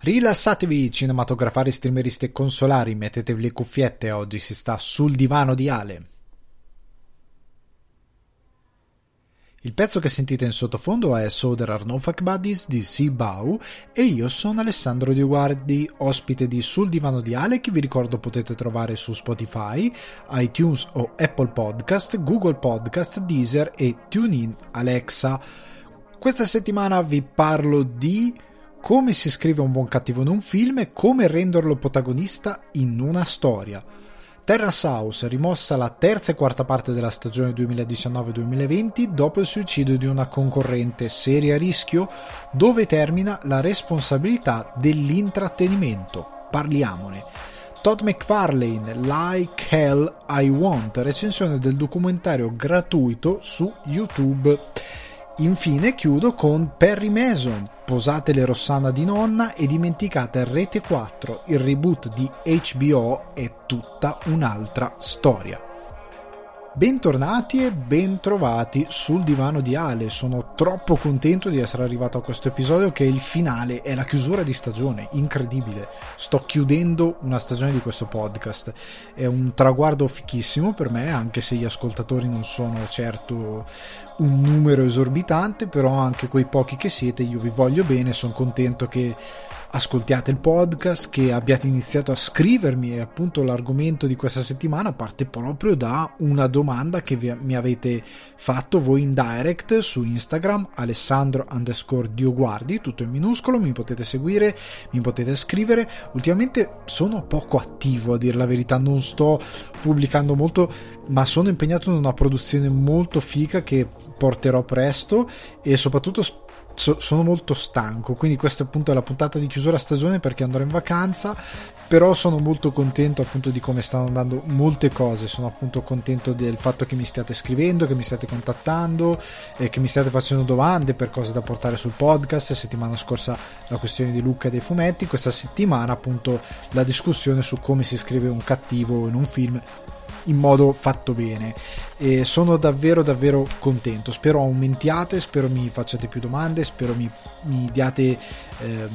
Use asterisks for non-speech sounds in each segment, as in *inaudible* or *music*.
Rilassatevi cinematografari, streameristi e consolari, mettetevi le cuffiette, oggi si sta sul divano di Ale. Il pezzo che sentite in sottofondo è So There Are No Fuck Buddies di Sibau e io sono Alessandro Dioguardi, ospite di Sul Divano di Ale che vi ricordo potete trovare su Spotify, iTunes o Apple Podcast, Google Podcast, Deezer e TuneIn Alexa. Questa settimana vi parlo di come si scrive un buon cattivo in un film e come renderlo protagonista in una storia. Terrace House rimossa la terza e quarta parte della stagione 2019-2020 dopo il suicidio di una concorrente serie a rischio dove termina la responsabilità dell'intrattenimento. Parliamone. Todd McFarlane, Like Hell I Want, recensione del documentario gratuito su YouTube. Infine chiudo con Perry Mason, Posate Rossana di nonna e dimenticate Rete 4, il reboot di HBO è tutta un'altra storia. Bentornati e bentrovati sul divano di Ale. Sono troppo contento di essere arrivato a questo episodio che è il finale, è la chiusura di stagione, incredibile. Sto chiudendo una stagione di questo podcast. È un traguardo fichissimo per me, anche se gli ascoltatori non sono certo un numero esorbitante, però anche quei pochi che siete, io vi voglio bene, sono contento che ascoltiate il podcast, che abbiate iniziato a scrivermi e appunto l'argomento di questa settimana parte proprio da una domanda che vi, mi avete fatto voi in direct su Instagram alessandro underscore dioguardi tutto in minuscolo mi potete seguire mi potete scrivere. Ultimamente sono poco attivo a dire la verità non sto pubblicando molto ma sono impegnato in una produzione molto fica che porterò presto e soprattutto so, sono molto stanco, quindi questa appunto è la puntata di chiusura stagione perché andrò in vacanza, però sono molto contento appunto di come stanno andando molte cose, sono appunto contento del fatto che mi stiate scrivendo, che mi stiate contattando, e che mi stiate facendo domande per cose da portare sul podcast, settimana scorsa la questione di Luca e dei fumetti, questa settimana appunto la discussione su come si scrive un cattivo in un film in modo fatto bene e sono davvero davvero contento. Spero aumentiate spero mi facciate più domande spero mi, mi diate ehm,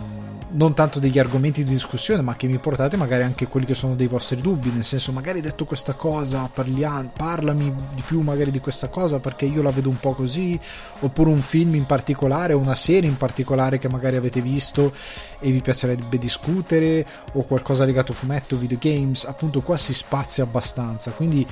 non tanto degli argomenti di discussione ma che mi portate magari anche quelli che sono dei vostri dubbi. Nel senso magari detto questa cosa parliamo, parlami di più magari di questa cosa perché io la vedo un po' così. Oppure un film in particolare una serie in particolare che magari avete visto e vi piacerebbe discutere o qualcosa legato a fumetto videogames. Appunto qua si spazia abbastanza. Quindi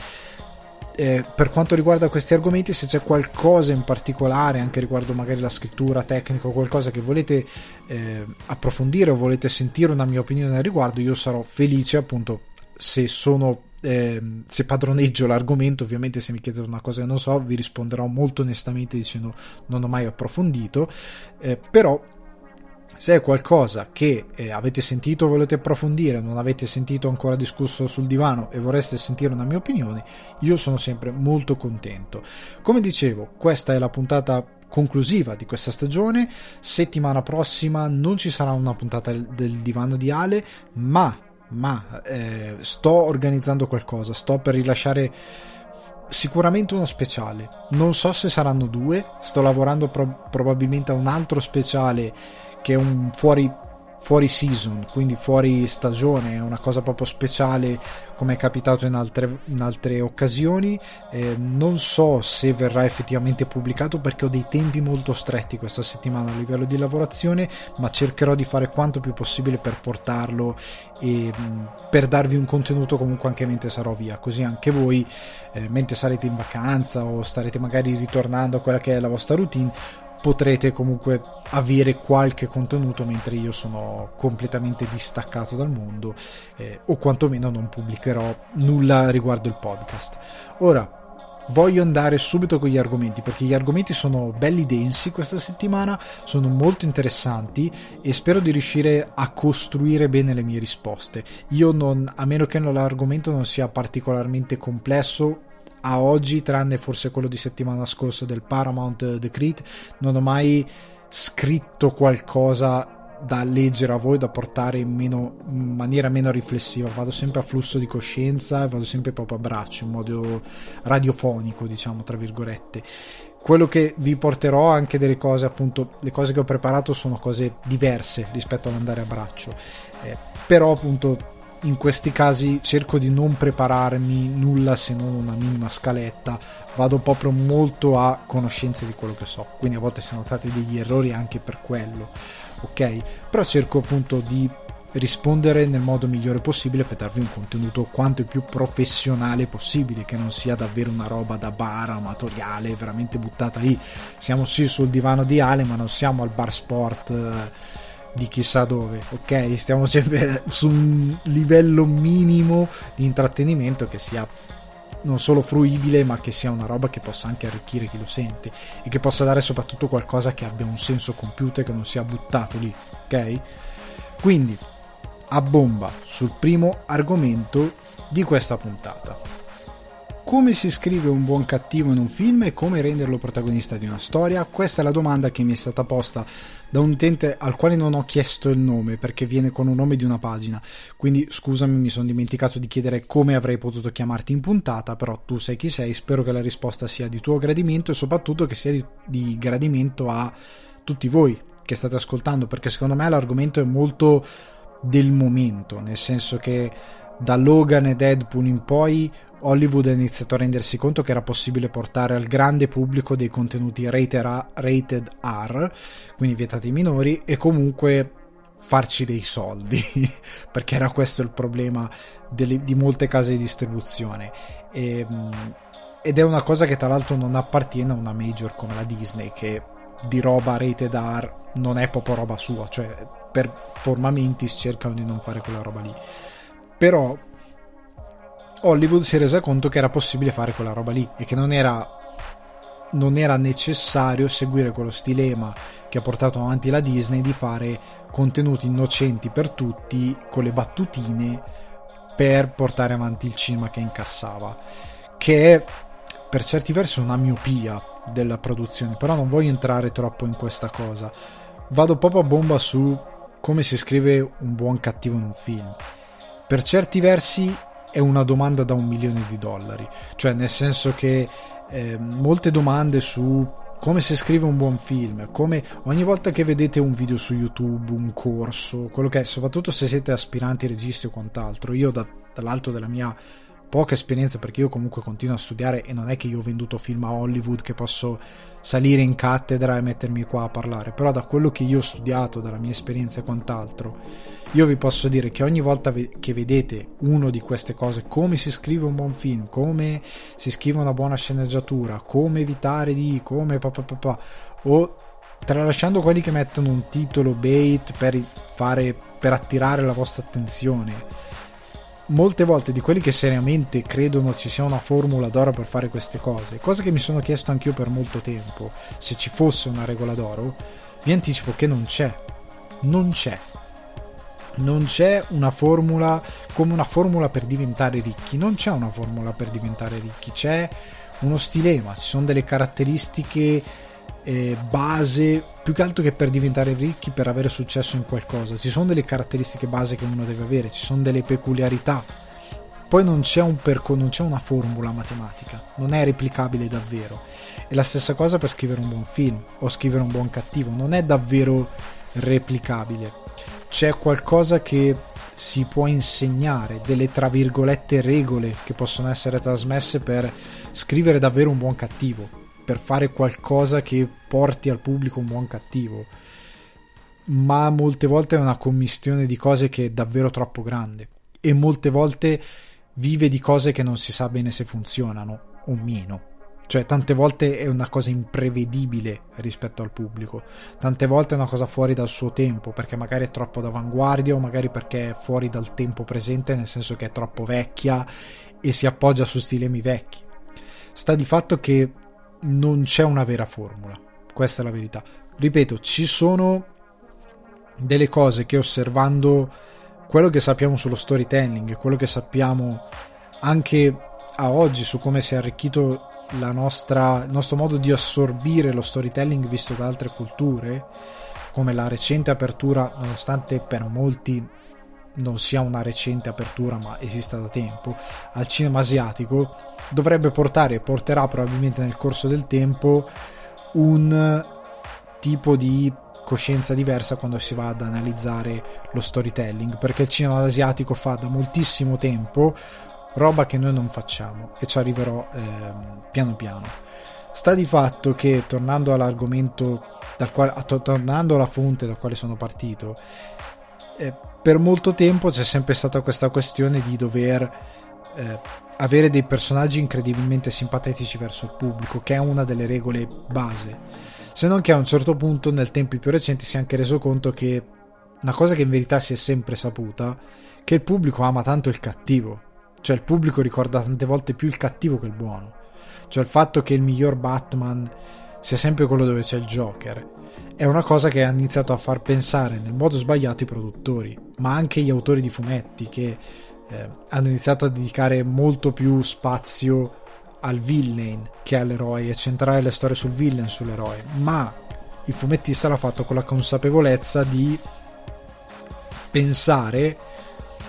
eh, per quanto riguarda questi argomenti, se c'è qualcosa in particolare, anche riguardo magari la scrittura tecnica o qualcosa che volete eh, approfondire o volete sentire una mia opinione al riguardo, io sarò felice appunto se sono eh, se padroneggio l'argomento, ovviamente se mi chiedete una cosa che non so, vi risponderò molto onestamente dicendo non ho mai approfondito, eh, però se è qualcosa che eh, avete sentito volete approfondire, non avete sentito ancora discusso sul divano e vorreste sentire una mia opinione, io sono sempre molto contento. Come dicevo, questa è la puntata conclusiva di questa stagione. Settimana prossima non ci sarà una puntata del divano di Ale, ma, ma eh, sto organizzando qualcosa, sto per rilasciare sicuramente uno speciale. Non so se saranno due, sto lavorando pro- probabilmente a un altro speciale che è un fuori, fuori season, quindi fuori stagione, è una cosa proprio speciale come è capitato in altre, in altre occasioni. Eh, non so se verrà effettivamente pubblicato perché ho dei tempi molto stretti questa settimana a livello di lavorazione, ma cercherò di fare quanto più possibile per portarlo e mm, per darvi un contenuto comunque anche mentre sarò via, così anche voi eh, mentre sarete in vacanza o starete magari ritornando a quella che è la vostra routine potrete comunque avere qualche contenuto mentre io sono completamente distaccato dal mondo eh, o quantomeno non pubblicherò nulla riguardo il podcast. Ora voglio andare subito con gli argomenti perché gli argomenti sono belli densi questa settimana, sono molto interessanti e spero di riuscire a costruire bene le mie risposte. Io non, a meno che l'argomento non sia particolarmente complesso, a oggi, tranne forse quello di settimana scorsa del Paramount Decree, non ho mai scritto qualcosa da leggere a voi, da portare in, meno, in, maniera meno riflessiva. Vado sempre a flusso di coscienza e vado sempre proprio a braccio, in modo radiofonico, diciamo, tra virgolette. quello che vi porterò anche delle cose appunto le cose che ho preparato sono cose diverse rispetto all'andare a braccio eh, però appunto in questi casi cerco di non prepararmi nulla se non una minima scaletta vado proprio molto a conoscenza di quello che so quindi a volte si notati degli errori anche per quello ok però cerco appunto di rispondere nel modo migliore possibile per darvi un contenuto quanto più professionale possibile, che non sia davvero una roba da bar amatoriale, veramente buttata lì. Siamo sì sul divano di Ale, ma non siamo al bar sport eh, di chissà dove, ok? Stiamo sempre su un livello minimo di intrattenimento che sia non solo fruibile, ma che sia una roba che possa anche arricchire chi lo sente e che possa dare soprattutto qualcosa che abbia un senso compiuto e che non sia buttato lì, ok? Quindi a bomba sul primo argomento di questa puntata. Come si scrive un buon cattivo in un film e come renderlo protagonista di una storia? Questa è la domanda che mi è stata posta da un utente al quale non ho chiesto il nome perché viene con un nome di una pagina. Quindi scusami, mi sono dimenticato di chiedere come avrei potuto chiamarti in puntata, però tu sai chi sei, spero che la risposta sia di tuo gradimento e soprattutto che sia di, di gradimento a tutti voi che state ascoltando perché secondo me l'argomento è molto del momento, nel senso che da Logan e Deadpool in poi Hollywood ha iniziato a rendersi conto che era possibile portare al grande pubblico dei contenuti rated R, quindi vietati ai minori, e comunque farci dei soldi, *laughs* perché era questo il problema delle, di molte case di distribuzione. E, ehm, ed è una cosa che tra l'altro non appartiene a una major come la Disney, che di roba rated R non è proprio roba sua, cioè per forma mentis cercano di non fare quella roba lì. Però Hollywood si è resa conto che era possibile fare quella roba lì e che non era, non era necessario seguire quello stilema che ha portato avanti la Disney di fare contenuti innocenti per tutti con le battutine per portare avanti il cinema che incassava che è per certi versi una miopia della produzione però non voglio entrare troppo in questa cosa vado proprio a bomba su come si scrive un buon cattivo in un film. Per certi versi è una domanda da un milione di dollari, cioè nel senso che eh, molte domande su come si scrive un buon film, come ogni volta che vedete un video su YouTube, un corso, quello che è, soprattutto se siete aspiranti registi o quant'altro, io da, dall'alto della mia poca esperienza perché io comunque continuo a studiare e non è che io ho venduto film a Hollywood che posso salire in cattedra e mettermi qua a parlare, però da quello che io ho studiato, dalla mia esperienza e quant'altro, io vi posso dire che ogni volta che vedete uno di queste cose, come si scrive un buon film, come si scrive una buona sceneggiatura, come evitare di, come papà papà, o tralasciando quelli che mettono un titolo bait per, fare, per attirare la vostra attenzione, molte volte di quelli che seriamente credono ci sia una formula d'oro per fare queste cose, cosa che mi sono chiesto anch'io per molto tempo, se ci fosse una regola d'oro, vi anticipo che non c'è. Non c'è. Non c'è una formula come una formula per diventare ricchi, non c'è una formula per diventare ricchi, c'è uno stilema, ci sono delle caratteristiche eh, base più che altro che per diventare ricchi, per avere successo in qualcosa. Ci sono delle caratteristiche base che uno deve avere, ci sono delle peculiarità. Poi non c'è, un perco- non c'è una formula matematica, non è replicabile davvero. E la stessa cosa per scrivere un buon film o scrivere un buon cattivo, non è davvero replicabile. C'è qualcosa che si può insegnare, delle tra virgolette regole che possono essere trasmesse per scrivere davvero un buon cattivo, per fare qualcosa che porti al pubblico un buon cattivo ma molte volte è una commistione di cose che è davvero troppo grande e molte volte vive di cose che non si sa bene se funzionano o meno. Cioè, tante volte è una cosa imprevedibile rispetto al pubblico, tante volte è una cosa fuori dal suo tempo, perché magari è troppo d'avanguardia o magari perché è fuori dal tempo presente, nel senso che è troppo vecchia e si appoggia su stilemi vecchi. Sta di fatto che non c'è una vera formula, questa è la verità. Ripeto, ci sono delle cose che osservando quello che sappiamo sullo storytelling, quello che sappiamo anche a oggi su come si è arricchito nostra, il nostro modo di assorbire lo storytelling visto da altre culture, come la recente apertura, nonostante per molti non sia una recente apertura ma esista da tempo, al cinema asiatico, dovrebbe portare e porterà probabilmente nel corso del tempo un tipo di coscienza diversa quando si va ad analizzare lo storytelling, perché il cinema asiatico fa da moltissimo tempo roba che noi non facciamo e ci arriverò eh, piano piano. Sta di fatto che, tornando all'argomento, dal quale, tornando alla fonte dal quale sono partito, eh, per molto tempo c'è sempre stata questa questione di dover eh, avere dei personaggi incredibilmente simpatici verso il pubblico, che è una delle regole base. Se non che a un certo punto, nel tempi più recenti, si è anche reso conto che una cosa che in verità si è sempre saputa, che il pubblico ama tanto il cattivo. Cioè il pubblico ricorda tante volte più il cattivo che il buono. Cioè il fatto che il miglior Batman sia sempre quello dove c'è il Joker è una cosa che ha iniziato a far pensare nel modo sbagliato i produttori, ma anche gli autori di fumetti che eh, hanno iniziato a dedicare molto più spazio al villain che all'eroe e centrare le storie sul villain sull'eroe, ma il fumettista l'ha fatto con la consapevolezza di pensare,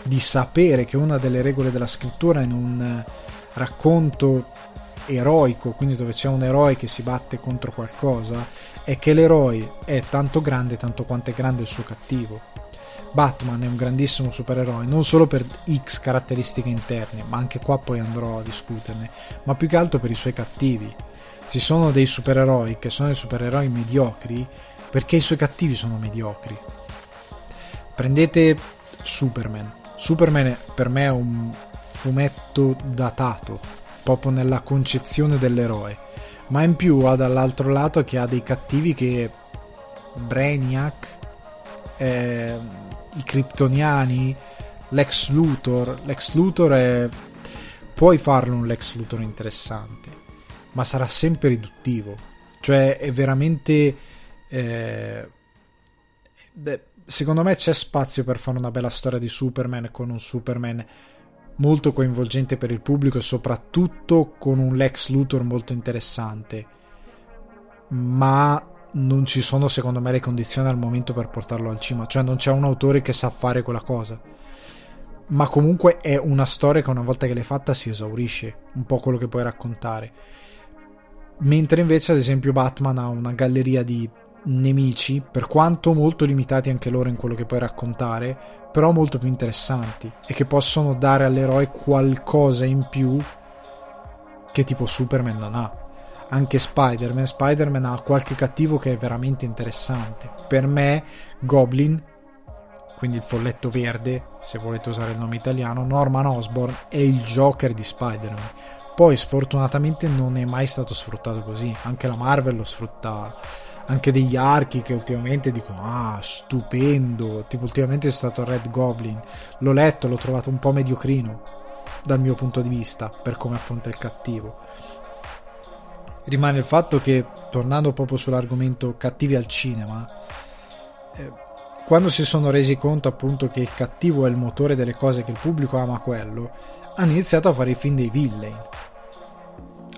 di sapere che una delle regole della scrittura in un racconto eroico, quindi dove c'è un eroe che si batte contro qualcosa, è che l'eroe è tanto grande tanto quanto è grande il suo cattivo. Batman è un grandissimo supereroe, non solo per X caratteristiche interne, ma anche qua poi andrò a discuterne, ma più che altro per i suoi cattivi. Ci sono dei supereroi che sono dei supereroi mediocri perché i suoi cattivi sono mediocri. Prendete Superman. Superman per me è un fumetto datato, proprio nella concezione dell'eroe. Ma in più ha dall'altro lato che ha dei cattivi che Brainiac, eh, i Kryptoniani, Lex Luthor. Lex Luthor è... Puoi farlo un Lex Luthor interessante, ma sarà sempre riduttivo. Cioè è veramente... Eh, secondo me c'è spazio per fare una bella storia di Superman con un Superman molto coinvolgente per il pubblico e soprattutto con un Lex Luthor molto interessante. Ma non ci sono secondo me le condizioni al momento per portarlo al cima, cioè non c'è un autore che sa fare quella cosa. Ma comunque è una storia che una volta che l'hai fatta si esaurisce, un po' quello che puoi raccontare. Mentre invece ad esempio Batman ha una galleria di nemici, per quanto molto limitati anche loro in quello che puoi raccontare, però molto più interessanti e che possono dare all'eroe qualcosa in più che tipo Superman non ha. Anche Spider-Man, Spider-Man ha qualche cattivo che è veramente interessante. Per me, Goblin, quindi il folletto verde, se volete usare il nome italiano, Norman Osborn è il Joker di Spider-Man. Poi sfortunatamente non è mai stato sfruttato così, anche la Marvel lo sfrutta anche degli archi che ultimamente dicono ah stupendo. Tipo ultimamente è stato Red Goblin. L'ho letto l'ho trovato un po' mediocrino dal mio punto di vista per come affronta il cattivo. Rimane il fatto che tornando proprio sull'argomento cattivi al cinema eh, quando si sono resi conto appunto che il cattivo è il motore delle cose che il pubblico ama quello hanno iniziato a fare i film dei villain.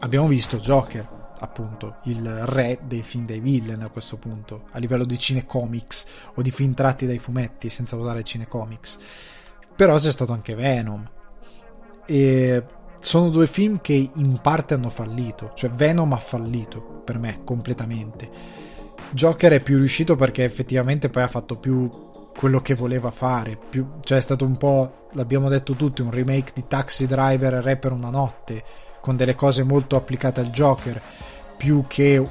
Abbiamo visto Joker appunto il re dei film dei villain a questo punto, a livello di cinecomics o di film tratti dai fumetti senza usare cinecomics. Però c'è stato anche Venom. E sono due film che in parte hanno fallito, cioè Venom ha fallito per me completamente. Joker è più riuscito perché effettivamente poi ha fatto più quello che voleva fare, più, cioè è stato un po', l'abbiamo detto tutti, un remake di Taxi Driver e Re per una notte, con delle cose molto applicate al Joker più che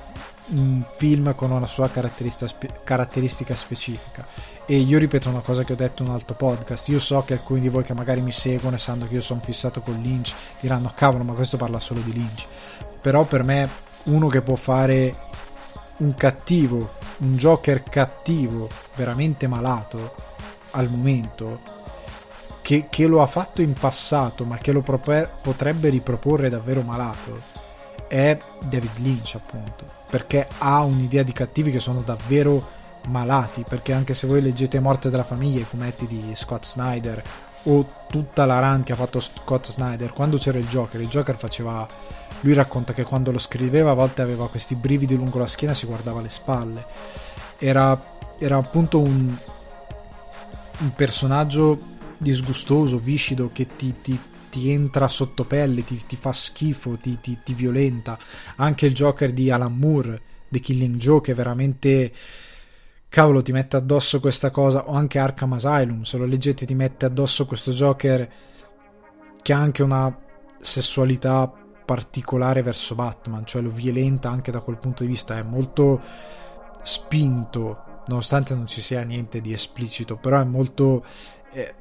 un film con una sua caratteristica, caratteristica specifica. E io ripeto una cosa che ho detto in un altro podcast. Io so che alcuni di voi che magari mi seguono e sanno che io sono fissato con Lynch diranno: cavolo, ma questo parla solo di Lynch. Però per me, uno che può fare un cattivo, un Joker cattivo, veramente malato al momento, che, che lo ha fatto in passato, ma che lo prope- potrebbe riproporre davvero malato è David Lynch appunto perché ha un'idea di cattivi che sono davvero malati perché anche se voi leggete Morte della famiglia i fumetti di Scott Snyder o tutta la run che ha fatto Scott Snyder quando c'era il Joker il Joker faceva lui racconta che quando lo scriveva a volte aveva questi brividi lungo la schiena si guardava le spalle. Era, era appunto un, un personaggio disgustoso, viscido, che ti, ti, ti entra sotto pelle, ti, ti fa schifo, ti, ti, violenta. Anche il Joker di Alan Moore, The Killing Joke, è veramente cavolo ti mette addosso questa cosa o anche Arkham Asylum se lo leggete ti mette addosso questo Joker che ha anche una sessualità particolare verso Batman cioè lo violenta anche da quel punto di vista è molto spinto nonostante non ci sia niente di esplicito però è molto eh,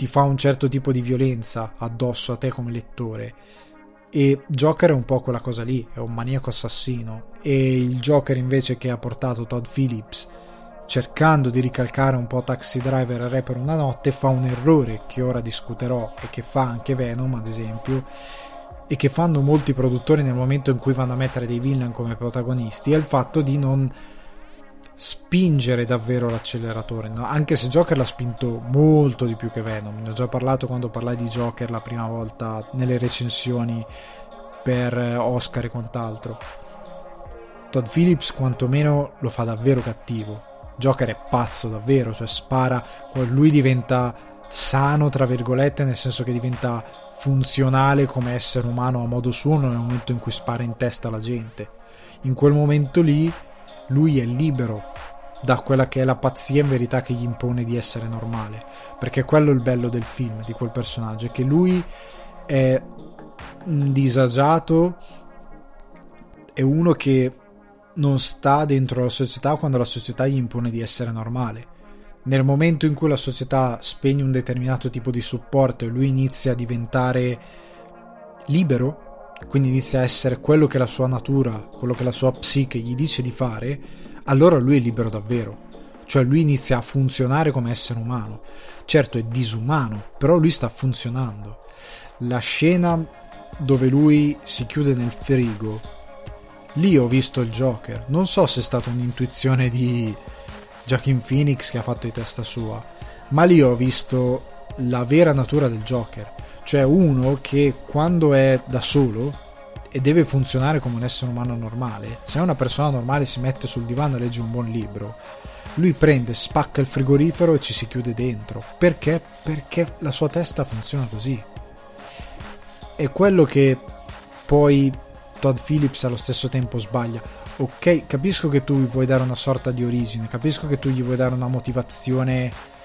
ti fa un certo tipo di violenza addosso a te come lettore. E Joker è un po' quella cosa lì è un maniaco assassino. E il Joker invece che ha portato Todd Phillips cercando di ricalcare un po' Taxi Driver e Re per una notte, fa un errore che ora discuterò e che fa anche Venom, ad esempio, e che fanno molti produttori nel momento in cui vanno a mettere dei villain come protagonisti, è il fatto di non spingere davvero l'acceleratore, no? anche se Joker l'ha spinto molto di più che Venom. Ne ho già parlato quando parlai di Joker la prima volta nelle recensioni per Oscar e quant'altro. Todd Phillips quantomeno lo fa davvero cattivo Joker è pazzo davvero, cioè spara, lui diventa sano, tra virgolette, nel senso che diventa funzionale come essere umano a modo suo nel momento in cui spara in testa alla gente. In quel momento lì lui è libero da quella che è la pazzia in verità che gli impone di essere normale, perché quello è il bello del film, di quel personaggio, è che lui è un disagiato, è uno che non sta dentro la società quando la società gli impone di essere normale. Nel momento in cui la società spegne un determinato tipo di supporto e lui inizia a diventare libero, quindi inizia a essere quello che la sua natura, quello che la sua psiche gli dice di fare, allora lui è libero davvero. Cioè lui inizia a funzionare come essere umano. Certo è disumano, però lui sta funzionando. La scena dove lui si chiude nel frigo lì ho visto il Joker. Non so se è stata un'intuizione di Joaquin Phoenix che ha fatto di testa sua, ma lì ho visto la vera natura del Joker. Cioè uno che quando è da solo e deve funzionare come un essere umano normale, se una persona normale si mette sul divano e legge un buon libro, lui prende, spacca il frigorifero e ci si chiude dentro. Perché? Perché la sua testa funziona così. È quello che poi Todd Phillips allo stesso tempo sbaglia. Ok, capisco che tu gli vuoi dare una sorta di origine, capisco che tu gli vuoi dare una motivazione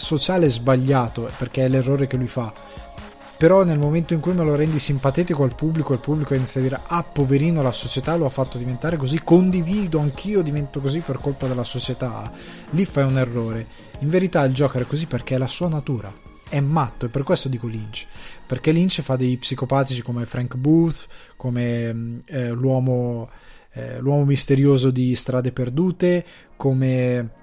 sociale sbagliato, perché è l'errore che lui fa. Però nel momento in cui me lo rendi simpatico al pubblico, il pubblico inizia a dire ah poverino la società lo ha fatto diventare così, condivido, anch'io divento così per colpa della società, lì fai un errore. In verità il Joker è così perché è la sua natura è matto e per questo dico Lynch perché Lynch fa dei psicopatici come Frank Booth come eh, l'uomo, eh, l'uomo misterioso di Strade Perdute come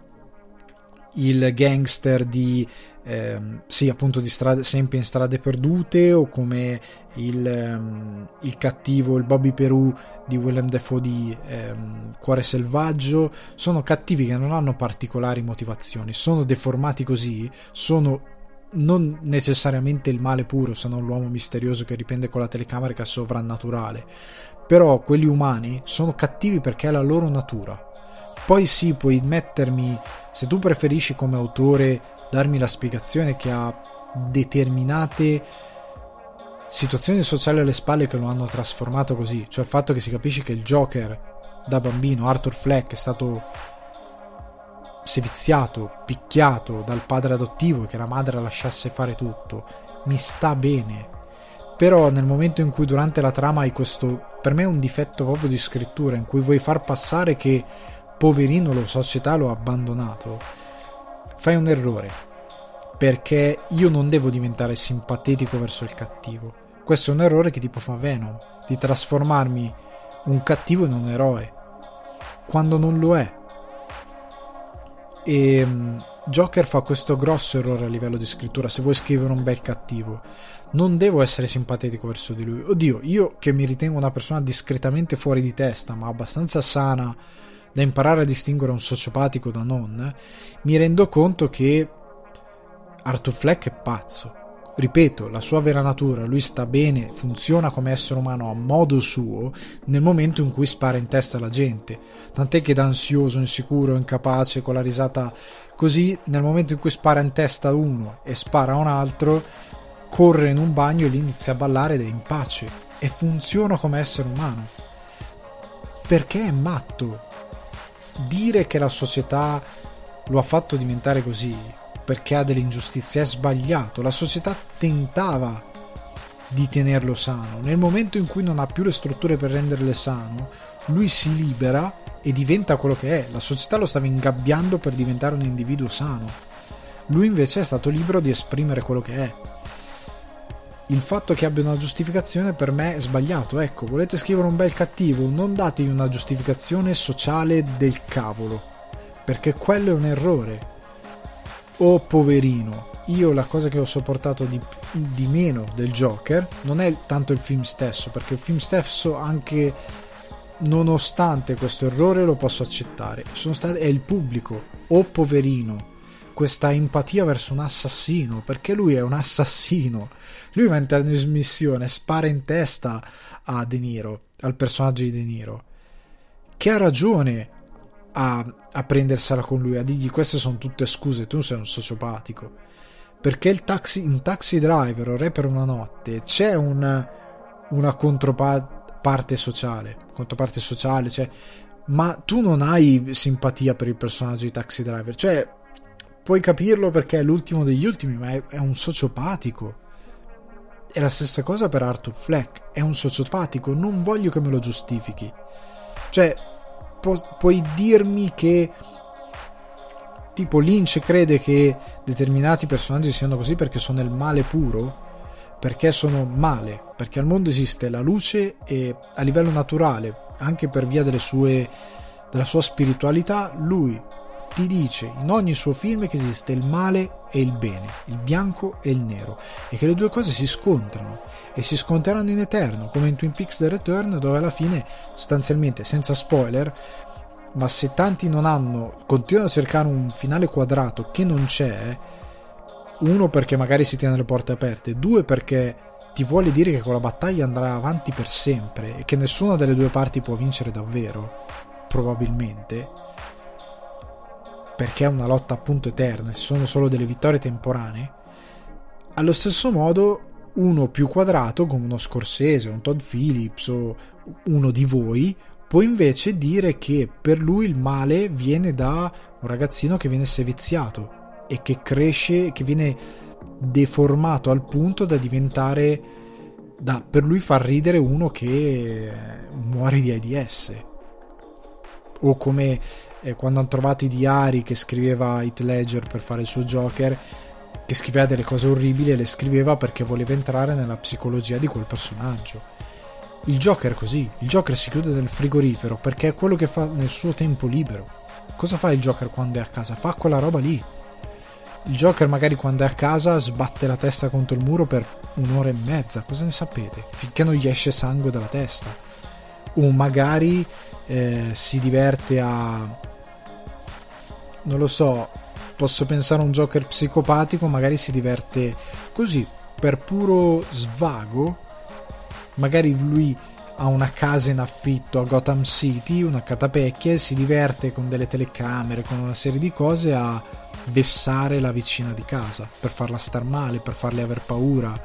il gangster di ehm, sì appunto di strade, sempre in strade perdute o come il, ehm, il cattivo il Bobby Perù di Willem Dafoe di ehm, Cuore Selvaggio sono cattivi che non hanno particolari motivazioni sono deformati così sono non necessariamente il male puro, se non l'uomo misterioso che riprende con la telecamera sovrannaturale. Però quelli umani sono cattivi perché è la loro natura. Poi sì, puoi mettermi, se tu preferisci come autore darmi la spiegazione che ha determinate situazioni sociali alle spalle che lo hanno trasformato così, cioè il fatto che si capisce che il Joker da bambino, Arthur Fleck, è stato seviziato, picchiato dal padre adottivo e che la madre la lasciasse fare tutto, mi sta bene. Però nel momento in cui durante la trama hai questo, per me è un difetto proprio di scrittura, in cui vuoi far passare che poverino la società lo ha abbandonato, fai un errore. Perché io non devo diventare simpatico verso il cattivo. Questo è un errore che tipo fa Venom, di trasformarmi un cattivo in un eroe, quando non lo è e um, Joker fa questo grosso errore a livello di scrittura. Se vuoi scrivere un bel cattivo, non devo essere simpatico verso di lui. Oddio, io che mi ritengo una persona discretamente fuori di testa, ma abbastanza sana da imparare a distinguere un sociopatico da non, mi rendo conto che Arthur Fleck è pazzo ripeto, la sua vera natura, lui sta bene, funziona come essere umano a modo suo nel momento in cui spara in testa alla gente. Tant'è che da ansioso, insicuro, incapace, con la risata Così nel momento in cui spara in testa uno e spara un altro, corre in un bagno e lì inizia a ballare ed è in pace. E funziona come essere umano. Perché è matto. Dire che la società lo ha fatto diventare così perché ha delle ingiustizie è sbagliato. La società tentava di tenerlo sano. Nel momento in cui non ha più le strutture per renderle sano, lui si libera e diventa quello che è. La società lo stava ingabbiando per diventare un individuo sano. Lui invece è stato libero di esprimere quello che è. Il fatto che abbia una giustificazione per me è sbagliato. Ecco, volete scrivere un bel cattivo, non dategli una giustificazione sociale del cavolo, perché quello è un errore. Oh poverino, io la cosa che ho sopportato di, di, meno del Joker non è tanto il film stesso, perché il film stesso anche nonostante questo errore lo posso accettare. Stati, è il pubblico, oh poverino, questa empatia verso un assassino, perché lui è un assassino. Lui va in trasmissione, spara in testa a De Niro, al personaggio di De Niro, che ha ragione a, a prendersela con lui, a dirgli queste sono tutte scuse, tu sei un sociopatico perché taxi, in Taxi Driver o Re per una notte c'è un, una controparte sociale, controparte sociale, cioè, ma tu non hai simpatia per il personaggio di Taxi Driver, cioè puoi capirlo perché è l'ultimo degli ultimi, ma è, è un sociopatico. È la stessa cosa per Arthur Fleck, è un sociopatico, non voglio che me lo giustifichi. Cioè, pu- puoi dirmi che tipo Lynch crede che determinati personaggi siano così perché sono il male puro, perché sono male, perché al mondo esiste la luce e a livello naturale, anche per via sue, della sua spiritualità, lui ti dice in ogni suo film che esiste il male e il bene, il bianco e il nero, e che le due cose si scontrano e si scontreranno in eterno, come in Twin Peaks The Return, dove alla fine, sostanzialmente, senza spoiler, ma se tanti non hanno, continuano a cercare un finale quadrato che non c'è, uno perché magari si tiene le porte aperte, due perché ti vuole dire che quella battaglia andrà avanti per sempre e che nessuna delle due parti può vincere davvero, probabilmente, perché è una lotta appunto eterna, ci sono solo delle vittorie temporanee, allo stesso modo uno più quadrato come uno Scorsese, un Todd Phillips o uno di voi può invece dire che per lui il male viene da un ragazzino che viene seviziato e che cresce, che viene deformato al punto da diventare da per lui far ridere uno che muore di AIDS. O come eh, quando hanno trovato i diari che scriveva Heath Ledger per fare il suo Joker che scriveva delle cose orribili e le scriveva perché voleva entrare nella psicologia di quel personaggio il Joker è così, il Joker si chiude nel frigorifero perché è quello che fa nel suo tempo libero. Cosa fa il Joker quando è a casa? Fa quella roba lì. Il Joker magari quando è a casa sbatte la testa contro il muro per un'ora e mezza, cosa ne sapete? Finché non gli esce sangue dalla testa. O magari eh, si diverte a... non lo so, posso pensare a un Joker psicopatico, magari si diverte così, per puro svago, magari lui ha una casa in affitto a Gotham City, una catapecchia, e si diverte con delle telecamere, con una serie di cose a vessare la vicina di casa per farla star male, per farle aver paura.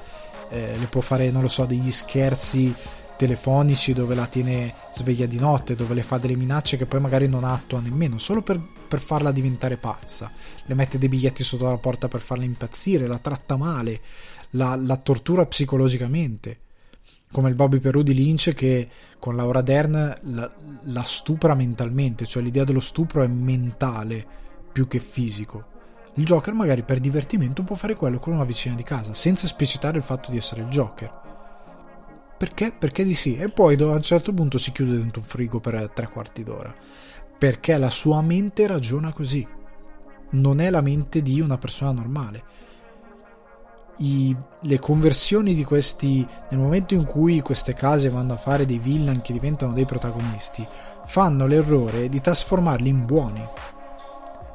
Eh, le può fare, non lo so, degli scherzi telefonici dove la tiene sveglia di notte, dove le fa delle minacce che poi magari non attua nemmeno, solo per, per farla diventare pazza. Le mette dei biglietti sotto la porta per farla impazzire, la tratta male, la, la tortura psicologicamente come il Bobby Perù di Lynch che con Laura Dern la, la, stupra mentalmente, cioè l'idea dello stupro è mentale più che fisico. Il Joker magari per divertimento può fare quello con una vicina di casa, senza esplicitare il fatto di essere il Joker. Perché? Perché di sì. E poi a un certo punto si chiude dentro un frigo per tre quarti d'ora. Perché la sua mente ragiona così. Non è la mente di una persona normale. I, le conversioni di questi nel momento in cui queste case vanno a fare dei villain che diventano dei protagonisti fanno l'errore di trasformarli in buoni.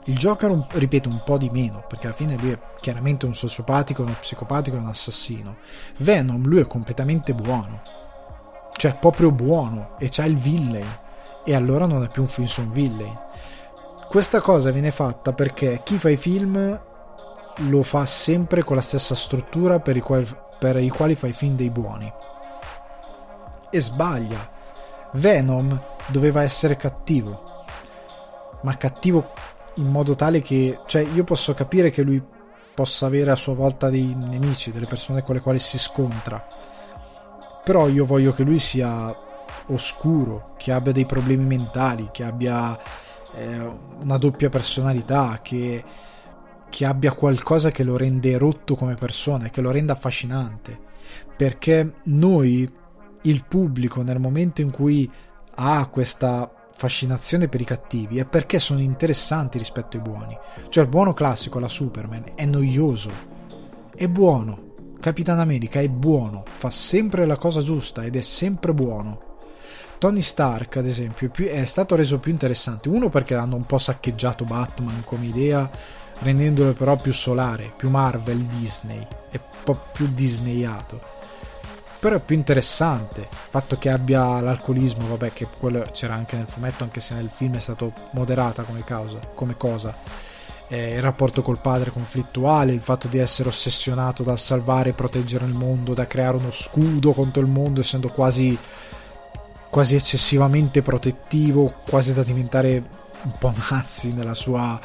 Il Joker ripeto un po' di meno perché alla fine lui è chiaramente un sociopatico uno psicopatico un assassino. Venom lui è completamente buono. Cioè proprio buono e c'ha il villain e allora non è più un film su un villain questa cosa viene fatta perché chi fa i film lo fa sempre con la stessa struttura per i quali, per i quali fa i film dei buoni. E sbaglia. Venom doveva essere cattivo, ma cattivo in modo tale che, cioè, io posso capire che lui possa avere a sua volta dei nemici, delle persone con le quali si scontra, però io voglio che lui sia oscuro, che abbia dei problemi mentali, che abbia eh, una doppia personalità, che, che abbia qualcosa che lo rende rotto come persona, che lo renda affascinante. Perché noi, il pubblico, nel momento in cui ha questa fascinazione per i cattivi, è perché sono interessanti rispetto ai buoni. Cioè il buono classico, la Superman, è noioso, è buono. Capitan America è buono, fa sempre la cosa giusta ed è sempre buono. Tony Stark, ad esempio, è stato reso più interessante. Uno perché hanno un po' saccheggiato Batman come idea, rendendolo però più solare, più Marvel Disney, è un po' più disneyato. Però è più interessante il fatto che abbia l'alcolismo, vabbè, che quello c'era anche nel fumetto, anche se nel film è stato moderata come, causa, come cosa. Eh, il rapporto col padre conflittuale, il fatto di essere ossessionato dal salvare e proteggere il mondo, da creare uno scudo contro il mondo, essendo quasi quasi eccessivamente protettivo, quasi da diventare un po' nazi nella sua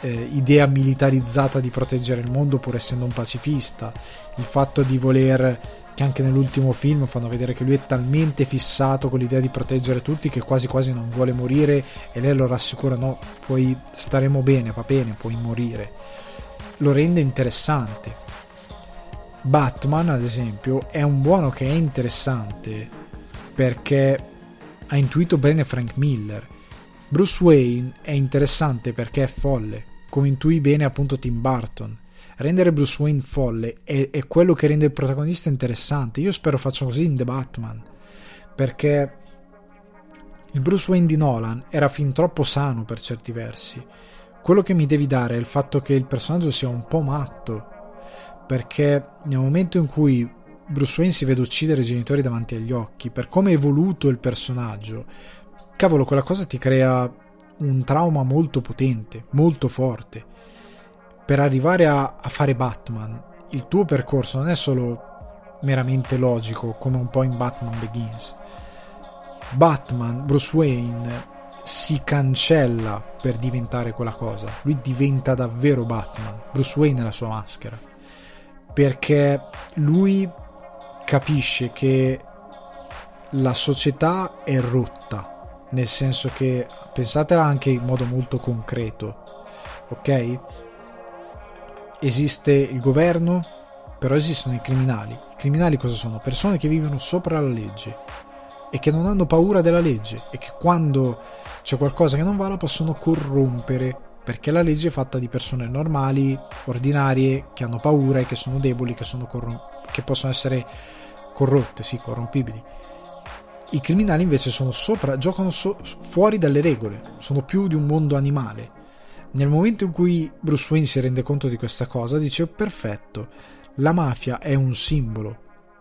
eh, idea militarizzata di proteggere il mondo pur essendo un pacifista, il fatto di voler che anche nell'ultimo film fanno vedere che lui è talmente fissato con l'idea di proteggere tutti che quasi quasi non vuole morire e lei lo rassicura no, puoi staremo bene, va bene, puoi morire. Lo rende interessante. Batman, ad esempio, è un buono che è interessante perché ha intuito bene Frank Miller. Bruce Wayne è interessante perché è folle, come intuì bene appunto Tim Burton. Rendere Bruce Wayne folle è, è quello che rende il protagonista interessante. Io spero faccia così in The Batman, perché il Bruce Wayne di Nolan era fin troppo sano per certi versi. Quello che mi devi dare è il fatto che il personaggio sia un po' matto, perché nel momento in cui Bruce Wayne si vede uccidere i genitori davanti agli occhi, per come è evoluto il personaggio, cavolo, quella cosa ti crea un trauma molto potente, molto forte. Per arrivare a, a fare Batman, il tuo percorso non è solo meramente logico, come un po' in Batman Begins. Batman, Bruce Wayne, si cancella per diventare quella cosa. Lui diventa davvero Batman. Bruce Wayne è la sua maschera. Perché lui capisce che la società è rotta, nel senso che pensatela anche in modo molto concreto, ok? Esiste il governo, però esistono i criminali. I criminali cosa sono? Persone che vivono sopra la legge e che non hanno paura della legge e che quando c'è qualcosa che non va la possono corrompere perché la legge è fatta di persone normali, ordinarie, che hanno paura e che sono deboli, che, sono corrom- che possono essere corrotte, sì, corrompibili. I criminali invece sono sopra, giocano so, fuori dalle regole, sono più di un mondo animale. Nel momento in cui Bruce Wayne si rende conto di questa cosa, dice: Perfetto, la mafia è un simbolo,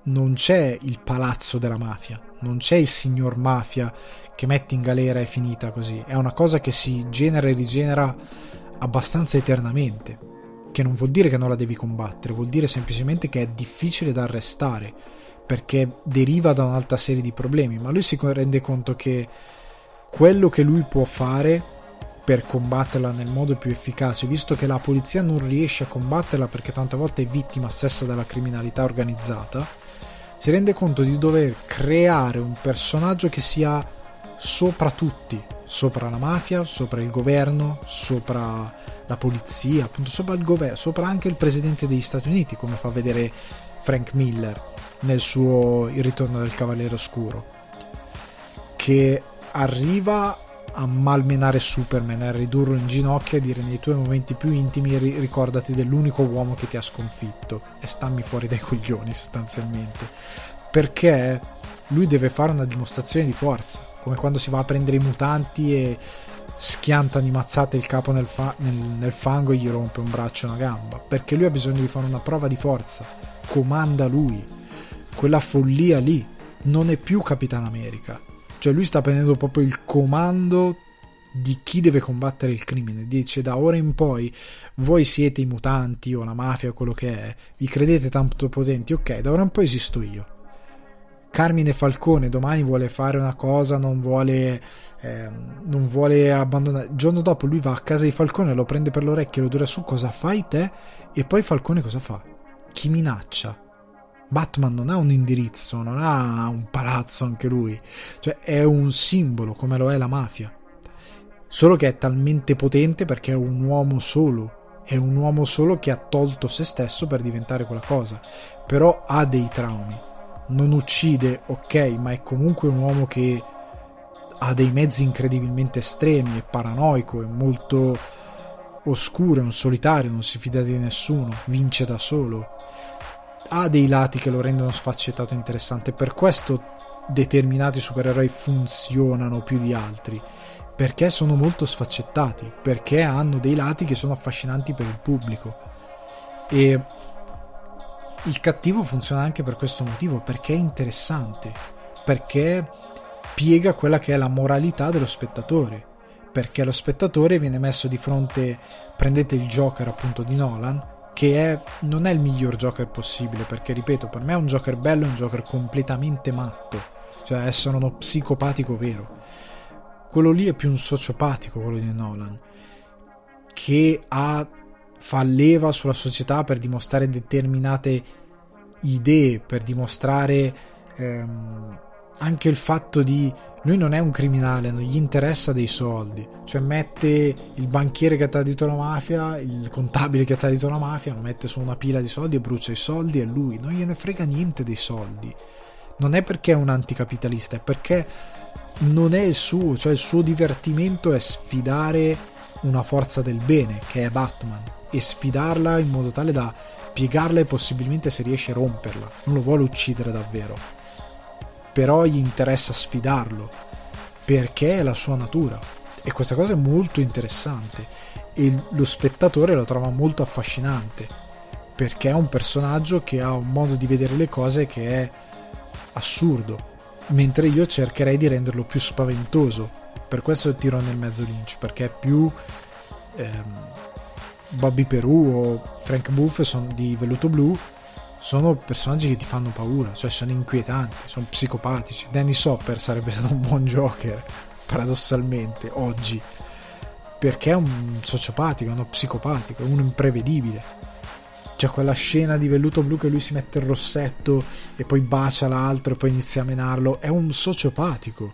non c'è il palazzo della mafia, non c'è il signor mafia che metti in galera e finita così. È una cosa che si genera e rigenera abbastanza eternamente. Che non vuol dire che non la devi combattere, vuol dire semplicemente che è difficile da arrestare perché deriva da un'altra serie di problemi, ma lui si rende conto che quello che lui può fare per combatterla nel modo più efficace, visto che la polizia non riesce a combatterla perché tante volte è vittima stessa della criminalità organizzata, si rende conto di dover creare un personaggio che sia sopra tutti, sopra la mafia, sopra il governo, sopra la polizia, appunto sopra il governo, sopra anche il presidente degli Stati Uniti, come fa vedere Frank Miller nel suo Il ritorno del Cavaliere Oscuro, che arriva a malmenare Superman, a ridurlo in ginocchio e dire nei tuoi momenti più intimi ricordati dell'unico uomo che ti ha sconfitto e stammi fuori dai coglioni sostanzialmente. Perché lui deve fare una dimostrazione di forza, come quando si va a prendere i mutanti e schianta di mazzate il capo nel, fa- nel, nel fango e gli rompe un braccio e una gamba, perché lui ha bisogno di fare una prova di forza, comanda lui quella follia lì non è più Capitan America. Cioè lui sta prendendo proprio il comando di chi deve combattere il crimine. Dice da ora in poi voi siete i mutanti o la mafia o quello che è, vi credete tanto potenti, ok, da ora in poi esisto io. Carmine Falcone domani vuole fare una cosa, non vuole, eh, non vuole abbandonare. Il giorno dopo lui va a casa di Falcone, lo prende per l'orecchio, lo dura su cosa fai te? E poi Falcone cosa fa? Chi minaccia? Batman non ha un indirizzo, non ha un palazzo anche lui, cioè è un simbolo come lo è la mafia. Solo che è talmente potente perché è un uomo solo, è un uomo solo che ha tolto se stesso per diventare quella cosa, però ha dei traumi. Non uccide, ok, ma è comunque un uomo che ha dei mezzi incredibilmente estremi, è paranoico, è molto oscuro, è un solitario, non si fida di nessuno, vince da solo ha dei lati che lo rendono sfaccettato e interessante. Per questo determinati supereroi funzionano più di altri. Perché sono molto sfaccettati, perché hanno dei lati che sono affascinanti per il pubblico. E il cattivo funziona anche per questo motivo, perché è interessante, perché piega quella che è la moralità dello spettatore. Perché lo spettatore viene messo di fronte, prendete il Joker appunto di Nolan, che è, non è il miglior Joker possibile, perché ripeto, per me è un Joker bello, è un Joker completamente matto, cioè essere uno psicopatico vero. Quello lì è più un sociopatico, quello di Nolan, che ha, fa leva sulla società per dimostrare determinate idee, per dimostrare ehm, anche il fatto di lui non è un criminale, non gli interessa dei soldi, cioè mette il banchiere che ha tradito la mafia, il contabile che ha tradito la mafia, lo mette su una pila di soldi e brucia i soldi e lui non gliene frega niente dei soldi. Non è perché è un anticapitalista, è perché non è il suo, cioè il suo divertimento è sfidare una forza del bene, che è Batman, e sfidarla in modo tale da piegarla e possibilmente se riesce romperla. Non lo vuole uccidere davvero però gli interessa sfidarlo perché è la sua natura. E questa cosa è molto interessante e lo spettatore lo trova molto affascinante perché è un personaggio che ha un modo di vedere le cose che è assurdo mentre io cercherei di renderlo più spaventoso. Per questo tiro nel mezzo Lynch perché è più ehm, Bobby Perù o Frank Buff sono di Velluto Blu sono personaggi che ti fanno paura, cioè sono inquietanti, sono psicopatici. Danny Sopper sarebbe *laughs* stato un buon Joker, paradossalmente, oggi, perché è un sociopatico, è uno psicopatico, è uno imprevedibile. C'è quella scena di velluto blu che lui si mette il rossetto e poi bacia l'altro e poi inizia a menarlo, è un sociopatico.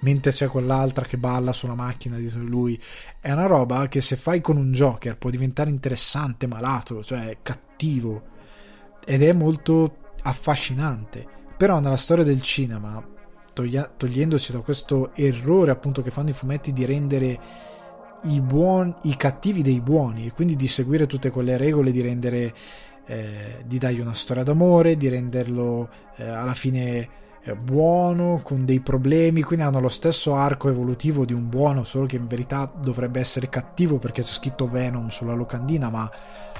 Mentre c'è quell'altra che balla sulla macchina dietro lui. È una roba che se fai con un Joker può diventare interessante, malato, cioè cattivo ed è molto affascinante. Però nella storia del cinema, toglia- togliendosi da questo errore appunto che fanno i fumetti di rendere i, buoni, i cattivi dei buoni e quindi di seguire tutte quelle regole di rendere eh, di dargli una storia d'amore, di renderlo eh, alla fine buono, con dei problemi, quindi hanno lo stesso arco evolutivo di un buono, solo che in verità dovrebbe essere cattivo perché c'è scritto Venom sulla locandina, ma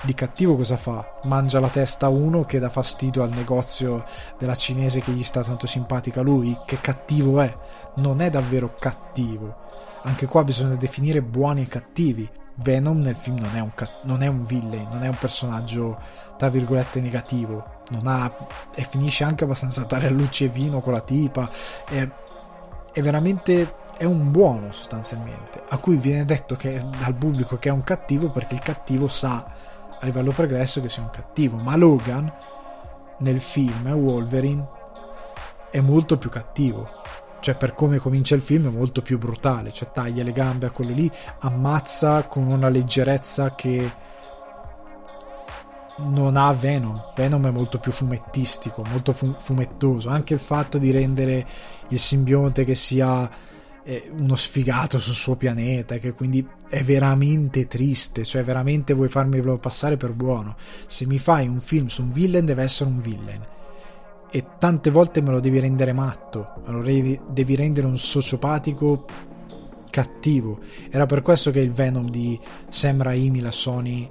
di cattivo cosa fa? Mangia la testa a uno che dà fastidio al negozio della cinese che gli sta tanto simpatica lui, che cattivo è? Non è davvero cattivo. Anche qua bisogna definire buoni e cattivi. Venom nel film non è un, non è un villain, non è un personaggio tra virgolette negativo non ha e finisce anche abbastanza dare a luce e vino con la tipa. È, è veramente è un buono sostanzialmente a cui viene detto che, dal pubblico che è un cattivo perché il cattivo sa a livello progresso che sia un cattivo. Ma Logan nel film Wolverine è molto più cattivo. Cioè per come comincia il film è molto più brutale. Cioè taglia le gambe a quello lì ammazza con una leggerezza che non ha Venom. Venom è molto più fumettistico, molto fu- fumettoso. Anche il fatto di rendere il simbionte che sia eh, uno sfigato sul suo pianeta, che quindi è veramente triste. Cioè, veramente vuoi farmelo passare per buono. Se mi fai un film su un villain, deve essere un villain. E tante volte me lo devi rendere matto, me lo devi, devi rendere un sociopatico cattivo. Era per questo che il Venom di Sam Raimi, la Sony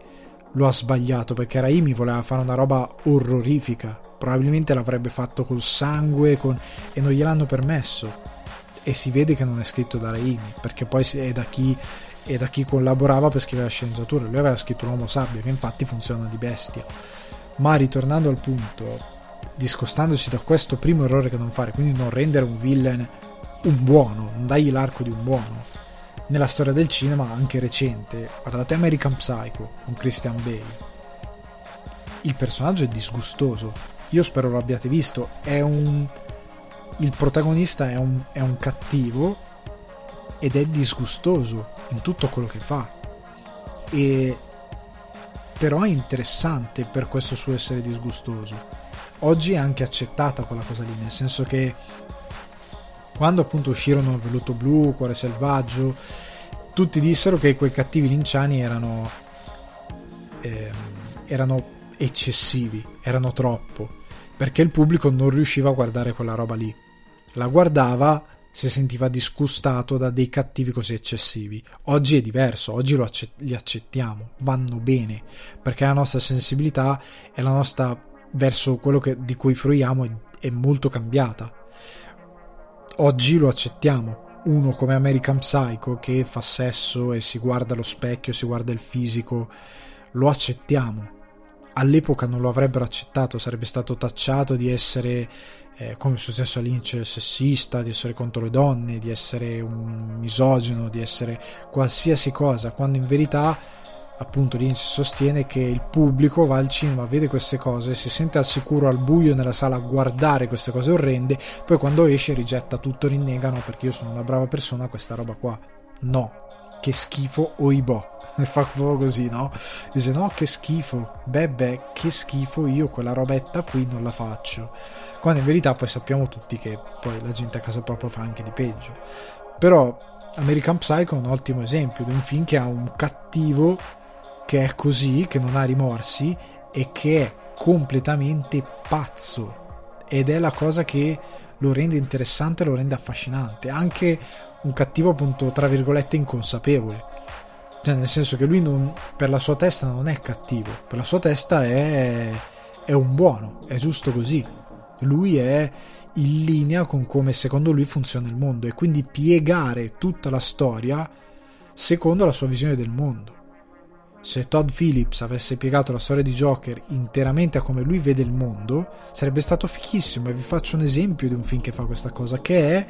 lo ha sbagliato perché Raimi voleva fare una roba orrorifica. Probabilmente l'avrebbe fatto col sangue con... e non gliel'hanno permesso. e si vede che non è scritto da Raimi perché poi è da chi, è da chi collaborava per scrivere la sceneggiatura lui aveva scritto l'uomo sabbia che infatti funziona di bestia ma ritornando al punto discostandosi da questo primo errore che non fare quindi non rendere un villain un buono non dargli l'arco di un buono nella storia del cinema anche recente guardate American Psycho con Christian Bale il personaggio è disgustoso io spero lo abbiate visto è un il protagonista è un, è un cattivo ed è disgustoso in tutto quello che fa. E però è interessante per questo suo essere disgustoso. Oggi è anche accettata quella cosa lì, nel senso che quando appunto uscirono Veluto Blu, Cuore Selvaggio, tutti dissero che quei cattivi linciani erano, eh, erano eccessivi, erano troppo, perché il pubblico non riusciva a guardare quella roba lì la guardava si sentiva disgustato da dei cattivi così eccessivi. Oggi è diverso, oggi accett- li accettiamo, vanno bene, perché la nostra sensibilità e la nostra verso quello che, di cui fruiamo è, è molto cambiata. Oggi lo accettiamo. Uno come American Psycho che fa sesso e si guarda allo specchio, si guarda il fisico, lo accettiamo. All'epoca non lo avrebbero accettato, sarebbe stato tacciato di essere eh, come è successo a Lynch, sessista, di essere contro le donne, di essere un misogino, di essere qualsiasi cosa, quando in verità appunto Lynch sostiene che il pubblico va al cinema, vede queste cose, si sente al sicuro al buio nella sala a guardare queste cose orrende, poi quando esce rigetta tutto, rinnegano perché io sono una brava persona, questa roba qua. No, che schifo oibò. E *laughs* fa proprio così, no? Dice no, che schifo, beh beh, che schifo, io quella robetta qui non la faccio quando in verità poi sappiamo tutti che poi la gente a casa propria fa anche di peggio. Però American Psycho è un ottimo esempio di un film che ha un cattivo che è così, che non ha rimorsi e che è completamente pazzo. Ed è la cosa che lo rende interessante, lo rende affascinante, anche un cattivo appunto tra virgolette inconsapevole. Cioè nel senso che lui non, per la sua testa non è cattivo, per la sua testa è, è un buono, è giusto così. Lui è in linea con come secondo lui funziona il mondo. E quindi piegare tutta la storia secondo la sua visione del mondo. Se Todd Phillips avesse piegato la storia di Joker interamente a come lui vede il mondo, sarebbe stato fichissimo. E vi faccio un esempio di un film che fa questa cosa, che è...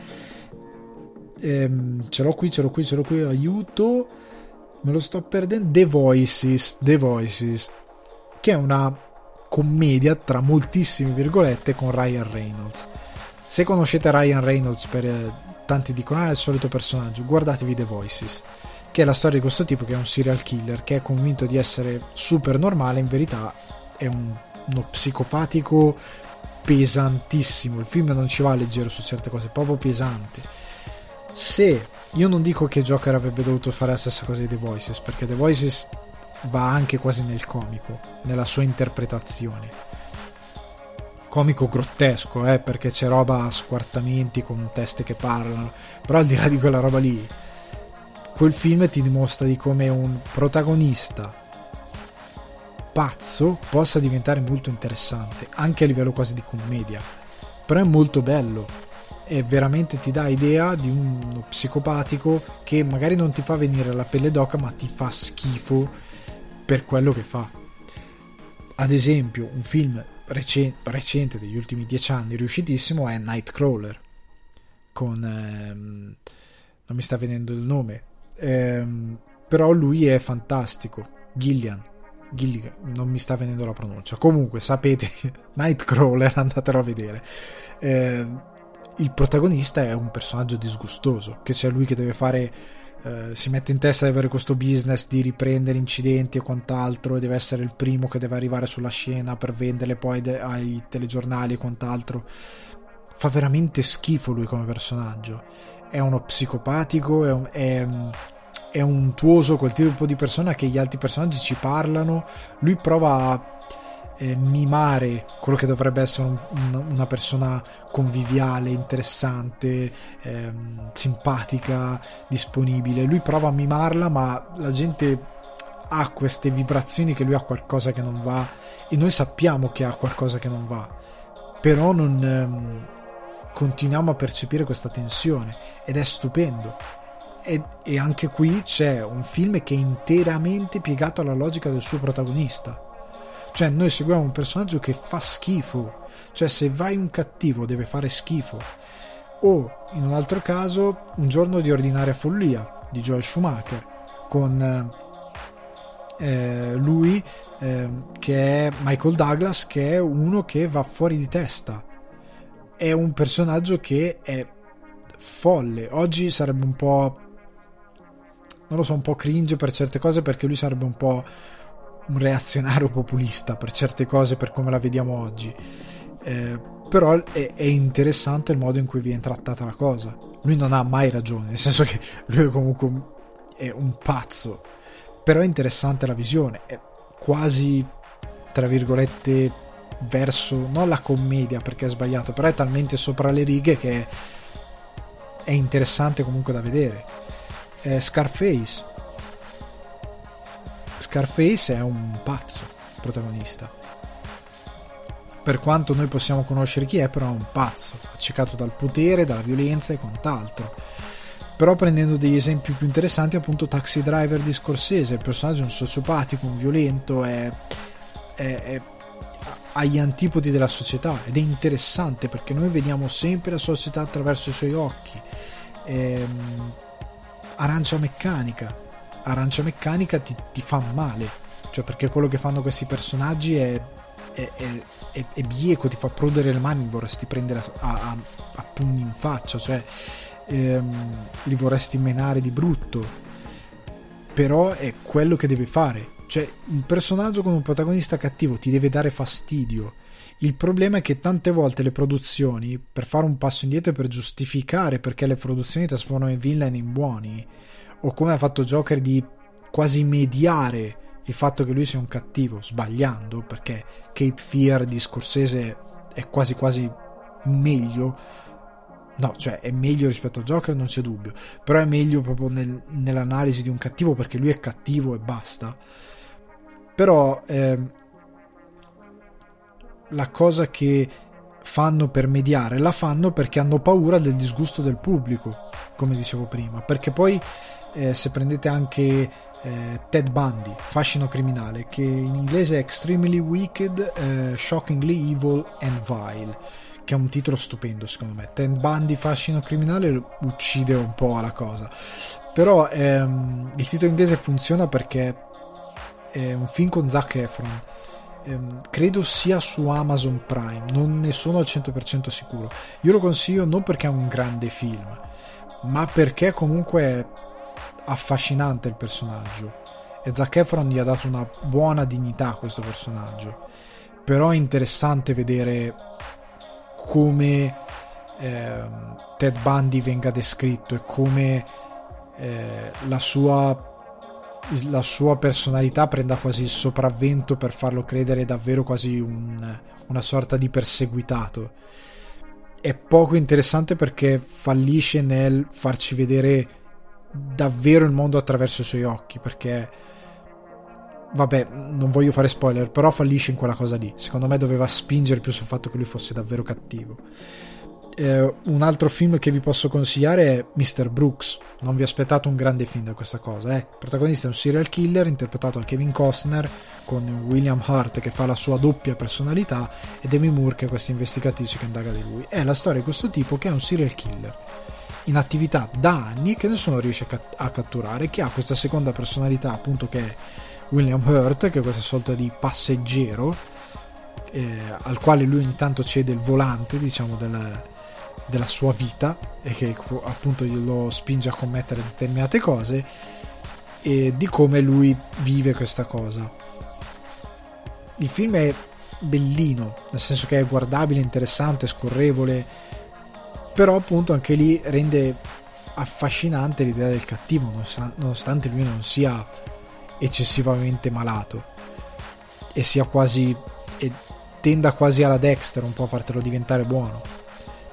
Ehm, ce l'ho qui, ce l'ho qui, ce l'ho qui, aiuto, me lo sto perdendo. The Voices, The Voices, che è una commedia tra moltissime virgolette con Ryan Reynolds. Se conoscete Ryan Reynolds per eh, tanti dicono ah, è il solito personaggio, guardatevi The Voices, che è la storia di questo tipo che è un serial killer che è convinto di essere super normale, in verità è un, uno psicopatico pesantissimo. Il film non ci va leggero su certe cose, è proprio pesante. Se io non dico che Joker avrebbe dovuto fare la stessa cosa di The Voices, perché The Voices va anche quasi nel comico, nella sua interpretazione. Comico grottesco, eh, perché c'è roba a squartamenti con teste che parlano, però al di là di quella roba lì, quel film ti dimostra di come un protagonista pazzo possa diventare molto interessante, anche a livello quasi di commedia. Però è molto bello e veramente ti dà idea di uno psicopatico che magari non ti fa venire la pelle d'oca, ma ti fa schifo per quello che fa. Ad esempio, un film recente, recente degli ultimi dieci anni, riuscitissimo, è Nightcrawler, con... Ehm, non mi sta venendo il nome, ehm, però lui è fantastico, Gillian, Gilligan, non mi sta venendo la pronuncia. Comunque, sapete, *laughs* Nightcrawler, andatelo a vedere. Eh, il protagonista è un personaggio disgustoso, che c'è lui che deve fare eh, si mette in testa di avere questo business di riprendere incidenti e quant'altro e deve essere il primo che deve arrivare sulla scena per venderle poi de- ai telegiornali e quant'altro. Fa veramente schifo lui come personaggio. È uno psicopatico, è, un, è, è untuoso, quel tipo di persona che gli altri personaggi ci parlano. Lui prova a eh, mimare quello che dovrebbe essere un, un, una persona conviviale, interessante, ehm, simpatica, disponibile. Lui prova a mimarla, ma la gente ha queste vibrazioni che lui ha qualcosa che non va e noi sappiamo che ha qualcosa che non va, però non... Ehm, continuiamo a percepire questa tensione ed è stupendo. E, e anche qui c'è un film che è interamente piegato alla logica del suo protagonista. Cioè, noi seguiamo un personaggio che fa schifo. Cioè, se vai un cattivo deve fare schifo. O, in un altro caso, Un giorno di ordinaria follia di Joel Schumacher, con eh, lui eh, che è Michael Douglas, che è uno che va fuori di testa è un personaggio che è folle. Oggi sarebbe un po'. Non lo so, un po' cringe per certe cose perché lui sarebbe un po' un reazionario populista per certe cose per come la vediamo oggi. Eh, però è, è, interessante il modo in cui viene trattata la cosa. Lui non ha mai ragione, nel senso che *laughs* lui è comunque un, è un pazzo. Però è interessante la visione, è quasi, tra virgolette, verso non la commedia perché è sbagliato, però è talmente sopra le righe che è interessante comunque da vedere. Eh, Scarface. Scarface è un pazzo protagonista. Per quanto noi possiamo conoscere chi è, però è un pazzo, accecato dal potere, dalla violenza e quant'altro. Però prendendo degli esempi più interessanti, appunto Taxi Driver di Scorsese, il personaggio è un sociopatico, un violento, è, è, è agli antipodi della società ed è interessante perché noi vediamo sempre la società attraverso i suoi occhi. Ehm, arancia meccanica, arancia meccanica ti, ti, fa male, cioè perché quello che fanno questi personaggi è, è, è, è bieco, ti fa prodere le mani, vorresti prendere a, a, a pugni in faccia, cioè ehm, li vorresti menare di brutto, però è quello che deve fare cioè, un personaggio con un protagonista cattivo ti deve dare fastidio. Il problema è che tante volte le produzioni, per fare un passo indietro e per giustificare perché le produzioni trasformano i villain in buoni, o come ha fatto Joker di quasi mediare il fatto che lui sia un cattivo, sbagliando, perché Cape Fear di Scorsese è quasi quasi meglio. No, cioè è meglio rispetto a Joker, non c'è dubbio. Però è meglio proprio nel, nell'analisi di un cattivo perché lui è cattivo e basta però eh, la cosa che fanno per mediare la fanno perché hanno paura del disgusto del pubblico, come dicevo prima, perché poi eh, se prendete anche eh, Ted Bundy, Fascino criminale, che in inglese è Extremely Wicked, eh, Shockingly Evil and Vile, che è un titolo stupendo secondo me. Ted Bundy, Fascino criminale uccide un po' la cosa, però ehm, il titolo inglese funziona perché è un film con Zac Efron. Ehm, credo sia su Amazon Prime non ne sono al 100% sicuro. Io lo consiglio non perché è un grande film ma perché comunque è affascinante il personaggio. E Zac Efron gli ha dato una buona dignità a questo personaggio. Però è interessante vedere come eh, Ted Bundy venga descritto e come eh, la sua la sua personalità prenda quasi il sopravvento per farlo credere davvero quasi un, una sorta di perseguitato. È poco interessante perché fallisce nel farci vedere davvero il mondo attraverso i suoi occhi, perché vabbè, non voglio fare spoiler, però fallisce in quella cosa lì. Secondo me doveva spingere più sul fatto che lui fosse davvero cattivo eh, un altro film che vi posso consigliare è Mr. Brooks. Non vi aspettate un grande film da questa cosa. Eh. Il protagonista è un serial killer interpretato da Kevin Costner con William Hurt che fa la sua doppia personalità e Demi Moore che è questa investigatrice che indaga di lui. È la storia di questo tipo che è un serial killer in attività da anni che nessuno riesce a catturare, che ha questa seconda personalità appunto che è William Hurt, che è questa sorta di passeggero eh, al quale lui ogni tanto cede il volante, diciamo, del, della sua vita e che appunto lo spinge a commettere determinate cose e di come lui vive questa cosa. Il film è bellino, nel senso che è guardabile, interessante, scorrevole, però appunto anche lì rende affascinante l'idea del cattivo, nonostante lui non sia eccessivamente malato e sia quasi e tenda quasi alla Dexter un po' a fartelo diventare buono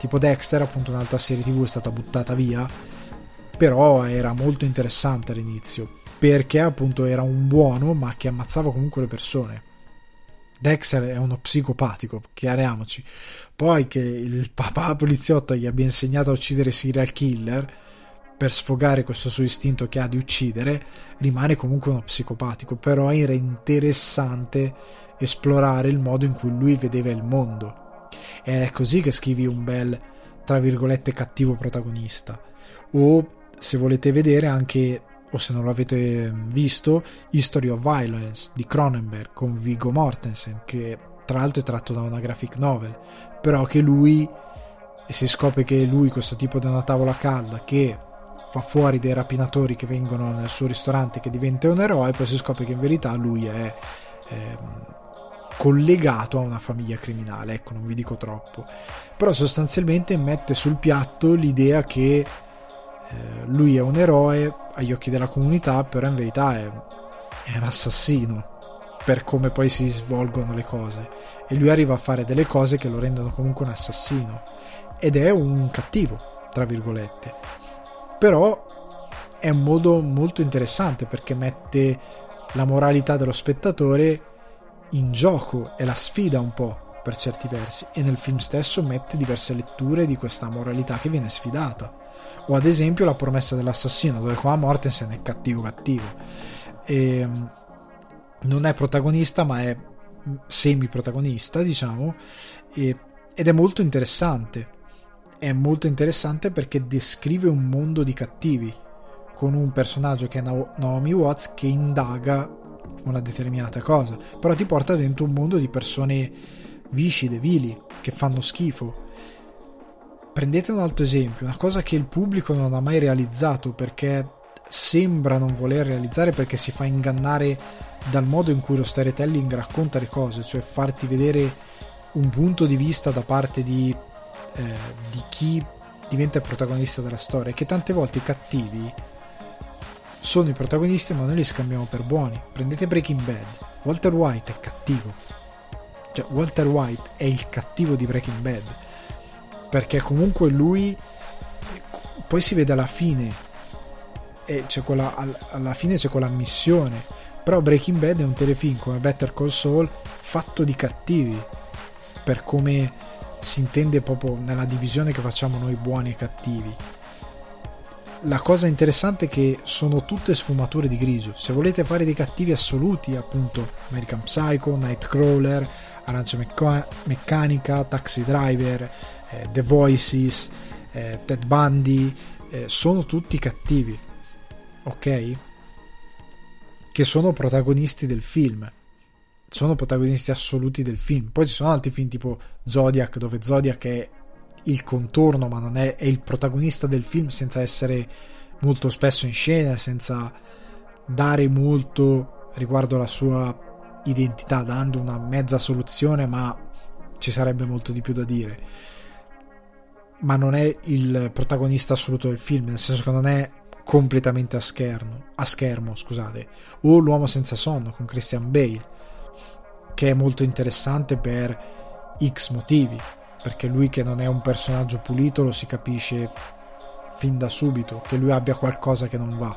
tipo Dexter, appunto un'altra serie tv è stata buttata via, però era molto interessante all'inizio, perché appunto era un buono ma che ammazzava comunque le persone. Dexter è uno psicopatico, chiariamoci. Poi che il papà poliziotto gli abbia insegnato a uccidere serial killer per sfogare questo suo istinto che ha di uccidere, rimane comunque uno psicopatico, però era interessante esplorare il modo in cui lui vedeva il mondo. Ed è così che scrivi un bel, tra virgolette, cattivo protagonista. O se volete vedere anche o se non l'avete visto, History of Violence di Cronenberg con Viggo Mortensen, che tra l'altro è tratto da una graphic novel, però che lui, e si scopre che lui, questo tipo di una tavola calda, che fa fuori dei rapinatori che vengono nel suo ristorante, che diventa un eroe, poi si scopre che in verità lui è... è collegato a una famiglia criminale, ecco, non vi dico troppo. Però sostanzialmente mette sul piatto l'idea che eh, lui è un eroe agli occhi della comunità, però in verità è, è un assassino per come poi si svolgono le cose. E lui arriva a fare delle cose che lo rendono comunque un assassino. Ed è un cattivo tra virgolette. Però è un modo molto interessante perché mette la moralità dello spettatore in gioco e la sfida un po' per certi versi e nel film stesso mette diverse letture di questa moralità che viene sfidata o ad esempio La promessa dell'assassino, dove qua Mortensen è cattivo cattivo. E, ehm, non è protagonista, ma è semi-protagonista, diciamo, e, ed è molto interessante. È molto interessante perché descrive un mondo di cattivi, con un personaggio che è Naomi Watts che indaga una determinata cosa, però ti porta dentro un mondo di persone viscide, vili, che fanno schifo, Prendete un altro esempio, una cosa che il pubblico non ha mai realizzato perché sembra non voler realizzare perché si fa ingannare dal modo in cui lo storytelling racconta le cose, cioè farti vedere un punto di vista da parte di, eh, di chi diventa il protagonista della storia, che tante volte i cattivi sono i protagonisti ma noi li scambiamo per buoni. Prendete Breaking Bad, Walter White è cattivo, cioè Walter White è il cattivo di Breaking Bad. Perché comunque lui poi si vede alla fine e c'è quella, alla fine c'è quella missione però Breaking Bad è un telefilm come Better Call Saul fatto di cattivi. Per come si intende proprio nella divisione che facciamo noi buoni e cattivi la cosa interessante è che sono tutte sfumature di grigio se volete fare dei cattivi assoluti appunto American Psycho, Nightcrawler Arancia Meccanica, Taxi Driver eh, The Voices, eh, Ted Bundy, eh, sono tutti cattivi, ok? Che sono protagonisti del film, sono protagonisti assoluti del film. Poi ci sono altri film tipo Zodiac, dove Zodiac è il contorno, ma non è, è il protagonista del film senza essere molto spesso in scena, senza dare molto riguardo alla sua identità, dando una mezza soluzione, ma ci sarebbe molto di più da dire ma non è il protagonista assoluto del film, nel senso che non è completamente a schermo, a schermo scusate. o L'uomo senza sonno con Christian Bale, che è molto interessante per X motivi, perché lui che non è un personaggio pulito lo si capisce fin da subito che lui abbia qualcosa che non va.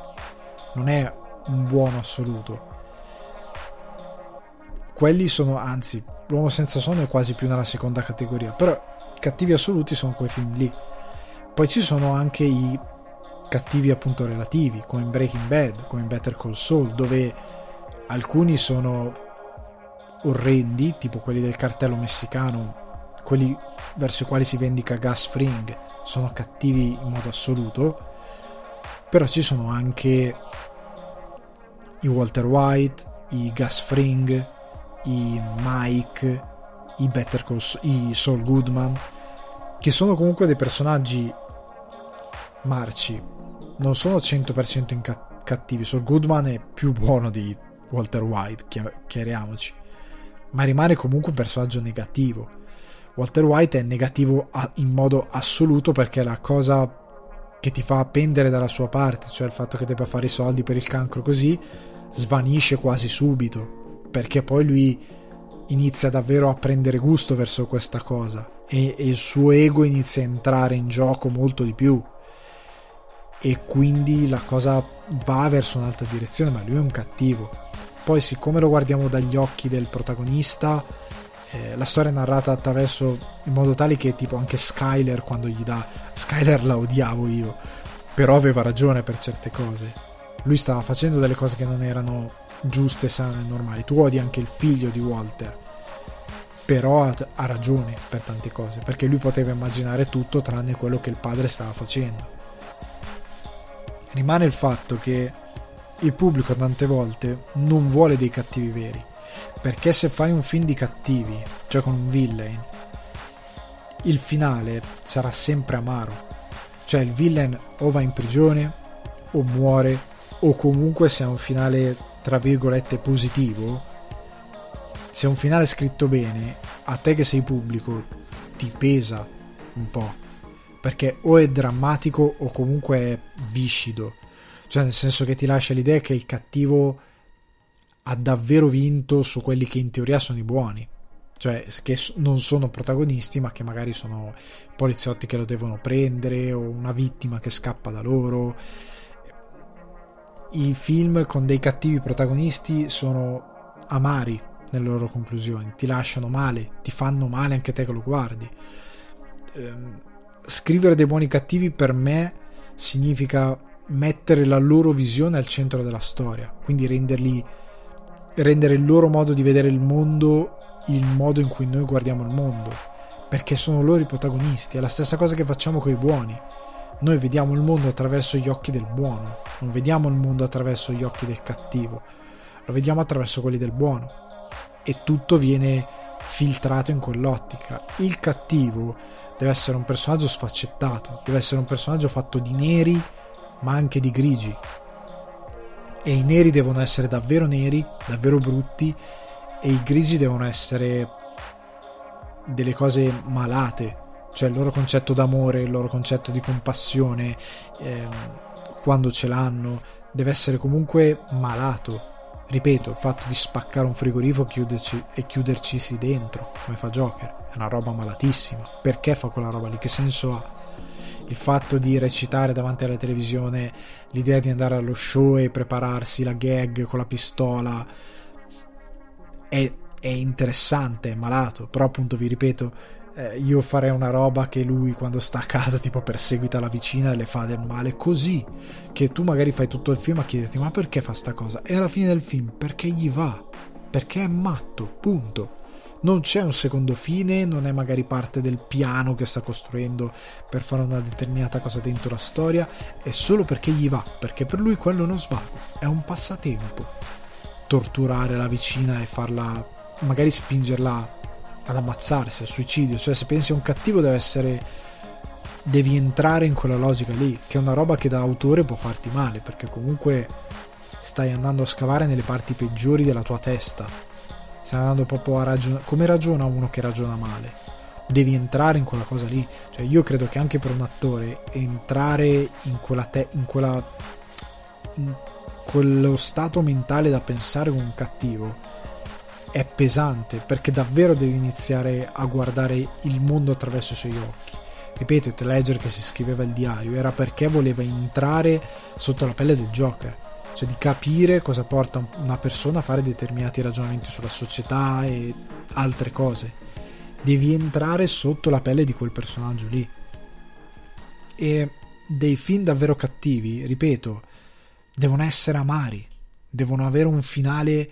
Non è un buono assoluto. Quelli sono, anzi, l'uomo senza sonno è quasi più nella seconda categoria, però cattivi assoluti sono quei film lì. Poi ci sono anche i cattivi appunto relativi, come in Breaking Bad, come in Better Call Saul, dove alcuni sono orrendi, tipo quelli del cartello messicano, quelli verso i quali si vendica Gas Fring, sono cattivi in modo assoluto, però ci sono anche i Walter White, i Gas Fring, i Mike, i Better Call i Saul Goodman, che sono comunque dei personaggi marci, non sono 100% in cattivi. Saul Goodman è più buono di Walter White, chiariamoci, ma rimane comunque un personaggio negativo. Walter White è negativo in modo assoluto perché la cosa che ti fa pendere dalla sua parte, cioè il fatto che debba fare i soldi per il cancro così, svanisce quasi subito, perché poi lui inizia davvero a prendere gusto verso questa cosa e, e il suo ego inizia a entrare in gioco molto di più. E quindi la cosa va verso un'altra direzione ma lui è un cattivo. Poi siccome lo guardiamo dagli occhi del protagonista, eh, la storia è narrata attraverso in modo tale che tipo anche Skyler quando gli dà Skyler la odiavo io, però aveva ragione per certe cose. Lui stava facendo delle cose che non erano giuste, sane e normali. Tu odi anche il figlio di Walter, però ha, ha ragione per tante cose, perché lui poteva immaginare tutto tranne quello che il padre stava facendo. Rimane il fatto che il pubblico tante volte non vuole dei cattivi veri, perché se fai un film di cattivi, cioè con un villain, il finale sarà sempre amaro. Cioè il villain o va in prigione, o muore, o comunque se ha un finale tra virgolette positivo, se è un finale scritto bene, a te che sei pubblico ti pesa un po', perché o è drammatico o comunque è viscido, cioè nel senso che ti lascia l'idea che il cattivo ha davvero vinto su quelli che in teoria sono i buoni, cioè che non sono protagonisti ma che magari sono poliziotti che lo devono prendere o una vittima che scappa da loro i film con dei cattivi protagonisti sono amari nelle loro conclusioni, ti lasciano male, ti fanno male anche te che lo guardi. Ehm, scrivere dei buoni cattivi per me significa mettere la loro visione al centro della storia, quindi renderli rendere il loro modo di vedere il mondo il modo in cui noi guardiamo il mondo, perché sono loro i protagonisti, è la stessa cosa che facciamo con i buoni noi vediamo il mondo attraverso gli occhi del buono, non vediamo il mondo attraverso gli occhi del cattivo, lo vediamo attraverso quelli del buono e tutto viene filtrato in quell'ottica. Il cattivo deve essere un personaggio sfaccettato, deve essere un personaggio fatto di neri ma anche di grigi. E i neri devono essere davvero neri, davvero brutti, e i grigi devono essere delle cose malate, cioè il loro concetto d'amore, il loro concetto di compassione, ehm, quando ce l'hanno, deve essere comunque malato. Ripeto, il fatto di spaccare un frigorifero chiuderci, e chiudercisi dentro, come fa Joker, è una roba malatissima. Perché fa quella roba lì? Che senso ha? Il fatto di recitare davanti alla televisione, l'idea di andare allo show e prepararsi la gag con la pistola, è, è interessante, è malato, però appunto vi ripeto, eh, io farei una roba che lui quando sta a casa tipo perseguita la vicina e le fa del male così che tu magari fai tutto il film a chiederti ma perché fa sta cosa? E alla fine del film perché gli va? Perché è matto punto non c'è un secondo fine, non è magari parte del piano che sta costruendo per fare una determinata cosa dentro la storia, è solo perché gli va, perché per lui quello uno svago, è un passatempo. Torturare la vicina e farla, magari spingerla ad ammazzarsi, al suicidio. Cioè, se pensi a un cattivo, deve essere. Devi entrare in quella logica lì, che è una roba che da autore può farti male, perché comunque stai andando a scavare nelle parti peggiori della tua testa. Stai andando proprio a ragionare. Come ragiona uno che ragiona male? Devi entrare in quella cosa lì. Cioè, io credo che anche per un attore entrare in quella. Te- in quella in quello stato mentale da pensare con un cattivo è pesante perché davvero devi iniziare a guardare il mondo attraverso i suoi occhi. Ripeto, il Ledger che si scriveva il diario era perché voleva entrare sotto la pelle del Joker, cioè di capire cosa porta una persona a fare determinati ragionamenti sulla società e altre cose. Devi entrare sotto la pelle di quel personaggio lì. E dei film davvero cattivi, ripeto, devono essere amari, devono avere un finale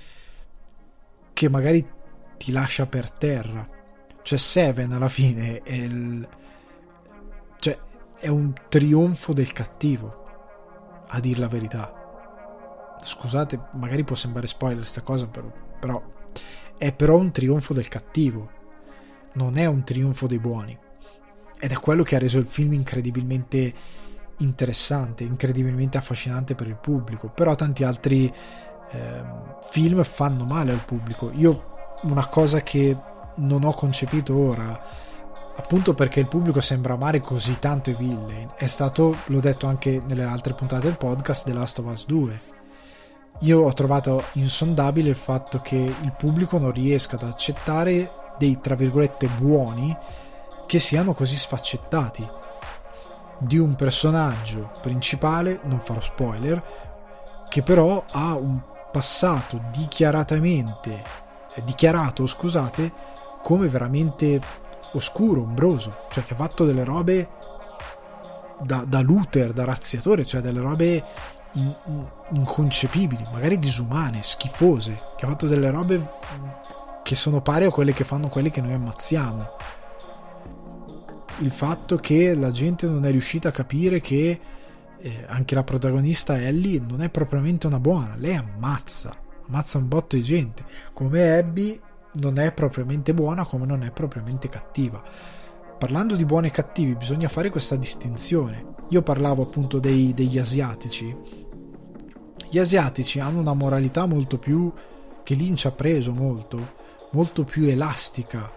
che magari ti lascia per terra. Cioè Seven alla fine è il... cioè è un trionfo del cattivo, a dir la verità. Scusate, magari può sembrare spoiler questa cosa, però, però è però un trionfo del cattivo, non è un trionfo dei buoni. Ed è quello che ha reso il film incredibilmente interessante, incredibilmente affascinante per il pubblico, però tanti altri eh, film fanno male al pubblico. Io una cosa che non ho concepito ora, appunto perché il pubblico sembra amare così tanto i villain, è stato, l'ho detto anche nelle altre puntate del podcast, The Last of Us 2. Io ho trovato insondabile il fatto che il pubblico non riesca ad accettare dei tra virgolette buoni che siano così sfaccettati. Di un personaggio principale, non farò spoiler, che però ha un passato dichiaratamente, eh, dichiarato, scusate, come veramente oscuro, ombroso, cioè che ha fatto delle robe da, da looter, da razziatore, cioè delle robe in, in, inconcepibili, magari disumane, schifose, che ha fatto delle robe che sono pari a quelle che fanno quelli che noi ammazziamo. Il fatto che la gente non è riuscita a capire che eh, anche la protagonista Ellie non è propriamente una buona, lei ammazza, ammazza un botto di gente, come Abby non è propriamente buona come non è propriamente cattiva. Parlando di buoni e cattivi bisogna fare questa distinzione. Io parlavo appunto dei, degli asiatici. Gli asiatici hanno una moralità molto più che Lynch ha preso molto, molto più elastica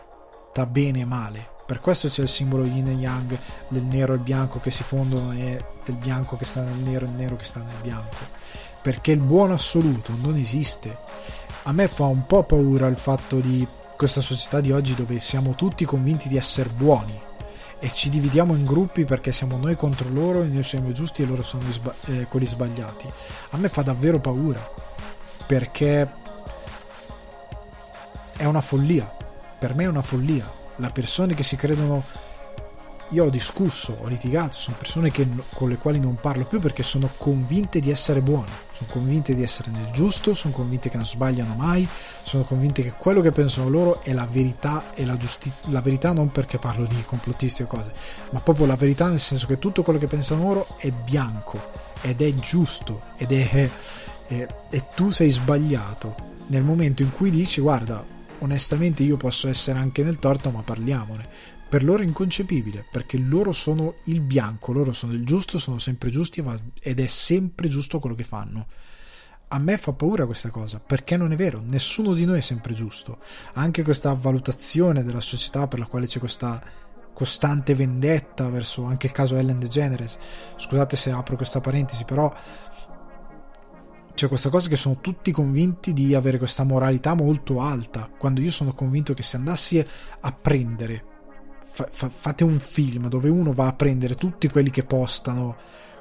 tra bene e male. Per questo c'è il simbolo yin e yang del nero e bianco che si fondono e del bianco che sta nel nero e il nero che sta nel bianco. Perché il buono assoluto non esiste a me fa un po' paura il fatto di questa società di oggi dove siamo tutti convinti di essere buoni e ci dividiamo in gruppi perché siamo noi contro loro noi siamo giusti e loro sono sba- eh, quelli sbagliati. A me fa davvero paura perché è una follia. Per me è una follia. Le persone che si credono io ho discusso, ho litigato, sono persone che, con le quali non parlo più perché sono convinte di essere buone, sono convinte di essere nel giusto, sono convinte che non sbagliano mai, sono convinte che quello che pensano loro è la verità e la giustizia, la verità non perché parlo di complottisti o cose, ma proprio la verità nel senso che tutto quello che pensano loro è bianco ed è giusto ed è, è, e tu sei sbagliato. Nel momento in cui dici guarda onestamente io posso essere anche nel torto ma parliamone per loro è inconcepibile perché loro sono il bianco, loro sono il giusto, sono sempre giusti ed è sempre giusto quello che fanno. A me fa paura questa cosa perché non è vero, nessuno di noi è sempre giusto. Anche questa valutazione della società per la quale c'è questa costante vendetta verso anche il caso Ellen DeGeneres. Scusate se apro questa parentesi, però c'è questa cosa che sono tutti convinti di avere questa moralità molto alta, quando io sono convinto che se andassi a prendere fa, fa, fate un film dove uno va a prendere tutti quelli che postano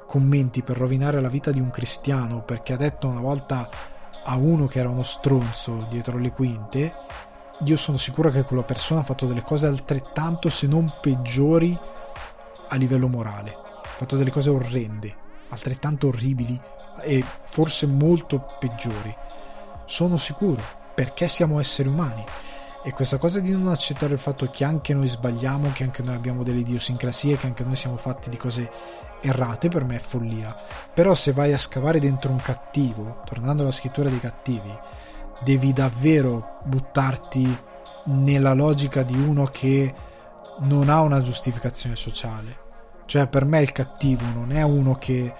commenti per rovinare la vita di un cristiano perché ha detto una volta a uno che era uno stronzo dietro le quinte, io sono sicuro che quella persona ha fatto delle cose altrettanto se non peggiori a livello morale, ha fatto delle cose orrende, altrettanto orribili e forse molto peggiori. Sono sicuro, perché siamo esseri umani e questa cosa di non accettare il fatto che anche noi sbagliamo, che anche noi abbiamo delle idiosincrasie, che anche noi siamo fatti di cose errate, per me è follia. Però se vai a scavare dentro un cattivo, tornando alla scrittura dei cattivi, devi davvero buttarti nella logica di uno che non ha una giustificazione sociale. Cioè per me il cattivo non è uno che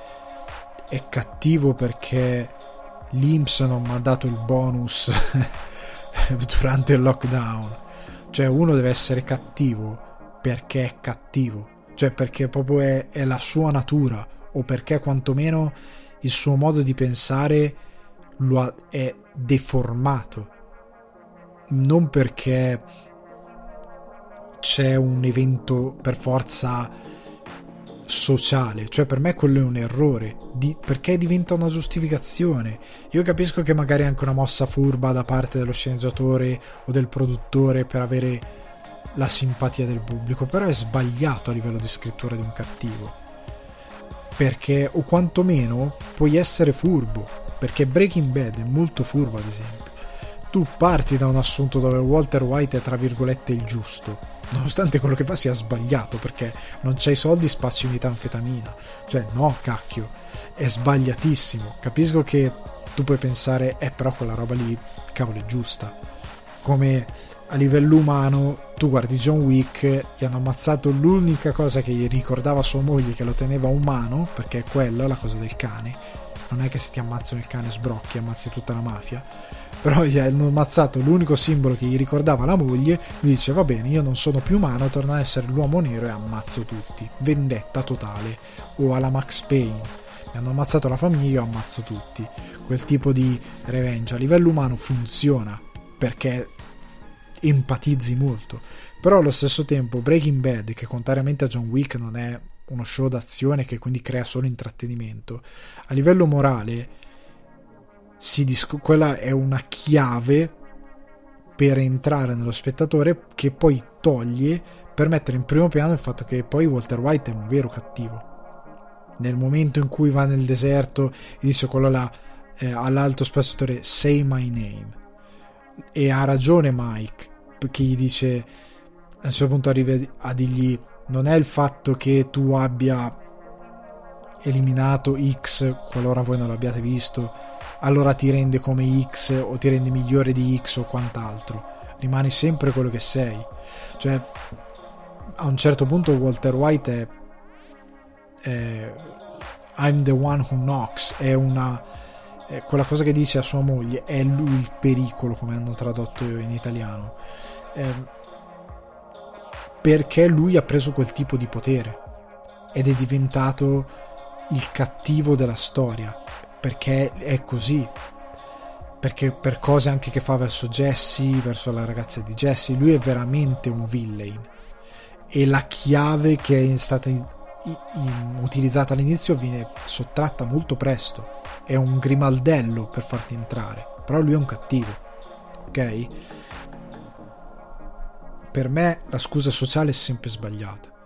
è cattivo perché l'Inps non mi ha dato il bonus *laughs* *laughs* durante il lockdown. Cioè uno deve essere cattivo perché è cattivo, cioè perché proprio è, è la sua natura o perché quantomeno il suo modo di pensare ha, è deformato. Non perché c'è un evento per forza sociale, cioè per me quello è un errore, di, perché diventa una giustificazione. Io capisco che magari è anche una mossa furba da parte dello sceneggiatore o del produttore per avere la simpatia del pubblico, però è sbagliato a livello di scrittura di un cattivo. Perché, o quantomeno, puoi essere furbo, perché Breaking Bad è molto furbo ad esempio. Tu parti da un assunto dove Walter White è tra virgolette il giusto, nonostante quello che fa sia sbagliato perché non c'hai soldi spacci metanfetamina. Cioè no cacchio è sbagliatissimo. Capisco che tu puoi pensare eh però quella roba lì cavolo è giusta. Come a livello umano tu guardi John Wick gli hanno ammazzato l'unica cosa che gli ricordava sua moglie che lo teneva umano perché è quella la cosa del cane. Non è che se ti ammazzano il cane sbrocchi ammazzi tutta la mafia però gli hanno ammazzato l'unico simbolo che gli ricordava la moglie, lui dice va bene, io non sono più umano, torno ad essere l'uomo nero e ammazzo tutti. Vendetta totale. O alla Max Payne. Mi hanno ammazzato la famiglia, io ammazzo tutti. Quel tipo di revenge a livello umano funziona perché empatizzi molto. Però allo stesso tempo Breaking Bad, che contrariamente a John Wick non è uno show d'azione che quindi crea solo intrattenimento, a livello morale disco- quella è una chiave per entrare nello spettatore che poi toglie per mettere in primo piano il fatto che poi Walter White è un vero cattivo. Nel momento in cui va nel deserto e dice quello là eh, all'alto spettatore say my name e ha ragione Mike perché gli dice a un certo punto arriva a dirgli non è il fatto che tu abbia eliminato X qualora voi non l'abbiate visto allora ti rende come X o ti rende migliore di X o quant'altro. Rimani sempre quello che sei. Cioè a un certo punto Walter White è, è I'm the one who knocks è una è quella cosa che dice a sua moglie è lui il pericolo come hanno tradotto in italiano. Eh, perché lui ha preso quel tipo di potere ed è diventato il cattivo della storia perché è così. Perché per cose anche che fa verso Jessie verso la ragazza di Jessie lui è veramente un villain. E la chiave che è stata in, in, utilizzata all'inizio viene sottratta molto presto. È un grimaldello per farti entrare. Però lui è un cattivo ok? Per me la scusa sociale è sempre sbagliata.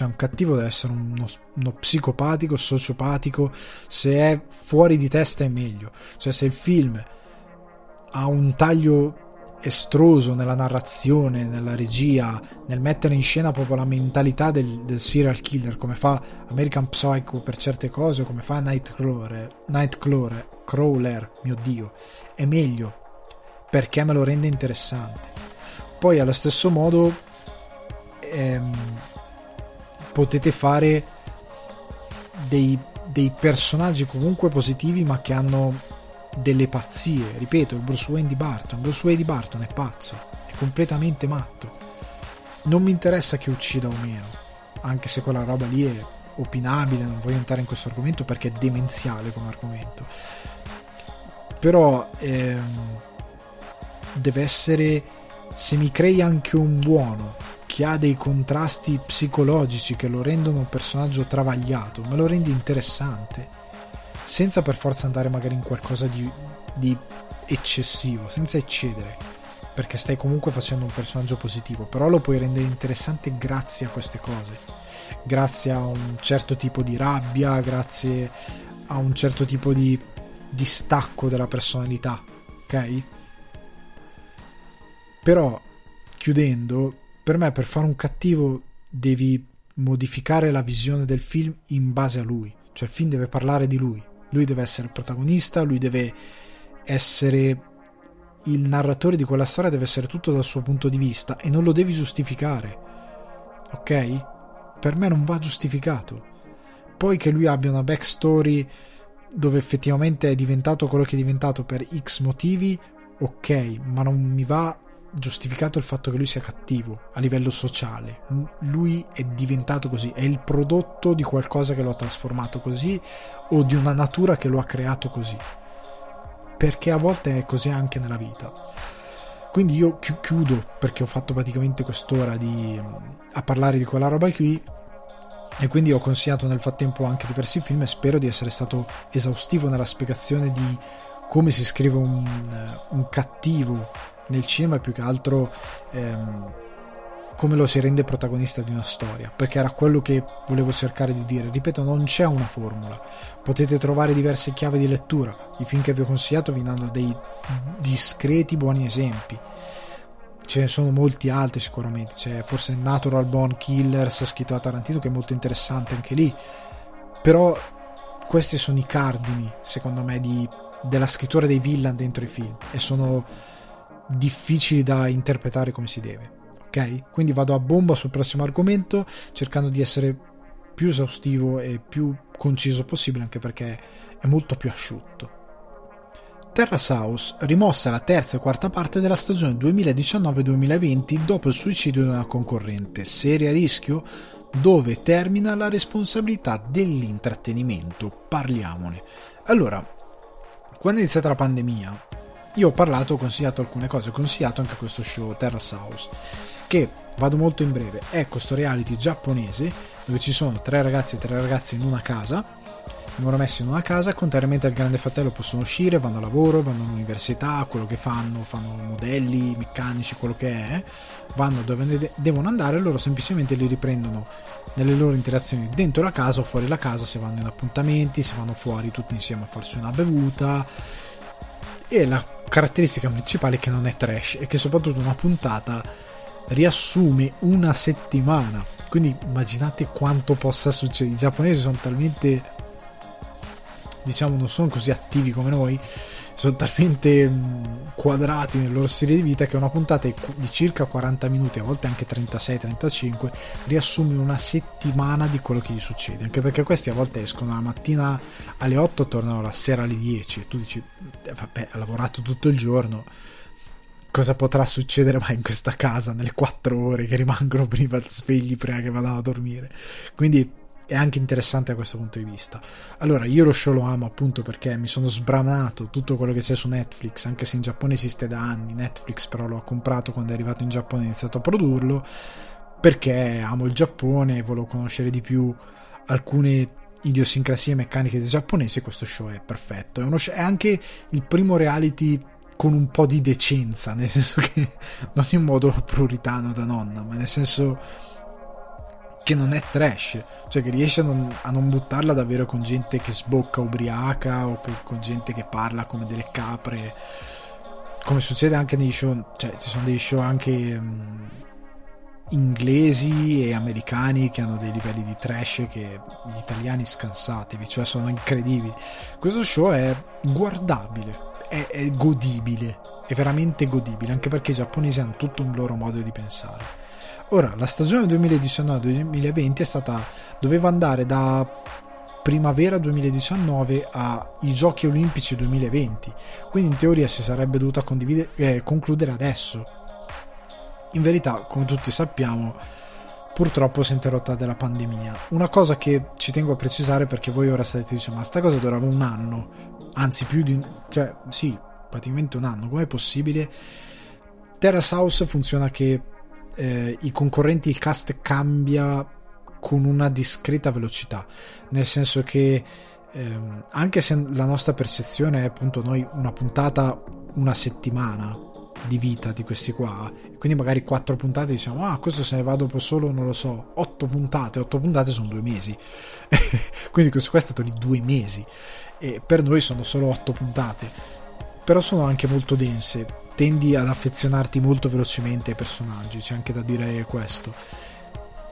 Cioè, un cattivo deve essere uno, uno, psicopatico, sociopatico. Se è fuori di testa è meglio. Cioè, se il film ha un taglio estroso nella narrazione, nella regia, nel mettere in scena proprio la mentalità del, del serial killer, come fa American Psycho per certe cose, come fa Nightcrawler, Nightcrawler, Crawler, mio dio, è meglio perché me lo rende interessante poi allo stesso modo ehm, potete fare dei, dei personaggi comunque positivi ma che hanno delle pazzie. Ripeto il Bruce Wayne di Barton. Bruce Wayne di Barton è pazzo è completamente matto. Non mi interessa che uccida o meno anche se quella roba lì è opinabile non voglio entrare in questo argomento perché è demenziale come argomento. Però ehm, deve essere se mi crei anche un buono che ha dei contrasti psicologici che lo rendono un personaggio travagliato, me lo rendi interessante, senza per forza andare magari in qualcosa di, di eccessivo, senza eccedere, perché stai comunque facendo un personaggio positivo, però lo puoi rendere interessante grazie a queste cose, grazie a un certo tipo di rabbia, grazie a un certo tipo di distacco della personalità, ok? Però, chiudendo, per me per fare un cattivo devi modificare la visione del film in base a lui. Cioè il film deve parlare di lui. Lui deve essere il protagonista, lui deve essere il narratore di quella storia, deve essere tutto dal suo punto di vista e non lo devi giustificare. Ok? Per me non va giustificato. Poi che lui abbia una backstory dove effettivamente è diventato quello che è diventato per X motivi, ok, ma non mi va giustificato il fatto che lui sia cattivo a livello sociale. Lui è diventato così, è il prodotto di qualcosa che lo ha trasformato così o di una natura che lo ha creato così. Perché a volte è così anche nella vita. Quindi io chiudo perché ho fatto praticamente quest'ora di, a parlare di quella roba qui e quindi ho consigliato nel frattempo anche diversi film e spero di essere stato esaustivo nella spiegazione di come si scrive un, un cattivo nel cinema più che altro ehm, come lo si rende protagonista di una storia, perché era quello che volevo cercare di dire. Ripeto, non c'è una formula, potete trovare diverse chiavi di lettura. I film che vi ho consigliato vi danno dei discreti buoni esempi. Ce ne sono molti altri sicuramente, c'è forse Natural Born Killers scritto da Tarantino che è molto interessante anche lì, però questi sono i cardini, secondo me, di, della scrittura dei villain dentro i film e sono difficili da interpretare come si deve. Ok? Quindi vado a bomba sul prossimo argomento cercando di essere più esaustivo e più conciso possibile anche perché è molto più asciutto. Terra House rimossa la terza e quarta parte della stagione 2019-2020 dopo il suicidio di una concorrente, serie a rischio dove termina la responsabilità dell'intrattenimento. Parliamone. Allora, quando è iniziata la pandemia, io ho parlato, ho consigliato alcune cose, ho consigliato anche questo show Terrace House, che vado molto in breve, è questo reality giapponese dove ci sono tre ragazzi e tre ragazze in una casa vengono messi in una casa, contrariamente al grande fratello possono uscire, vanno a lavoro, vanno all'università, quello che fanno, fanno modelli, meccanici, quello che è, vanno dove devono andare loro semplicemente li riprendono nelle loro interazioni dentro la casa o fuori la casa se vanno in appuntamenti, se vanno fuori tutti insieme a farsi una bevuta e la caratteristica principale è che non è trash e che soprattutto una puntata riassume una settimana. Quindi immaginate quanto possa succedere. I giapponesi sono talmente diciamo non sono così attivi come noi sono talmente mm, quadrati nel loro stile di vita che una puntata di circa 40 minuti, a volte anche 36-35, riassume una settimana di quello che gli succede. Anche perché questi a volte escono la mattina alle 8 tornano la sera alle 10 e tu dici, eh, vabbè, ha lavorato tutto il giorno. Cosa potrà succedere mai in questa casa nelle 4 ore che rimangono prima svegli prima che vadano a dormire? Quindi è anche interessante da questo punto di vista. Allora, io lo show lo amo appunto perché mi sono sbranato tutto quello che c'è su Netflix, anche se in Giappone esiste da anni. Netflix però l'ho comprato quando è arrivato in Giappone e ho iniziato a produrlo perché amo il Giappone e volevo conoscere di più alcune idiosincrasie meccaniche dei giapponesi. Questo show è perfetto. È, show, è anche il primo reality con un po' di decenza, nel senso che *laughs* non in modo puritano da nonna, ma nel senso che non è trash, cioè che riesce a non, a non, buttarla davvero con gente che sbocca ubriaca o che, con gente che parla come delle capre, come succede anche nei show, cioè ci sono dei show anche um, inglesi e americani che hanno dei livelli di trash che gli italiani scansatevi, cioè sono incredibili. Questo show è guardabile, è, è godibile, è veramente godibile, anche perché i giapponesi hanno tutto un loro modo di pensare Ora, la stagione 2019-2020 è stata, doveva andare da primavera 2019 ai Giochi Olimpici 2020, quindi in teoria si sarebbe dovuta eh, concludere adesso. In verità, come tutti sappiamo, purtroppo si è interrotta della pandemia. Una cosa che ci tengo a precisare perché voi ora state dicendo ma sta cosa durava un anno, anzi più di... cioè sì, praticamente un anno, com'è possibile? Terra House funziona che eh, i concorrenti, il cast cambia con una discreta velocità, nel senso che ehm, anche se la nostra percezione è appunto noi una puntata una settimana di vita di questi qua, quindi magari quattro puntate diciamo ah questo se ne va dopo solo non lo so, otto puntate, otto puntate sono due mesi, *laughs* quindi questo qua è stato di due mesi. E per noi sono solo otto puntate, però sono anche molto dense tendi ad affezionarti molto velocemente ai personaggi, c'è anche da dire questo.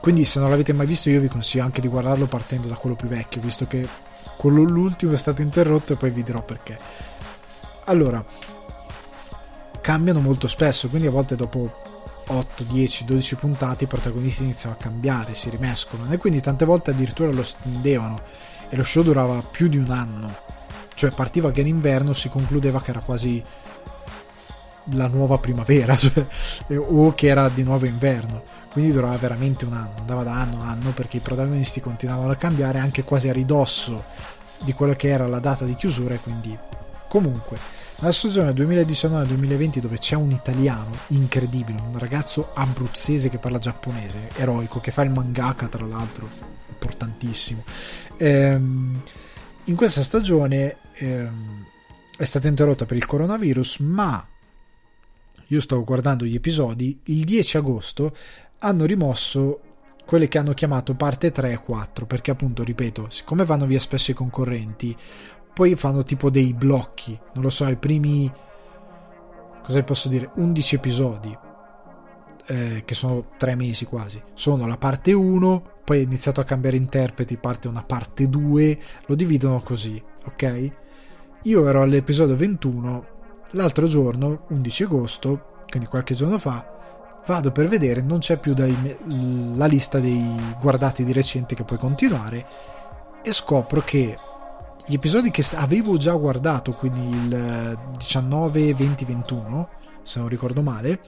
Quindi se non l'avete mai visto io vi consiglio anche di guardarlo partendo da quello più vecchio, visto che quello l'ultimo è stato interrotto e poi vi dirò perché. Allora, cambiano molto spesso, quindi a volte dopo 8, 10, 12 puntate i protagonisti iniziano a cambiare, si rimescolano e quindi tante volte addirittura lo stendevano e lo show durava più di un anno. Cioè partiva che in inverno si concludeva che era quasi la nuova primavera *laughs* cioè, o che era di nuovo inverno. Quindi durava veramente un anno andava da anno a anno perché i protagonisti continuavano a cambiare anche quasi a ridosso di quella che era la data di chiusura e quindi comunque nella stagione 2019-2020 dove c'è un italiano incredibile un ragazzo abruzzese che parla giapponese eroico che fa il mangaka tra l'altro importantissimo ehm, in questa stagione ehm, è stata interrotta per il coronavirus ma io stavo guardando gli episodi, il 10 agosto hanno rimosso quelle che hanno chiamato parte 3 e 4, perché appunto, ripeto, siccome vanno via spesso i concorrenti, poi fanno tipo dei blocchi, non lo so, i primi, cosa posso dire, 11 episodi, eh, che sono 3 mesi quasi, sono la parte 1, poi è iniziato a cambiare interpreti, parte una parte 2, lo dividono così, ok? Io ero all'episodio 21 L'altro giorno, 11 agosto, quindi qualche giorno fa, vado per vedere, non c'è più dai, la lista dei guardati di recente che puoi continuare e scopro che gli episodi che avevo già guardato, quindi il 19, 20, 21, se non ricordo male,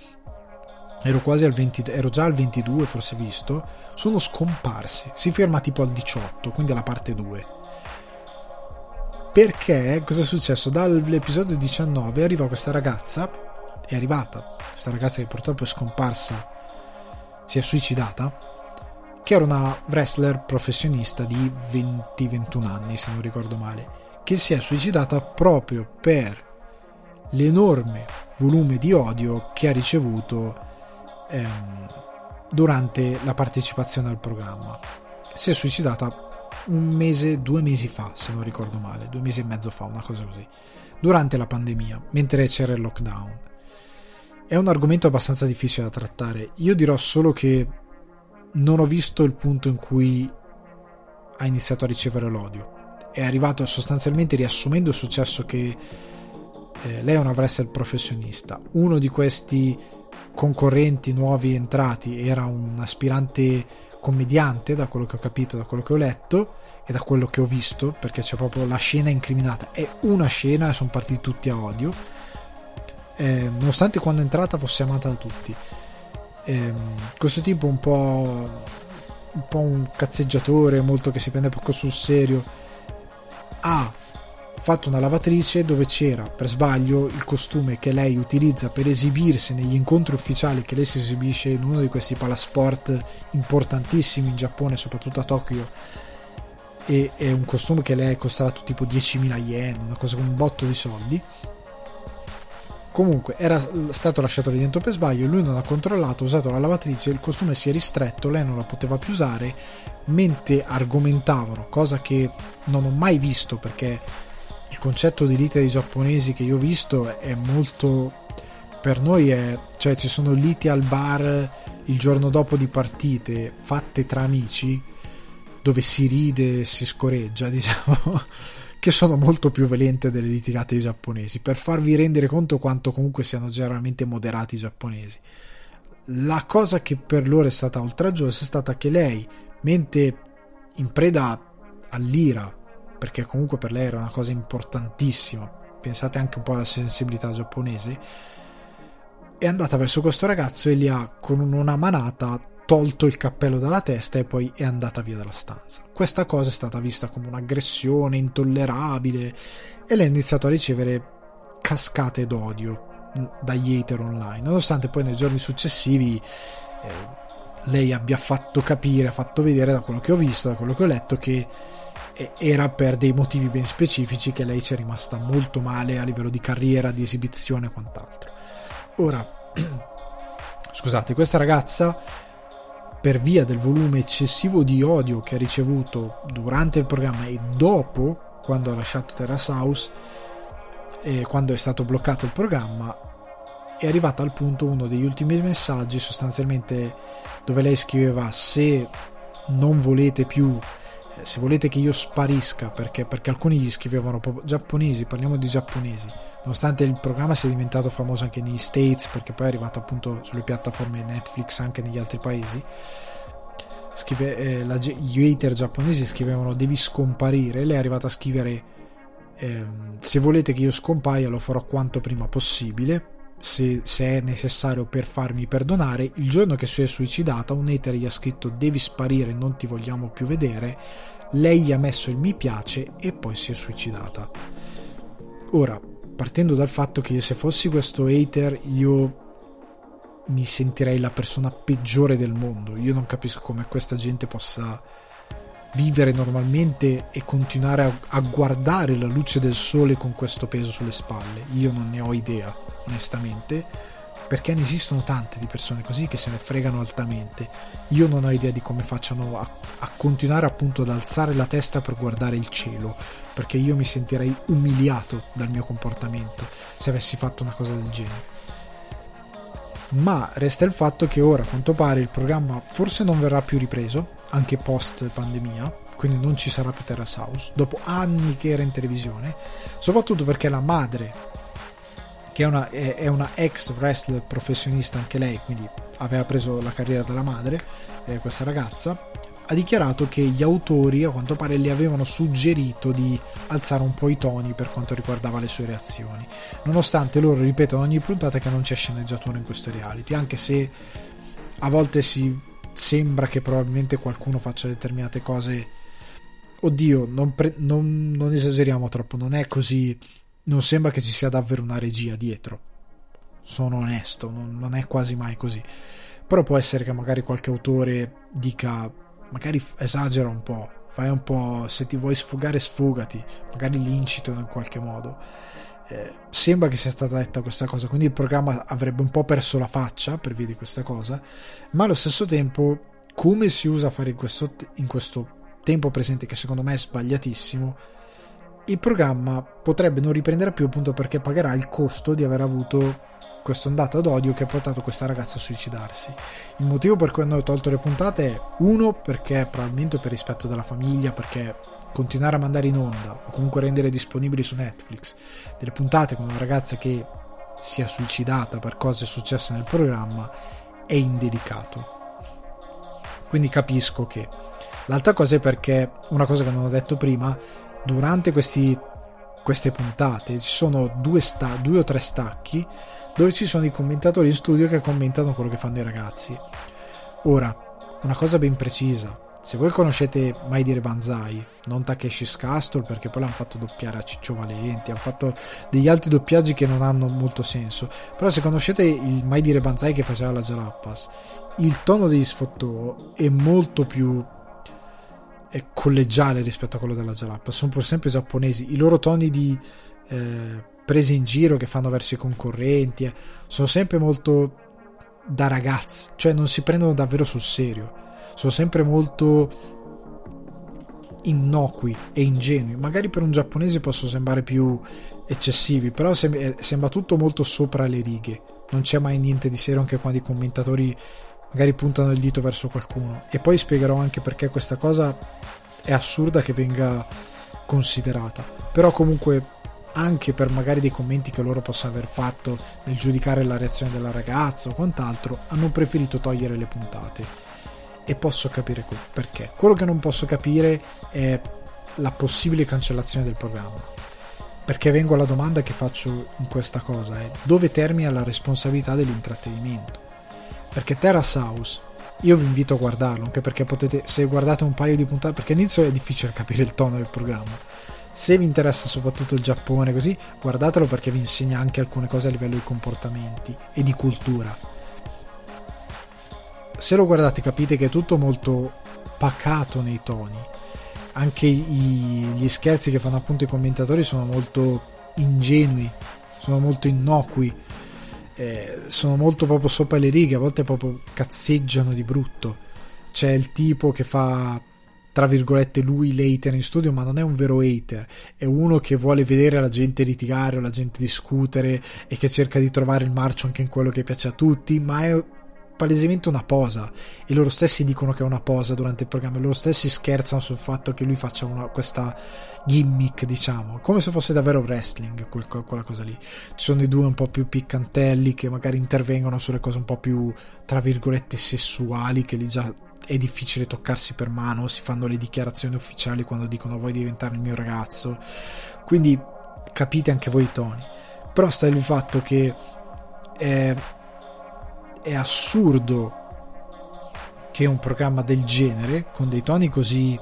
ero quasi al 20, ero già al 22 forse visto, sono scomparsi, si ferma tipo al 18, quindi alla parte 2 perché cosa è successo? Dall'episodio 19 arriva questa ragazza, è arrivata, questa ragazza che purtroppo è scomparsa, si è suicidata, che era una wrestler professionista di 20-21 anni, se non ricordo male, che si è suicidata proprio per l'enorme volume di odio che ha ricevuto ehm, durante la partecipazione al programma. Si è suicidata un mese, due mesi fa, se non ricordo male, due mesi e mezzo fa, una cosa così, durante la pandemia, mentre c'era il lockdown. È un argomento abbastanza difficile da trattare. Io dirò solo che non ho visto il punto in cui ha iniziato a ricevere l'odio. È arrivato sostanzialmente riassumendo il successo che eh, è una wrestler professionista. Uno di questi concorrenti nuovi entrati era un aspirante commediante, da quello che ho capito, da quello che ho letto e da quello che ho visto, perché c'è proprio la scena incriminata. È una scena e sono partiti tutti a odio. Eh, nonostante quando è entrata fosse amata da tutti. Eh, questo tipo un po', un po' un cazzeggiatore, molto che si prende poco sul serio, ha fatto una lavatrice dove c'era per sbaglio il costume che lei utilizza per esibirsi negli incontri ufficiali che lei si esibisce in uno di questi palasport importantissimi in Giappone, soprattutto a Tokyo. E è un costume che lei è costato tipo 10.000 yen, una cosa con un botto di soldi. Comunque era stato lasciato lì dentro per sbaglio, lui non ha controllato, ha usato la lavatrice, il costume si è ristretto, lei non la poteva più usare, mentre argomentavano, cosa che non ho mai visto perché il concetto di lite dei giapponesi che io ho visto è molto per noi è cioè ci sono liti al bar il giorno dopo di partite fatte tra amici dove si ride e si scoreggia *laughs* diciamo che sono molto più violente delle litigate giapponesi per farvi rendere conto quanto comunque siano generalmente moderati i giapponesi la cosa che per loro è stata oltraggiosa è stata che lei mentre in preda all'ira perché comunque per lei era una cosa importantissima. Pensate anche un po' alla sensibilità giapponese. È andata verso questo ragazzo e gli ha con una manata tolto il cappello dalla testa e poi è andata via dalla stanza. Questa cosa è stata vista come un'aggressione intollerabile e lei ha iniziato a ricevere cascate d'odio dagli hater online, nonostante poi nei giorni successivi eh, lei abbia fatto capire, fatto vedere da quello che ho visto, da quello che ho letto che era per dei motivi ben specifici che lei ci è rimasta molto male a livello di carriera, di esibizione e quant'altro. Ora, *clears throat* scusate, questa ragazza, per via del volume eccessivo di odio che ha ricevuto durante il programma e dopo, quando ha lasciato Terrace House, e quando è stato bloccato il programma, è arrivata al punto uno degli ultimi messaggi, sostanzialmente dove lei scriveva se non volete più se volete che io sparisca, perché, perché alcuni gli scrivevano proprio giapponesi, parliamo di giapponesi, nonostante il programma sia diventato famoso anche negli States, perché poi è arrivato appunto sulle piattaforme Netflix anche negli altri paesi. Scrive, eh, la, gli hater giapponesi scrivevano devi scomparire, lei è arrivata a scrivere eh, se volete che io scompaia lo farò quanto prima possibile se, se, è necessario per farmi perdonare. Il giorno che si è suicidata, un hater gli ha scritto devi sparire, non ti vogliamo più vedere. Lei gli ha messo il mi piace e poi si è suicidata. Ora, partendo dal fatto che io se fossi questo hater, io mi sentirei la persona peggiore del mondo. Io non capisco come questa gente possa vivere normalmente e continuare a, a guardare la luce del sole con questo peso sulle spalle. Io non ne ho idea onestamente, perché ne esistono tante di persone così che se ne fregano altamente. Io non ho idea di come facciano a, a, continuare appunto ad alzare la testa per guardare il cielo, perché io mi sentirei umiliato dal mio comportamento se avessi fatto una cosa del genere. Ma resta il fatto che ora a quanto pare il programma forse non verrà più ripreso, anche post pandemia, quindi non ci sarà più Terra House, dopo anni che era in televisione, soprattutto perché la madre che è una, è, è una, ex wrestler professionista anche lei, quindi aveva preso la carriera dalla madre, eh, questa ragazza, ha dichiarato che gli autori a quanto pare le avevano suggerito di alzare un po' i toni per quanto riguardava le sue reazioni, nonostante loro ripetono ogni puntata che non c'è sceneggiatura in questo reality, anche se a volte si sembra che probabilmente qualcuno faccia determinate cose. Oddio, non, pre- non, non esageriamo troppo, non è così non sembra che ci sia davvero una regia dietro. Sono onesto, non, non è quasi mai così. Però può essere che magari qualche autore dica magari esagera un po', fai un po', se ti vuoi sfogare sfogati, magari l'incito in qualche modo. Eh, sembra che sia stata detta questa cosa, quindi il programma avrebbe un po' perso la faccia per via di questa cosa, ma allo stesso tempo come si usa a fare in questo, in questo tempo presente che secondo me è sbagliatissimo, il programma potrebbe non riprendere più appunto perché pagherà il costo di aver avuto questa ondata d'odio che ha portato questa ragazza a suicidarsi. Il motivo per cui hanno tolto le puntate è uno perché probabilmente per rispetto della famiglia, perché continuare a mandare in onda o comunque rendere disponibili su Netflix delle puntate con una ragazza che si è suicidata per cose successe nel programma è indelicato. Quindi capisco che. L'altra cosa è perché, una cosa che non ho detto prima, durante questi, queste puntate ci sono due, sta- due o tre stacchi dove ci sono i commentatori in studio che commentano quello che fanno i ragazzi. Ora, una cosa ben precisa, se voi conoscete Mai dire Banzai, non Takeshi's Castle perché poi l'hanno fatto doppiare a Ciccio Valenti, hanno fatto degli altri doppiaggi che non hanno molto senso, però se conoscete il Mai dire Banzai che faceva la Jalappas, il tono degli sfottò è molto più è collegiale rispetto a quello della Jalappas, sono pur sempre giapponesi, i loro toni di eh, prese in giro che fanno verso i concorrenti eh, sono sempre molto da ragazzi, cioè non si prendono davvero sul serio sono sempre molto innocui e ingenui. Magari per un giapponese possono sembrare più eccessivi, però eh, sembra tutto molto sopra le righe. Non c'è mai niente di serio anche quando i commentatori magari puntano il dito verso qualcuno. E poi spiegherò anche perché questa cosa è assurda che venga considerata. Però comunque anche per magari dei commenti che loro possono aver fatto nel giudicare la reazione della ragazza o quant'altro, hanno preferito togliere le puntate e posso capire perché. Quello che non posso capire è la possibile cancellazione del programma. Perché vengo alla domanda che faccio in questa cosa, è dove termina la responsabilità dell'intrattenimento? Perché Terrace House, io vi invito a guardarlo, anche perché potete, se guardate un paio di puntate, perché all'inizio è difficile capire il tono del programma. Se vi interessa soprattutto il Giappone così, guardatelo perché vi insegna anche alcune cose a livello di comportamenti e di cultura se lo guardate capite che è tutto molto pacato nei toni. Anche i, gli scherzi che fanno appunto i commentatori sono molto ingenui, sono molto innocui, eh, sono molto proprio sopra le righe, a volte proprio cazzeggiano di brutto. C'è il tipo che fa tra virgolette lui l'hater in studio, ma non è un vero hater, è uno che vuole vedere la gente litigare o la gente discutere e che cerca di trovare il marcio anche in quello che piace a tutti, ma è palesemente una posa e loro stessi dicono che è una posa durante il programma loro stessi scherzano sul fatto che lui faccia una, questa gimmick diciamo come se fosse davvero wrestling quel, quella cosa lì. Ci sono i due un po' più piccantelli che magari intervengono sulle cose un po' più tra virgolette sessuali che lì già è difficile toccarsi per mano si fanno le dichiarazioni ufficiali quando dicono vuoi diventare il mio ragazzo? Quindi capite anche voi i toni però sta il fatto che eh, è assurdo che un programma del genere, con dei toni così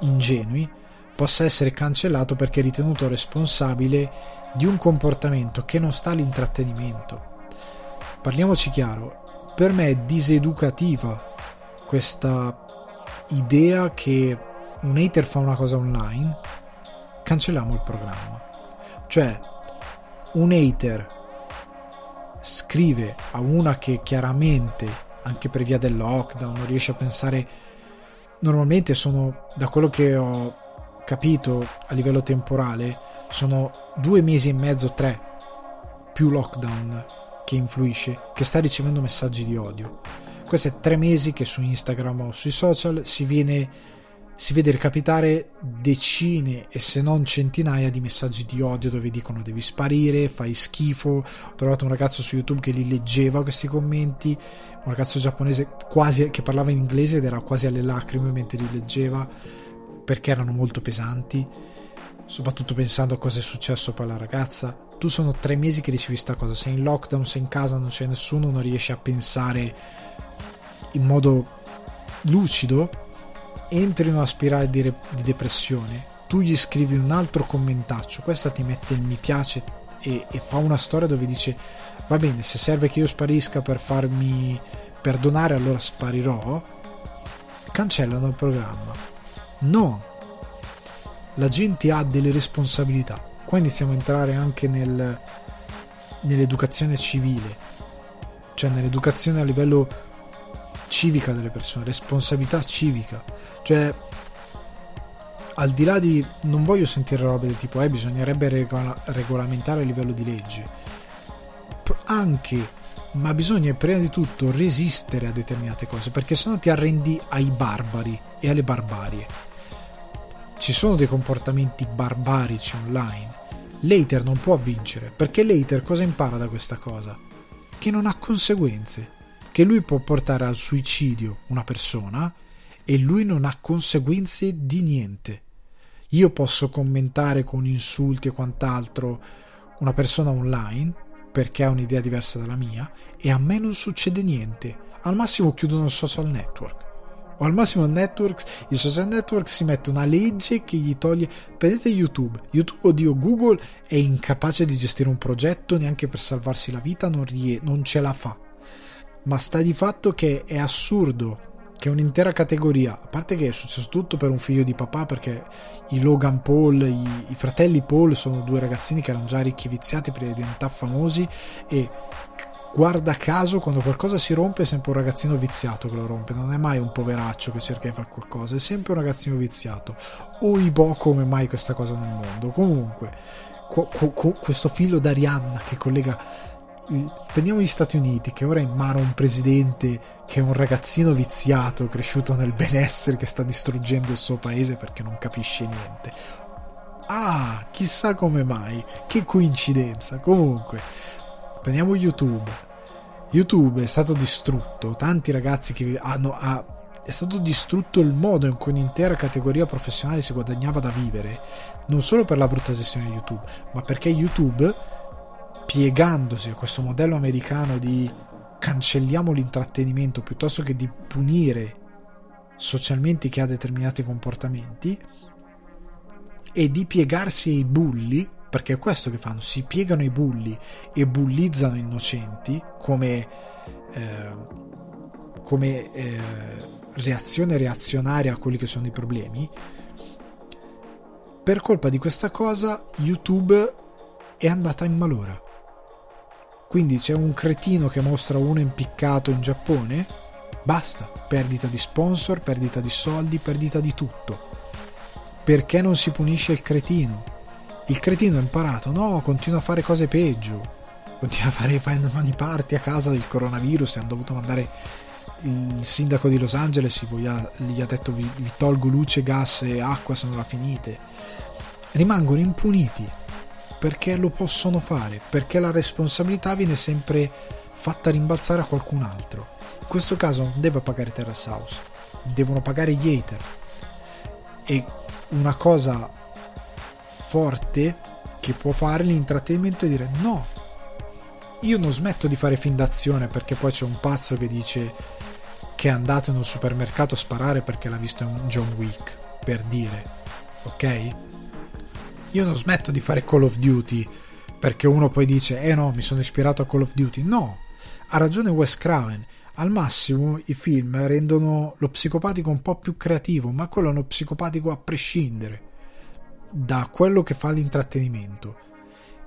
ingenui, possa essere cancellato perché ritenuto responsabile di un comportamento che non sta all'intrattenimento. Parliamoci chiaro, per me è diseducativa questa idea che un hater fa una cosa online, cancelliamo il programma. Cioè, un hater scrive a una che chiaramente, anche per via del lockdown, non riesce a pensare... Normalmente sono, da quello che ho capito a livello temporale, sono due mesi e mezzo, tre, più lockdown che influisce, che sta ricevendo messaggi di odio. Questi tre mesi che su Instagram o sui social si viene si vede recapitare decine e se non centinaia di messaggi di odio dove dicono devi sparire, fai schifo. Ho trovato un ragazzo su YouTube che li leggeva questi commenti, un ragazzo giapponese quasi che parlava in inglese ed era quasi alle lacrime mentre li leggeva perché erano molto pesanti, soprattutto pensando a cosa è successo per la ragazza. Tu sono tre mesi che ricevi questa cosa, sei in lockdown, sei in casa, non c'è nessuno, non riesci a pensare in modo lucido entri in una spirale di, re- di depressione, tu gli scrivi un altro commentaccio, questa ti mette il mi piace e, e, fa una storia dove dice va bene, se serve che io sparisca per farmi perdonare allora sparirò, cancellano il programma. No, la gente ha delle responsabilità. Qua iniziamo a entrare anche nel, nell'educazione civile, cioè nell'educazione a livello civica delle persone, responsabilità civica. Cioè, al di là di... non voglio sentire robe del tipo, eh, bisognerebbe regola- regolamentare a livello di legge. Anche, ma bisogna prima di tutto resistere a determinate cose, perché se no ti arrendi ai barbari e alle barbarie. Ci sono dei comportamenti barbarici online. L'hater non può vincere, perché l'hater cosa impara da questa cosa? Che non ha conseguenze, che lui può portare al suicidio una persona e lui non ha conseguenze di niente io posso commentare con insulti e quant'altro una persona online perché ha un'idea diversa dalla mia e a me non succede niente. Al massimo chiudono il social network. O al massimo il, network, il social network si mette una legge che gli toglie. Prendete YouTube. YouTube, oddio, Google è incapace di gestire un progetto neanche per salvarsi la vita, non, rie- non ce la fa. Ma sta di fatto che è assurdo che un'intera categoria, a parte che è successo tutto per un figlio di papà, perché i Logan Paul, i, i fratelli Paul sono due ragazzini che erano già ricchi viziati per diventare famosi e guarda caso quando qualcosa si rompe è sempre un ragazzino viziato che lo rompe, non è mai un poveraccio che cerca di fare qualcosa, è sempre un ragazzino viziato. O boh come mai questa cosa nel mondo. Comunque, qu- qu- questo filo d'Arianna che collega prendiamo gli Stati Uniti che ora è in mano un presidente che è un ragazzino viziato cresciuto nel benessere che sta distruggendo il suo paese perché non capisce niente. Ah chissà come mai. Che coincidenza. Comunque prendiamo YouTube. YouTube è stato distrutto. Tanti ragazzi che hanno ha, è stato distrutto il modo in cui un'intera categoria professionale si guadagnava da vivere. Non solo per la brutta gestione di YouTube ma perché YouTube piegandosi a questo modello americano di cancelliamo l'intrattenimento piuttosto che di punire socialmente chi ha determinati comportamenti e di piegarsi ai bulli perché è questo che fanno si piegano ai bulli e bullizzano innocenti come eh, come eh, reazione reazionaria a quelli che sono i problemi. Per colpa di questa cosa YouTube è andata in malora quindi c'è un cretino che mostra uno impiccato in Giappone, basta, perdita di sponsor, perdita di soldi, perdita di tutto. Perché non si punisce il cretino? Il cretino ha imparato, no, continua a fare cose peggio. Continua a fare mani parti a casa del coronavirus e hanno dovuto mandare il sindaco di Los Angeles gli ha detto vi, vi tolgo luce, gas e acqua se non la finite. Rimangono impuniti perché lo possono fare, perché la responsabilità viene sempre fatta rimbalzare a qualcun altro. In questo caso non deve pagare Terrace House, devono pagare gli hater. E una cosa forte che può fare l'intrattenimento è dire no, io non smetto di fare fin d'azione perché poi c'è un pazzo che dice che è andato in un supermercato a sparare perché l'ha visto John Wick, per dire, ok? Io non smetto di fare Call of Duty perché uno poi dice eh no mi sono ispirato a Call of Duty. No ha ragione Wes Craven. Al massimo i film rendono lo psicopatico un po' più creativo ma quello è uno psicopatico a prescindere da quello che fa l'intrattenimento.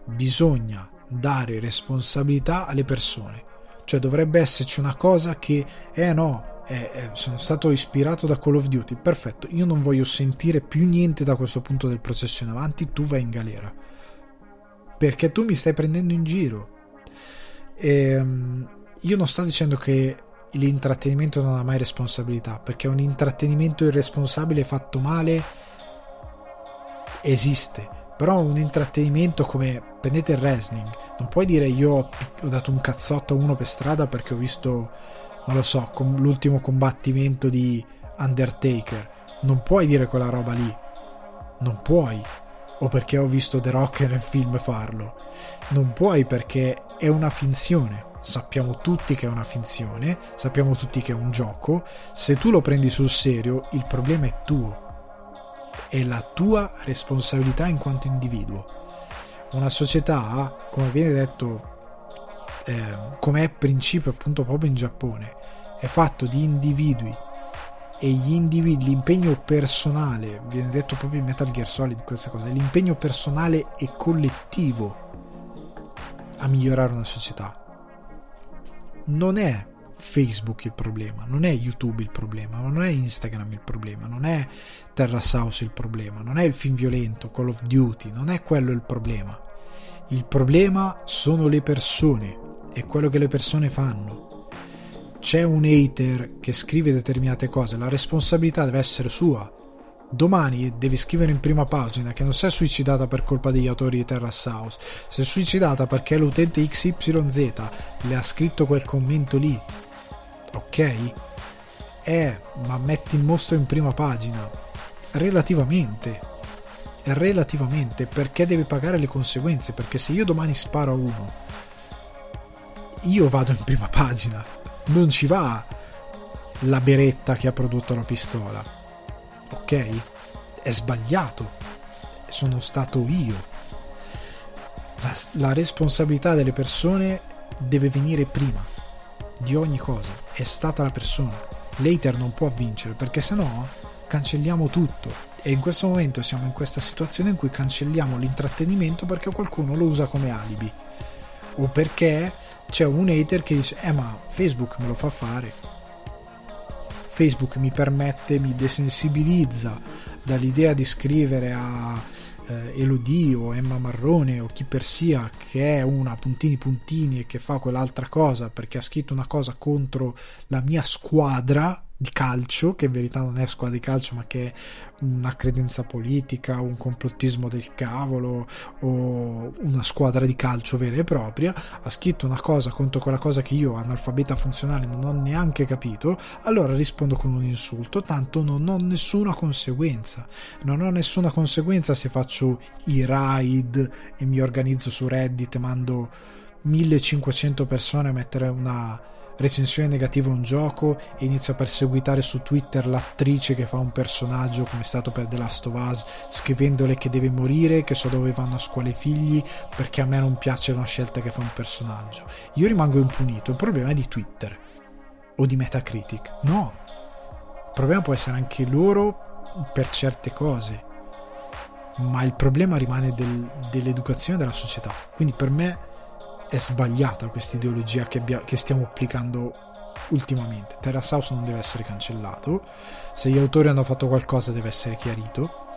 Bisogna dare responsabilità alle persone. Cioè dovrebbe esserci una cosa che eh no eh, eh, sono stato ispirato da Call of Duty, perfetto, io non voglio sentire più niente da questo punto del processo in avanti, tu vai in galera. Perché tu mi stai prendendo in giro. E, ehm, io non sto dicendo che l'intrattenimento non ha mai responsabilità, perché un intrattenimento irresponsabile fatto male esiste. Però un intrattenimento come prendete il wrestling, non puoi dire io ho, ho dato un cazzotto a uno per strada perché ho visto non lo so, con l'ultimo combattimento di Undertaker. Non puoi dire quella roba lì. Non puoi. O perché ho visto The Rock *laughs* nel film farlo. Non puoi perché è una finzione. Sappiamo tutti che è una finzione, sappiamo tutti che è un gioco. Se tu lo prendi sul serio, il problema è tuo. È la tua responsabilità in quanto individuo. Una società, come viene detto eh, come è principio appunto proprio in Giappone, è fatto di individui e gli individui, l'impegno personale, viene detto proprio in Metal Gear Solid questa cosa, l'impegno personale e collettivo a migliorare una società. Non è Facebook il problema, non è YouTube il problema, non è Instagram il problema, non è Terra House il problema, non è il film violento, Call of Duty, non è quello il problema. Il problema sono le persone e quello che le persone fanno c'è un hater che scrive determinate cose, la responsabilità deve essere sua. Domani devi scrivere in prima pagina che non si è suicidata per colpa degli autori di Terrace House, è suicidata perché l'utente XYZ le ha scritto quel commento lì. Ok? Eh, ma metti il mostro in prima pagina. Relativamente. Relativamente, perché deve pagare le conseguenze? Perché se io domani sparo a uno, io vado in prima pagina non ci va la beretta che ha prodotto la pistola. Ok? È sbagliato. Sono stato io. La, la responsabilità delle persone deve venire prima di ogni cosa. È stata la persona. L'hater non può vincere perché se no cancelliamo tutto. E in questo momento siamo in questa situazione in cui cancelliamo l'intrattenimento perché qualcuno lo usa come alibi. O perché c'è un hater che dice eh ma Facebook me lo fa fare. Facebook mi permette, mi desensibilizza dall'idea di scrivere a eh, Elodie o Emma Marrone o chi per sia che è una puntini puntini e che fa quell'altra cosa perché ha scritto una cosa contro la mia squadra di calcio, che in verità non è squadra di calcio, ma che è una credenza politica, un complottismo del cavolo o una squadra di calcio vera e propria, ha scritto una cosa contro quella cosa che io, analfabeta funzionale, non ho neanche capito, allora rispondo con un insulto, tanto non ho nessuna conseguenza. Non ho nessuna conseguenza se faccio i raid e mi organizzo su Reddit, mando 1500 persone a mettere una recensione negativa a un gioco e inizio a perseguitare su Twitter l'attrice che fa un personaggio come è stato per The Last of Us scrivendole che deve morire, che so dove vanno a scuola i figli perché a me non piace una scelta che fa un personaggio. Io rimango impunito, il problema è di Twitter o di Metacritic. No, il problema può essere anche loro per certe cose, ma il problema rimane del, dell'educazione della società. Quindi per me è sbagliata questa ideologia che, abbia, che stiamo applicando ultimamente. Terrace House non deve essere cancellato, se gli autori hanno fatto qualcosa deve essere chiarito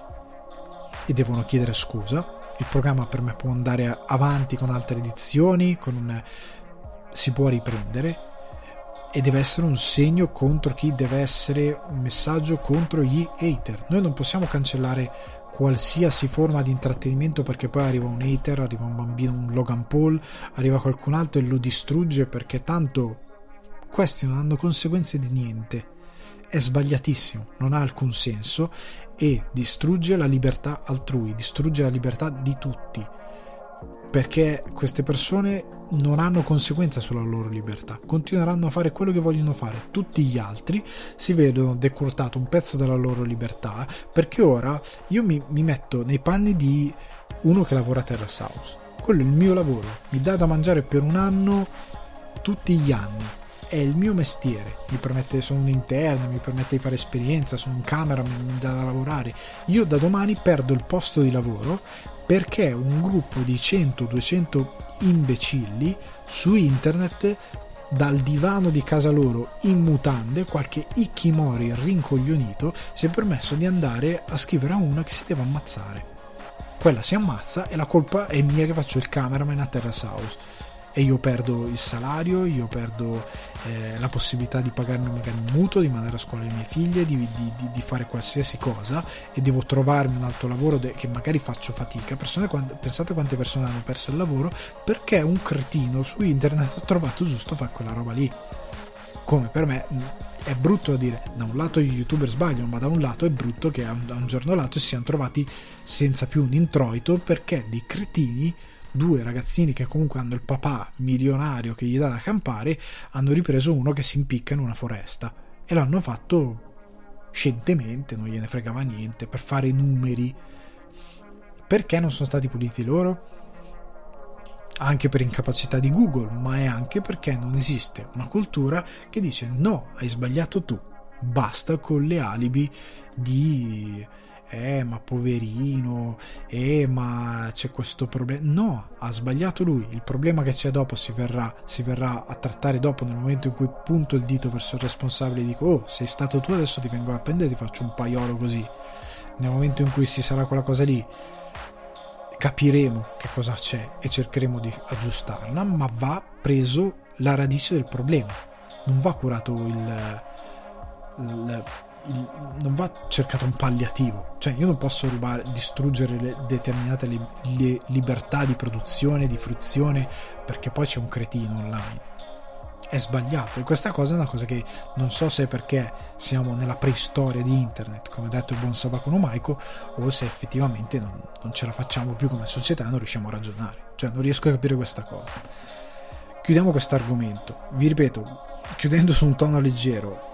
e devono chiedere scusa. Il programma per me può andare avanti con altre edizioni, con un... si può riprendere e deve essere un segno contro chi deve essere un messaggio contro gli hater. Noi non possiamo cancellare qualsiasi forma di intrattenimento perché poi arriva un hater, arriva un bambino, un Logan Paul, arriva qualcun altro e lo distrugge perché tanto questi non hanno conseguenze di niente. È sbagliatissimo, non ha alcun senso e distrugge la libertà altrui, distrugge la libertà di tutti perché queste persone non hanno conseguenza sulla loro libertà, continueranno a fare quello che vogliono fare. Tutti gli altri si vedono decurtato un pezzo della loro libertà perché ora io mi, mi metto nei panni di uno che lavora a Terrace House. Quello è il mio lavoro, mi dà da mangiare per un anno tutti gli anni. È il mio mestiere, mi permette, sono un interno, mi permette di fare esperienza, sono un camera, mi, mi dà da lavorare. Io da domani perdo il posto di lavoro perché un gruppo di 100-200 imbecilli su internet dal divano di casa loro in mutande, qualche Ikkimori rincoglionito si è permesso di andare a scrivere a una che si deve ammazzare. Quella si ammazza e la colpa è mia che faccio il cameraman a Terrace House e io perdo il salario, io perdo eh, la possibilità di pagarmi magari un mutuo, di mandare a scuola le mie figlie, di, di, di, fare qualsiasi cosa e devo trovarmi un altro lavoro de- che magari faccio fatica. Persone, quante, pensate quante persone hanno perso il lavoro perché un cretino su internet *laughs* ha trovato giusto fare quella roba lì. Come per me mm, è brutto da dire, da un lato gli youtuber sbagliano, ma da un lato è brutto che a un, a un giorno lato si siano trovati senza più un introito perché di cretini due ragazzini che comunque hanno il papà milionario che gli dà da campare, hanno ripreso uno che si impicca in una foresta e l'hanno fatto scientemente, non gliene fregava niente, per fare numeri. Perché non sono stati puliti loro? Anche per incapacità di Google, ma è anche perché non esiste una cultura che dice no, hai sbagliato tu, basta con le alibi di eh ma poverino, eh ma c'è questo problema. No, ha sbagliato lui. Il problema che c'è dopo si verrà, si verrà a trattare dopo nel momento in cui punto il dito verso il responsabile e dico oh sei stato tu adesso ti vengo a prendere e ti faccio un paiolo così. Nel momento in cui ci sarà quella cosa lì capiremo che cosa c'è e cercheremo di aggiustarla, ma va preso la radice del problema. Non va curato il, il il, non va cercato un palliativo. Cioè, io non posso rubare, distruggere le determinate li, le libertà di produzione, di fruizione, perché poi c'è un cretino online. È sbagliato e questa cosa è una cosa che non so se è perché siamo nella preistoria di internet, come ha detto il buon Sabacono Maico, o se effettivamente non, non ce la facciamo più come società e non riusciamo a ragionare. Cioè, non riesco a capire questa cosa. Chiudiamo questo argomento. Vi ripeto, chiudendo su un tono leggero,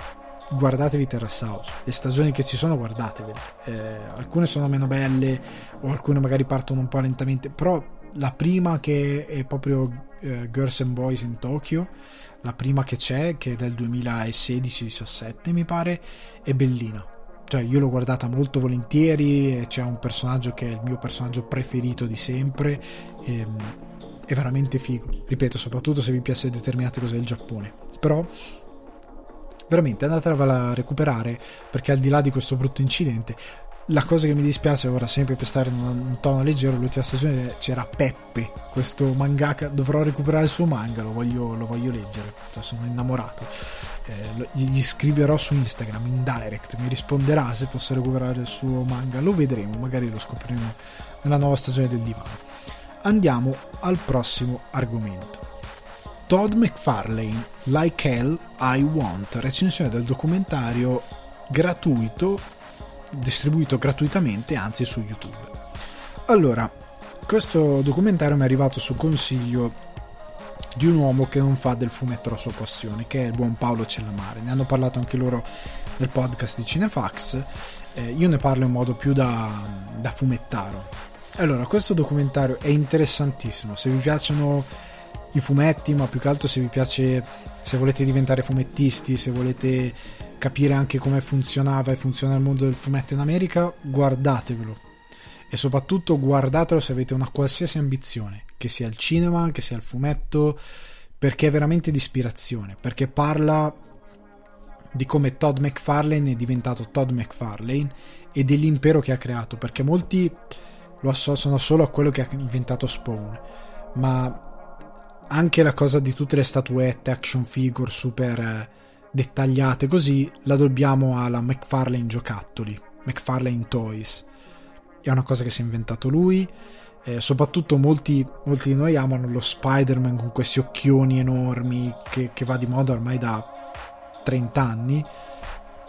guardatevi Terrace House le stagioni che ci sono guardatevele. Eh, alcune sono meno belle o alcune magari partono un po' lentamente però la prima che è proprio eh, Girls and Boys in Tokyo la prima che c'è che è del 2016-17 mi pare è bellina. Cioè io l'ho guardata molto volentieri c'è un personaggio che è il mio personaggio preferito di sempre ehm, è veramente figo. Ripeto soprattutto se vi piace determinate cose del Giappone. Però veramente andatevela a recuperare perché al di là di questo brutto incidente la cosa che mi dispiace ora sempre per stare in un tono leggero l'ultima stagione c'era Peppe questo mangaka dovrò recuperare il suo manga lo voglio, lo voglio leggere cioè, sono innamorato. Eh, gli scriverò su Instagram in direct mi risponderà se posso recuperare il suo manga lo vedremo magari lo scopriremo nella nuova stagione del divano. Andiamo al prossimo argomento Todd McFarlane, Like Hell I Want, recensione del documentario gratuito, distribuito gratuitamente, anzi su YouTube. Allora, questo documentario mi è arrivato su consiglio di un uomo che non fa del fumetto la sua passione, che è il buon Paolo Cellamare. Ne hanno parlato anche loro nel podcast di Cinefax. Eh, io ne parlo in modo più da, da fumettaro. Allora, questo documentario è interessantissimo. Se vi piacciono i fumetti, ma più che altro se vi piace, se volete diventare fumettisti, se volete capire anche come funzionava e funziona il mondo del fumetto in America, guardatevelo. E soprattutto guardatelo se avete una qualsiasi ambizione, che sia il cinema, che sia il fumetto, perché è veramente di ispirazione, perché parla di come Todd McFarlane è diventato Todd McFarlane e dell'impero che ha creato, perché molti lo associano solo a quello che ha inventato Spawn, ma anche la cosa di tutte le statuette, action figure super eh, dettagliate così, la dobbiamo alla McFarlane Giocattoli, McFarlane Toys. È una cosa che si è inventato lui. Eh, soprattutto molti, molti, di noi amano lo Spider-Man con questi occhioni enormi che, che va di moda ormai da 30 anni.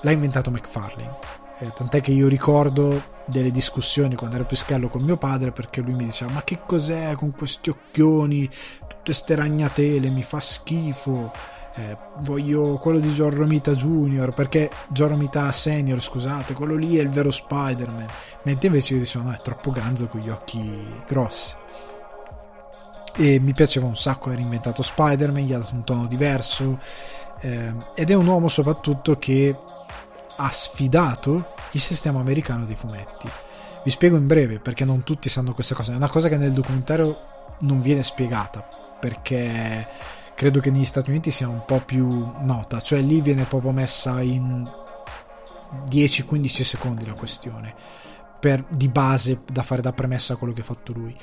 L'ha inventato McFarlane. Eh, tant'è che io ricordo delle discussioni quando ero più scallo con mio padre perché lui mi diceva ma che cos'è con questi occhioni tutte ste ragnatele, mi fa schifo. Eh, voglio quello di John Romita Junior perché John Romita Senior scusate quello lì è il vero Spider-Man mentre invece io dicevo no è troppo ganzo con gli occhi grossi e mi piaceva un sacco aver inventato Spider-Man gli ha dato un tono diverso eh, ed è un uomo soprattutto che ha sfidato il sistema americano dei fumetti vi spiego in breve perché non tutti sanno questa cosa è una cosa che nel documentario non viene spiegata perché credo che negli Stati Uniti sia un po' più nota, cioè lì viene proprio messa in 10-15 secondi la questione per, di base da fare da premessa a quello che ha fatto lui.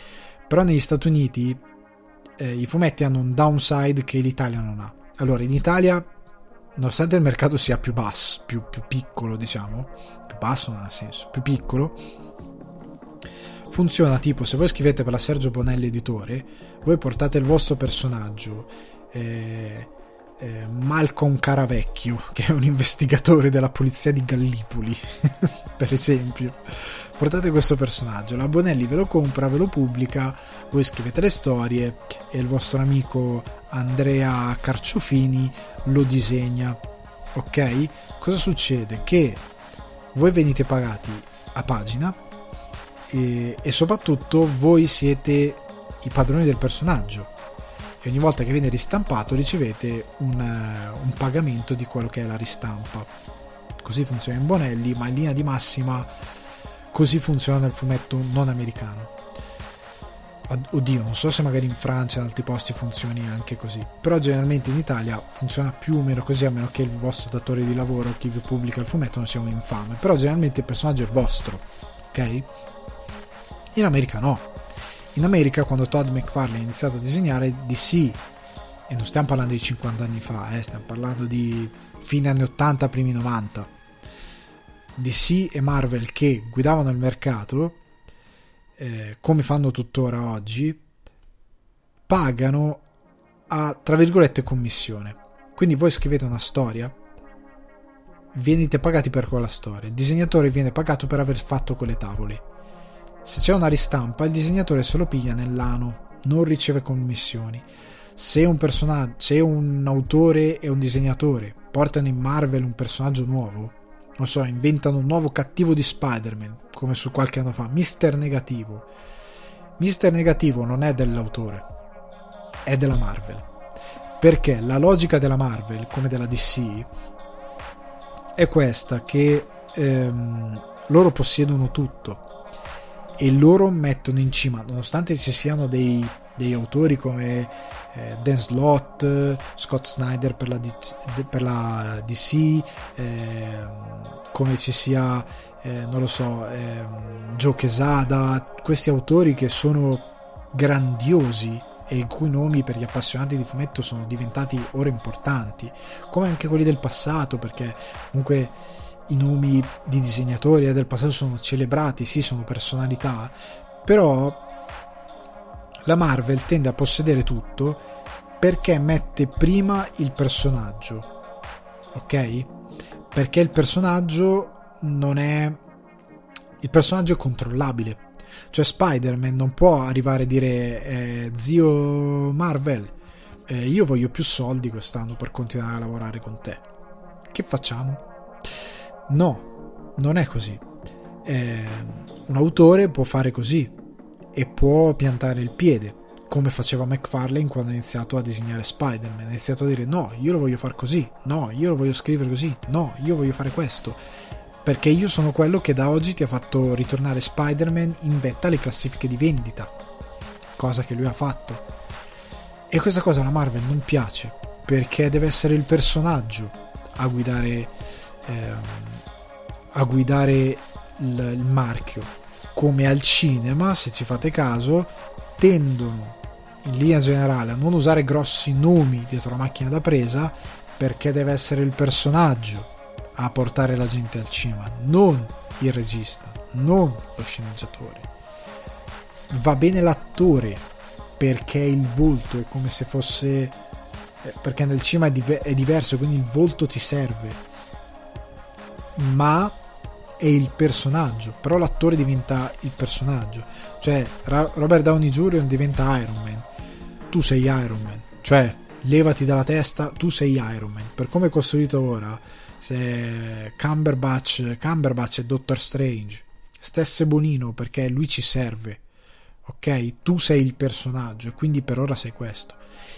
Però negli Stati Uniti eh, i fumetti hanno un downside che l'Italia non ha. Allora, in Italia, nonostante il mercato sia più basso, più, più piccolo, diciamo, più basso non ha senso, più piccolo, funziona tipo se voi scrivete per la Sergio Bonelli editore voi portate il vostro personaggio eh, eh, Malcolm Caravecchio *laughs* che è un investigatore della polizia di Gallipoli *laughs* per esempio. Portate questo personaggio la Bonelli ve lo compra ve lo pubblica voi scrivete le storie e il vostro amico Andrea Carciofini lo disegna ok cosa succede che voi venite pagati a pagina e, e soprattutto voi siete i padroni del personaggio e ogni volta che viene ristampato ricevete un, un, pagamento di quello che è la ristampa. così funziona in Bonelli, ma in linea di massima così funziona nel fumetto non americano. Oddio, non so se magari in Francia e in altri posti funzioni anche così, però generalmente in Italia funziona più o meno così, a meno che il vostro datore di lavoro, chi vi pubblica il fumetto, non sia un infame, però generalmente il personaggio è il vostro, ok? In America no. In America quando Todd McFarlane ha iniziato a disegnare DC, e non stiamo parlando di 50 anni fa, eh, stiamo parlando di fine anni 80, primi 90, DC e Marvel che guidavano il mercato, eh, come fanno tuttora oggi, pagano a, tra virgolette, commissione. Quindi voi scrivete una storia, venite pagati per quella storia, il disegnatore viene pagato per aver fatto quelle tavole. Se c'è una ristampa, il disegnatore se lo piglia nell'ano, non riceve commissioni. Se un se un autore e un disegnatore portano in Marvel un personaggio nuovo, non so, inventano un nuovo cattivo di Spider-Man, come su qualche anno fa, Mister Negativo. Mister Negativo non è dell'autore, è della Marvel. Perché la logica della Marvel, come della DC, è questa che ehm, loro possiedono tutto e loro mettono in cima, nonostante ci siano dei, dei autori come eh, Dan Slott, Scott Snyder per la, per la DC, eh, come ci sia, eh, non lo so, ehm, Joe Quesada, questi autori che sono grandiosi e i cui nomi per gli appassionati di fumetto sono diventati ora importanti, come anche quelli del passato, perché comunque i nomi di disegnatori del passato sono celebrati, sì, sono personalità, però la Marvel tende a possedere tutto perché mette prima il personaggio, ok? Perché il personaggio non è... il personaggio è controllabile. Cioè Spider-Man non può arrivare a dire eh, zio Marvel, eh, io voglio più soldi quest'anno per continuare a lavorare con te. Che facciamo? No, non è così. Eh, un autore può fare così e può piantare il piede, come faceva McFarlane quando ha iniziato a disegnare Spider-Man. Ha iniziato a dire no, io lo voglio fare così, no, io lo voglio scrivere così, no, io voglio fare questo. Perché io sono quello che da oggi ti ha fatto ritornare Spider-Man in vetta alle classifiche di vendita, cosa che lui ha fatto. E questa cosa alla Marvel non piace, perché deve essere il personaggio a guidare ehm, a guidare il, il marchio. Come al cinema, se ci fate caso, tendono in linea generale a non usare grossi nomi dietro la macchina da presa perché deve essere il personaggio a portare la gente al cinema, non il regista, non lo sceneggiatore. Va bene l'attore perché il volto è come se fosse eh, perché nel cinema è, div- è diverso, quindi il volto ti serve ma è il personaggio, però l'attore diventa il personaggio. Cioè, Robert Downey Jr. diventa Iron Man. Tu sei Iron Man. Cioè, levati dalla testa, tu sei Iron Man. Per come è costruito ora, se Cumberbatch, Cumberbatch è Doctor Strange, stesse bonino perché lui ci serve. Ok? Tu sei il personaggio e quindi per ora sei questo.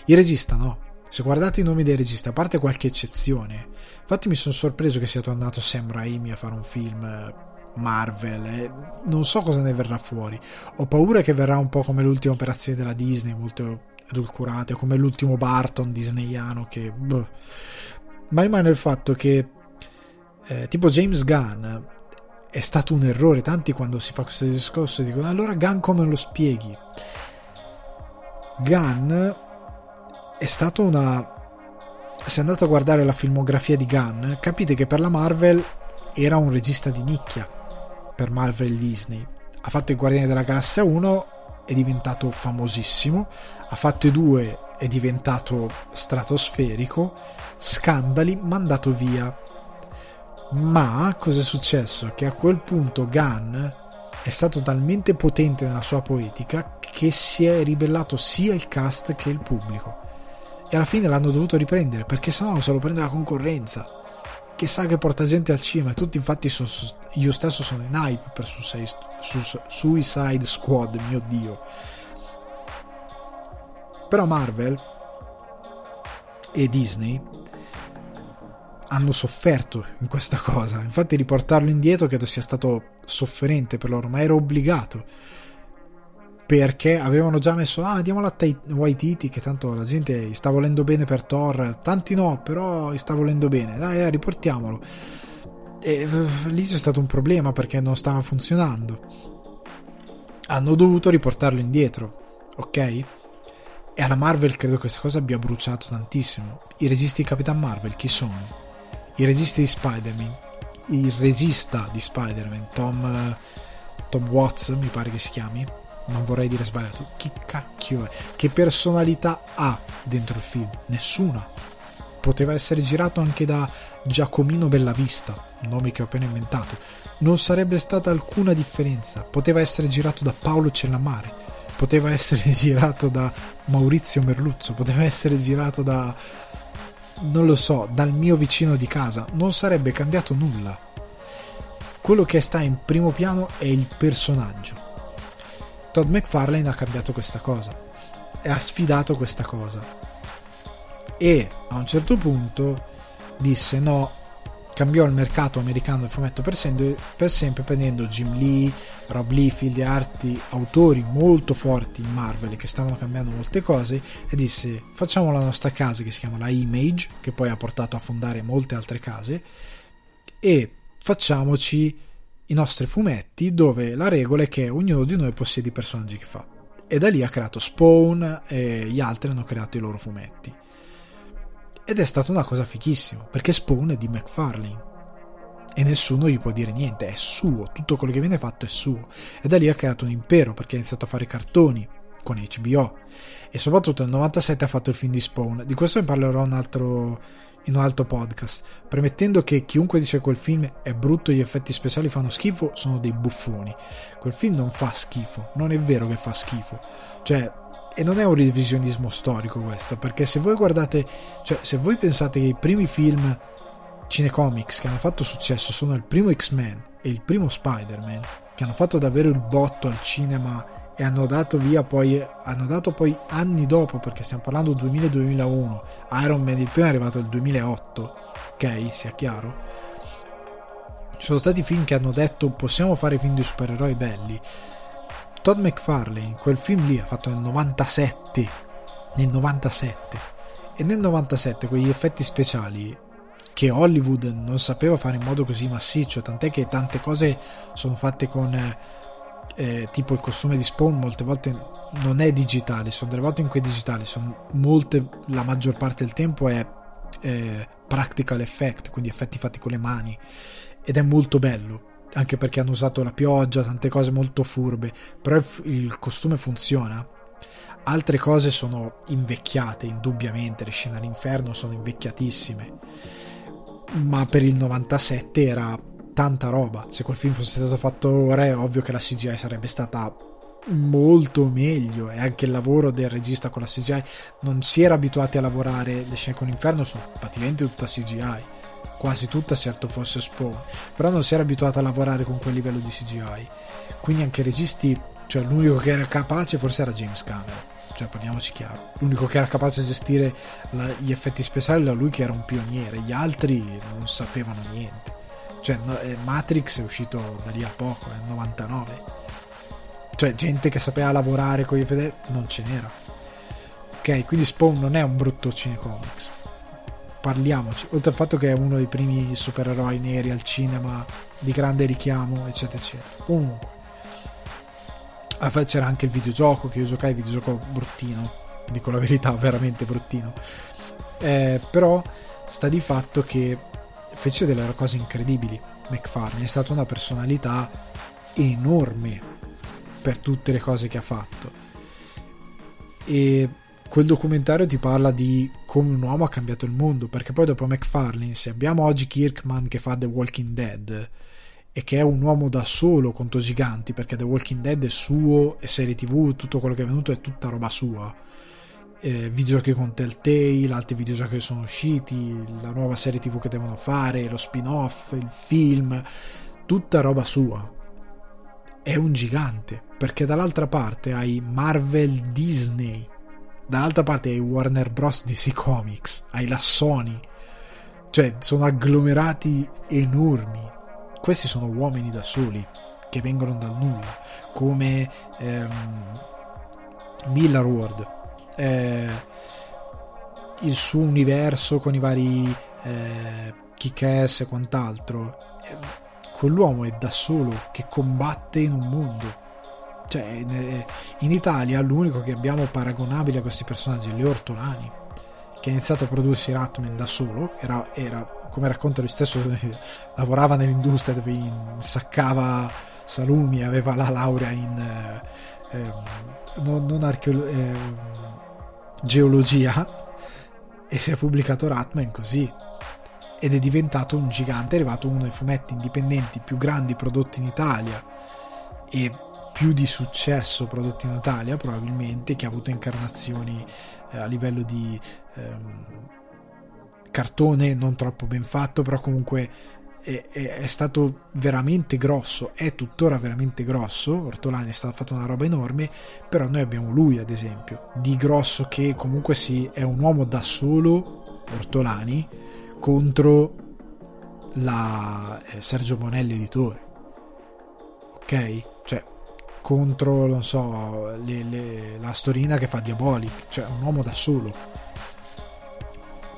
Il regista no. Se guardate i nomi dei registi, a parte qualche eccezione, infatti mi sono sorpreso che sia tornato Sam Raimi a fare un film eh, Marvel e non so cosa ne verrà fuori. Ho paura che verrà un po' come l'ultima operazione della Disney, molto edulcorate, come l'ultimo Barton disneyano che... Boh. Ma rimane il fatto che eh, tipo James Gunn è stato un errore, tanti quando si fa questo discorso dicono allora Gunn come lo spieghi? Gunn è stato una se andate a guardare la filmografia di Gunn capite che per la Marvel era un regista di nicchia per Marvel Disney. Ha fatto i Guardiani della Galassia 1 è diventato famosissimo. Ha fatto i due è diventato stratosferico. Scandali mandato via. Ma cosa è successo? Che a quel punto Gunn è stato talmente potente nella sua poetica che si è ribellato sia il cast che il pubblico e alla fine l'hanno dovuto riprendere perché sennò se lo prende la concorrenza che sa che porta gente al cinema tutti infatti sono, io stesso sono in hype per Suicide Squad mio dio. Però Marvel e Disney hanno sofferto in questa cosa. Infatti, riportarlo indietro credo sia stato sofferente per loro, ma ero obbligato perché avevano già messo ah diamola a Waititi che tanto la gente sta volendo bene per Thor. Tanti no però sta volendo bene. Dai eh, riportiamolo. E uh, lì c'è stato un problema perché non stava funzionando. Hanno dovuto riportarlo indietro ok? E alla Marvel credo questa cosa abbia bruciato tantissimo. I registi di Capitan Marvel chi sono? i registi di Spider-Man. Il regista di Spider-Man Tom, Tom Watts mi pare che si chiami non vorrei dire sbagliato, chi cacchio è? Che personalità ha dentro il film? Nessuna. Poteva essere girato anche da Giacomino Bellavista, nome che ho appena inventato. Non sarebbe stata alcuna differenza. Poteva essere girato da Paolo Cellamare, poteva essere *laughs* girato da Maurizio Merluzzo, poteva essere girato da non lo so, dal mio vicino di casa. Non sarebbe cambiato nulla. Quello che sta in primo piano è il personaggio Todd McFarlane ha cambiato questa cosa e ha sfidato questa cosa. E a un certo punto disse no cambiò il mercato americano del fumetto per sempre, per sempre prendendo Jim Lee, Rob Liefeld e altri autori molto forti in Marvel che stavano cambiando molte cose e disse facciamo la nostra casa che si chiama la Image che poi ha portato a fondare molte altre case e facciamoci i nostri fumetti dove la regola è che ognuno di noi possiede i personaggi che fa. E da lì ha creato Spawn e gli altri hanno creato i loro fumetti. Ed è stata una cosa fichissima, perché Spawn è di McFarlane. E nessuno gli può dire niente, è suo, tutto quello che viene fatto è suo. E da lì ha creato un impero, perché ha iniziato a fare cartoni con HBO. E soprattutto nel 97 ha fatto il film di Spawn. Di questo ne parlerò un altro in un altro podcast, premettendo che chiunque dice quel film è brutto gli effetti speciali fanno schifo sono dei buffoni. Quel film non fa schifo, non è vero che fa schifo. Cioè, e non è un revisionismo storico questo, perché se voi guardate, cioè se voi pensate che i primi film cinecomics che hanno fatto successo sono il primo X-Men e il primo Spider-Man, che hanno fatto davvero il botto al cinema e hanno dato via poi hanno dato poi anni dopo perché stiamo parlando 2000-2001 Iron Man il primo è arrivato nel 2008 ok sia chiaro. Ci sono stati film che hanno detto possiamo fare film di supereroi belli. Todd McFarlane quel film lì ha fatto nel 97 nel 97 e nel 97 quegli effetti speciali che Hollywood non sapeva fare in modo così massiccio tant'è che tante cose sono fatte con eh, tipo il costume di Spawn molte volte non è digitale, sono delle volte in cui è digitale, sono molte, la maggior parte del tempo è eh, practical effect, quindi effetti fatti con le mani ed è molto bello anche perché hanno usato la pioggia, tante cose molto furbe, però il costume funziona. Altre cose sono invecchiate, indubbiamente, le scene all'inferno sono invecchiatissime. Ma per il 97 era tanta roba. Se quel film fosse stato fatto ora è ovvio che la CGI sarebbe stata molto meglio e anche il lavoro del regista con la CGI non si era abituati a lavorare le scene con l'inferno sono praticamente tutta CGI quasi tutta certo fosse Spawn però non si era abituato a lavorare con quel livello di CGI quindi anche i registi cioè l'unico che era capace forse era James Cameron cioè parliamoci chiaro l'unico che era capace di gestire la, gli effetti speciali era lui che era un pioniere gli altri non sapevano niente cioè, eh, Matrix è uscito da lì a poco, nel 99. Cioè, gente che sapeva lavorare con gli effetti non ce n'era. Ok, quindi Spawn non è un brutto cinecomics. Parliamoci. Oltre al fatto che è uno dei primi supereroi neri al cinema di grande richiamo, eccetera, eccetera. Comunque. C'era anche il videogioco, che io giocai videogioco bruttino. Dico la verità, *laughs* veramente bruttino. Eh, però sta di fatto che fece delle cose incredibili. McFarlane è stata una personalità enorme per tutte le cose che ha fatto. E quel documentario ti parla di come un uomo ha cambiato il mondo, perché poi dopo McFarlane, se abbiamo oggi Kirkman che fa The Walking Dead e che è un uomo da solo contro giganti, perché The Walking Dead è suo e serie TV, tutto quello che è venuto è tutta roba sua eh, videogiochi con Telltale, altri videogiochi che sono usciti, la nuova serie tv che devono fare, lo spin-off, il film, tutta roba sua. È un gigante, perché dall'altra parte hai Marvel Disney, dall'altra parte hai Warner Bros. DC Comics, hai la Sony, Cioè, sono agglomerati enormi. Questi sono uomini da soli che vengono dal nulla, come ehm, Miller World, eh, il suo universo con i vari eh, kick-ass e quant'altro. Eh, quell'uomo è da solo che combatte in un mondo. Cioè, in Italia l'unico che abbiamo paragonabile a questi personaggi è Leo Ortolani, che ha iniziato a prodursi Ratman da solo, era, era come racconta lui stesso, *laughs* lavorava nell'industria dove insaccava salumi, aveva la laurea in eh, ehm, non, non archeolo- eh, geologia e si è pubblicato Ratman così. Ed è diventato un gigante, è arrivato uno dei fumetti indipendenti più grandi prodotti in Italia e più di successo prodotti in Italia probabilmente, che ha avuto incarnazioni eh, a livello di ehm, cartone non troppo ben fatto, però comunque è, è, è, stato veramente grosso, è tuttora veramente grosso, Ortolani è stato fatto una roba enorme, però noi abbiamo lui ad esempio, di grosso che comunque sì, è un uomo da solo, Ortolani, contro la eh, Sergio Bonelli editore. Ok? Cioè, contro, non so, le, le, la Storina che fa Diabolic, cioè un uomo da solo.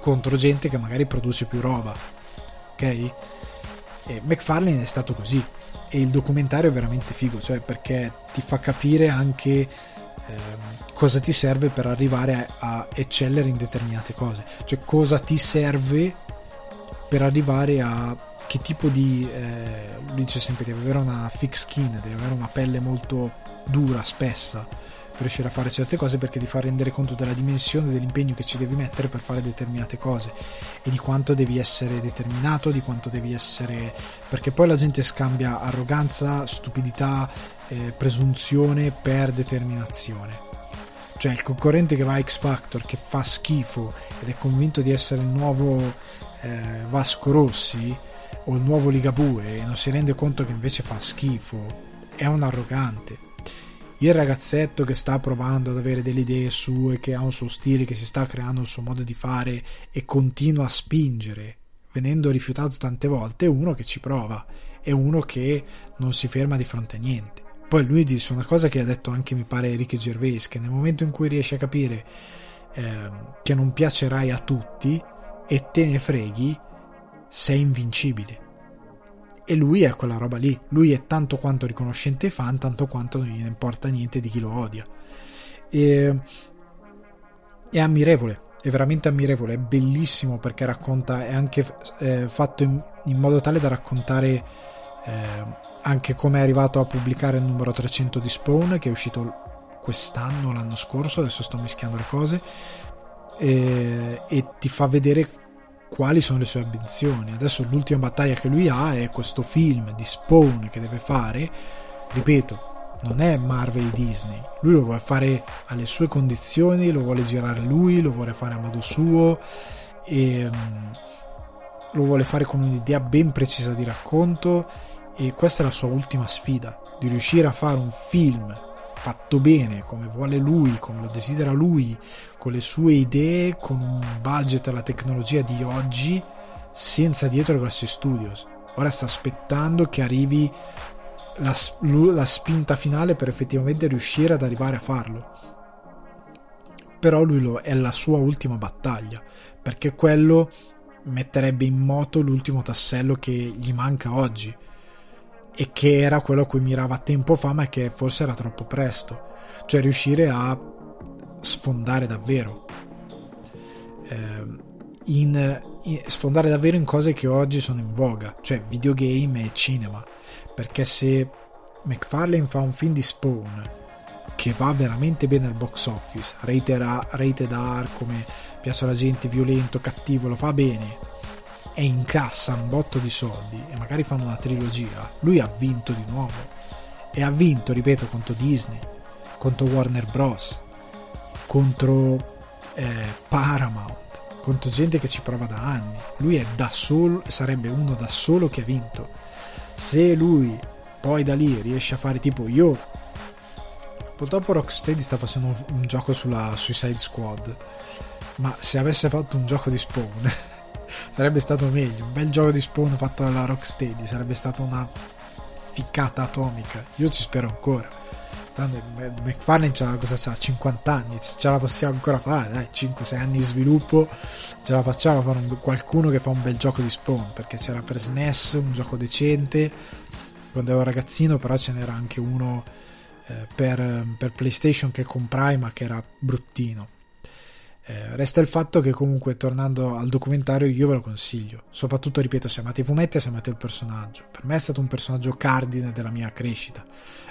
Contro gente che magari produce più roba. Ok? E McFarlane è stato così. E il documentario è veramente figo, cioè perché ti fa capire anche eh, cosa ti serve per arrivare a, a eccellere in determinate cose. Cioè cosa ti serve per arrivare a che tipo di eh, lui dice sempre devi avere una thick skin devi avere una pelle molto dura spessa riuscire a fare certe cose perché ti fa rendere conto della dimensione dell'impegno che ci devi mettere per fare determinate cose e di quanto devi essere determinato di quanto devi essere perché poi la gente scambia arroganza stupidità eh, presunzione per determinazione cioè il concorrente che va a X Factor che fa schifo ed è convinto di essere il nuovo eh, Vasco Rossi o il nuovo Ligabue e non si rende conto che invece fa schifo, è un arrogante. Il ragazzetto che sta provando ad avere delle idee sue, che ha un suo stile, che si sta creando un suo modo di fare e continua a spingere, venendo rifiutato tante volte, è uno che ci prova, è uno che non si ferma di fronte a niente. Poi lui dice una cosa che ha detto anche mi pare Enrique Gervais, che nel momento in cui riesce a capire eh, che non piacerai a tutti, e te ne freghi, sei invincibile. E lui è quella roba lì, lui è tanto quanto riconoscente fan, tanto quanto non gliene importa niente di chi lo odia. E, è ammirevole, è veramente ammirevole, è bellissimo perché racconta, è anche eh, fatto in, in, modo tale da raccontare eh, anche come è arrivato a pubblicare il numero 300 di Spawn, che è uscito quest'anno, l'anno scorso, adesso sto mischiando le cose, e, e ti fa vedere quali sono le sue ambizioni. Adesso l'ultima battaglia che lui ha è questo film di Spawn che deve fare, ripeto, non è Marvel Disney, lui lo vuole fare alle sue condizioni, lo vuole girare lui, lo vuole fare a modo suo e um, lo vuole fare con un'idea ben precisa di racconto e questa è la sua ultima sfida, di riuscire a fare un film fatto bene, come vuole lui, come lo desidera lui, con le sue idee, con un budget e la tecnologia di oggi, senza dietro grossi studios. Ora sta aspettando che arrivi la, la spinta finale per effettivamente riuscire ad arrivare a farlo. Però lui lo, è la sua ultima battaglia, perché quello metterebbe in moto l'ultimo tassello che gli manca oggi e che era quello a cui mirava tempo fa ma che forse era troppo presto cioè riuscire a sfondare davvero eh, in, in, sfondare davvero in cose che oggi sono in voga cioè videogame e cinema perché se McFarlane fa un film di Spawn che va veramente bene al box office rated, rated R come piace alla gente violento cattivo lo fa bene e incassa un botto di soldi e magari fanno una trilogia, lui ha vinto di nuovo. E ha vinto, ripeto, contro Disney, contro Warner Bros., contro eh, Paramount, contro gente che ci prova da anni. Lui è da solo, sarebbe uno da solo che ha vinto. Se lui poi da lì riesce a fare tipo io purtroppo Rocksteady sta facendo un, un gioco sulla Suicide Squad ma se avesse fatto un gioco di Spawn *laughs* sarebbe stato meglio. Un bel gioco di Spawn fatto dalla Rocksteady, sarebbe stata una ficcata atomica. Io ci spero ancora. Tanto McFarlane c'ha, cosa c'ha? 50 anni, ce la possiamo ancora fare, dai, 5-6 anni di sviluppo, ce la facciamo fare un, qualcuno che fa un bel gioco di Spawn, perché c'era per SNES un gioco decente, quando ero ragazzino, però ce n'era anche uno eh, per, per PlayStation che comprai, ma che era bruttino eh, resta il fatto che comunque tornando al documentario io ve lo consiglio, soprattutto ripeto se amate i fumetti se amate il personaggio, per me è stato un personaggio cardine della mia crescita.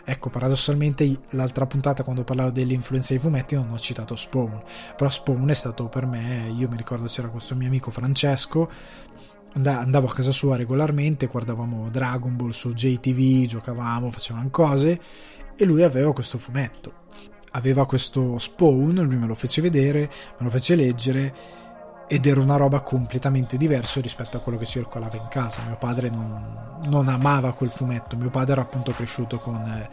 Ecco, paradossalmente l'altra puntata quando parlavo delle influenze dei fumetti non ho citato Spawn, però Spawn è stato per me, io mi ricordo c'era questo mio amico Francesco, andavo a casa sua regolarmente, guardavamo Dragon Ball su JTV, giocavamo, facevamo cose e lui aveva questo fumetto aveva questo spawn, lui me lo fece vedere, me lo fece leggere ed era una roba completamente diversa rispetto a quello che circolava in casa. Mio padre non, non amava quel fumetto, mio padre era appunto cresciuto con eh,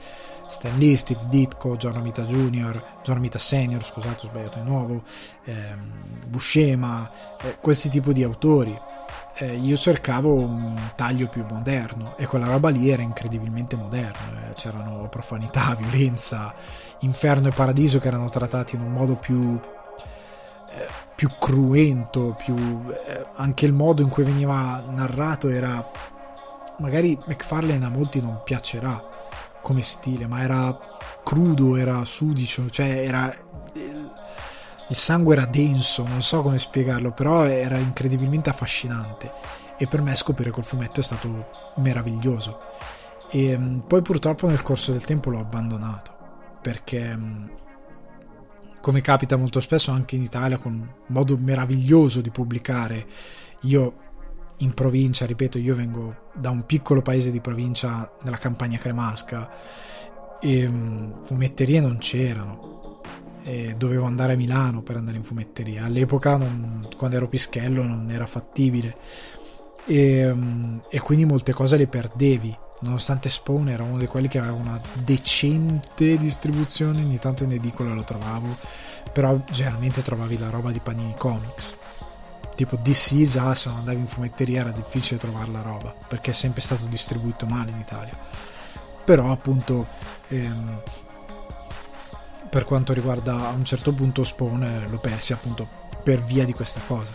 Stan Lee, Steve Ditko, John Romita Jr., John Romita Senior, scusate ho sbagliato di nuovo, ehm, Buscema, eh, questi tipi di autori eh, io cercavo un taglio più moderno e quella roba lì era incredibilmente moderna. Eh. C'erano profanità, *laughs* violenza, inferno e paradiso che erano trattati in un modo più, eh, più cruento, più, eh, anche il modo in cui veniva narrato era... Magari McFarlane a molti non piacerà come stile, ma era crudo, era sudicio, cioè era il sangue era denso, non so come spiegarlo, però era incredibilmente affascinante e per me scoprire quel fumetto è stato meraviglioso. E mm, poi purtroppo nel corso del tempo l'ho abbandonato perché mm, come capita molto spesso anche in Italia con un modo meraviglioso di pubblicare io in provincia, ripeto, io vengo da un piccolo paese di provincia nella campagna cremasca e mm, fumetterie non c'erano e dovevo andare a Milano per andare in fumetteria. All'epoca, non, quando ero pischello, non era fattibile e, mm, e, quindi molte cose le perdevi. Nonostante Spawn era uno di quelli che aveva una decente distribuzione, ogni tanto in edicola lo trovavo, però generalmente trovavi la roba di Panini Comics. Tipo DC già se non andavi in fumetteria era difficile trovare la roba, perché è sempre stato distribuito male in Italia. Però appunto ehm, per quanto riguarda a un certo punto Spawn eh, lo persi appunto per via di questa cosa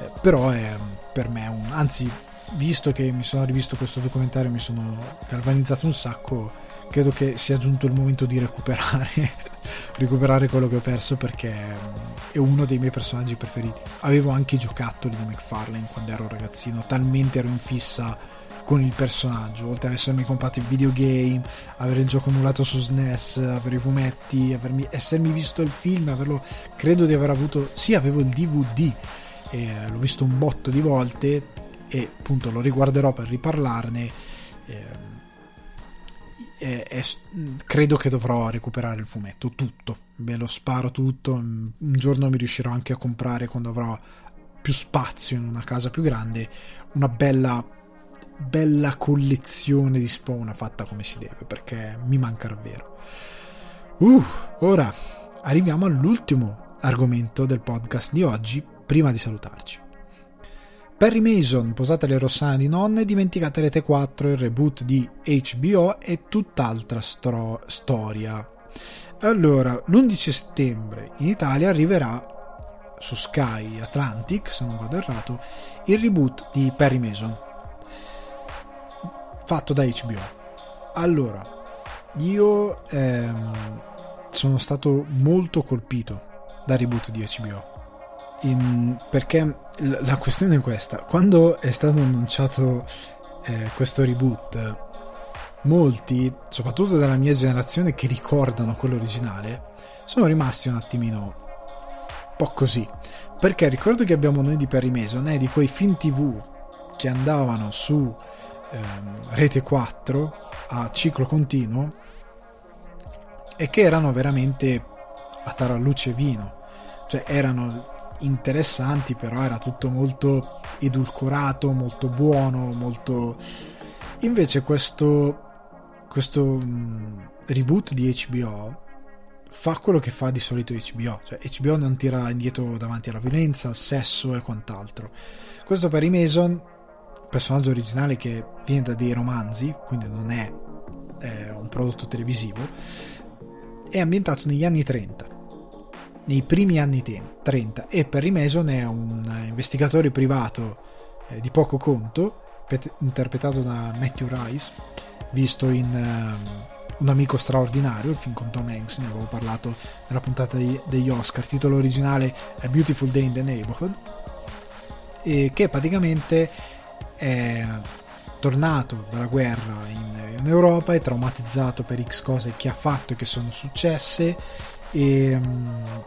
eh, però è per me un anzi visto che mi sono rivisto questo documentario mi sono galvanizzato un sacco credo che sia giunto il momento di recuperare *laughs* recuperare quello che ho perso perché è uno dei miei personaggi preferiti. Avevo anche i giocattoli di McFarlane quando ero ragazzino talmente ero in fissa con il personaggio, oltre ad essermi comprato il videogame, avere il gioco emulato su SNES, avere i fumetti, avermi, essermi visto il film, averlo, credo di aver avuto, sì avevo il DVD, eh, l'ho visto un botto di volte e appunto lo riguarderò per riparlarne. Eh, e, e, credo che dovrò recuperare il fumetto tutto me lo sparo tutto un giorno mi riuscirò anche a comprare quando avrò più spazio in una casa più grande una bella bella collezione di Spawn fatta come si deve perché mi manca davvero. Uh, ora arriviamo all'ultimo argomento del podcast di oggi prima di salutarci. Perry Mason, posate le rossane di nonne, dimenticate Rete 4, il reboot di HBO e tutt'altra stro- storia. Allora, l'11 settembre in Italia arriverà su Sky Atlantic, se non vado errato, il reboot di Perry Mason, fatto da HBO. Allora, io ehm, sono stato molto colpito dal reboot di HBO. In, perché la questione è questa: quando è stato annunciato eh, questo reboot, molti, soprattutto della mia generazione che ricordano quello originale, sono rimasti un attimino un po' così. Perché ricordo che abbiamo noi di Perry Mason, eh, di quei film TV che andavano su ehm, Rete 4 a ciclo continuo e che erano veramente a taralluce vino, cioè erano interessanti, però era tutto molto edulcorato, molto buono, molto... Invece questo, questo mh, reboot di HBO fa quello che fa di solito HBO, cioè HBO non tira indietro davanti alla violenza, al sesso e quant'altro. Questo Perry Mason, personaggio originale che viene da dei romanzi, quindi non è, è un prodotto televisivo, è ambientato negli anni 30, nei primi anni 30 e Perry Mason è un investigatore privato eh, di poco conto, pet- interpretato da Matthew Rice, visto in... Um, un amico straordinario, il film con Tom Hanks, ne avevo parlato nella puntata di, degli Oscar, il titolo originale è Beautiful Day in the Neighborhood, e che praticamente è tornato dalla guerra in, in Europa, è traumatizzato per X cose che ha fatto e che sono successe e um,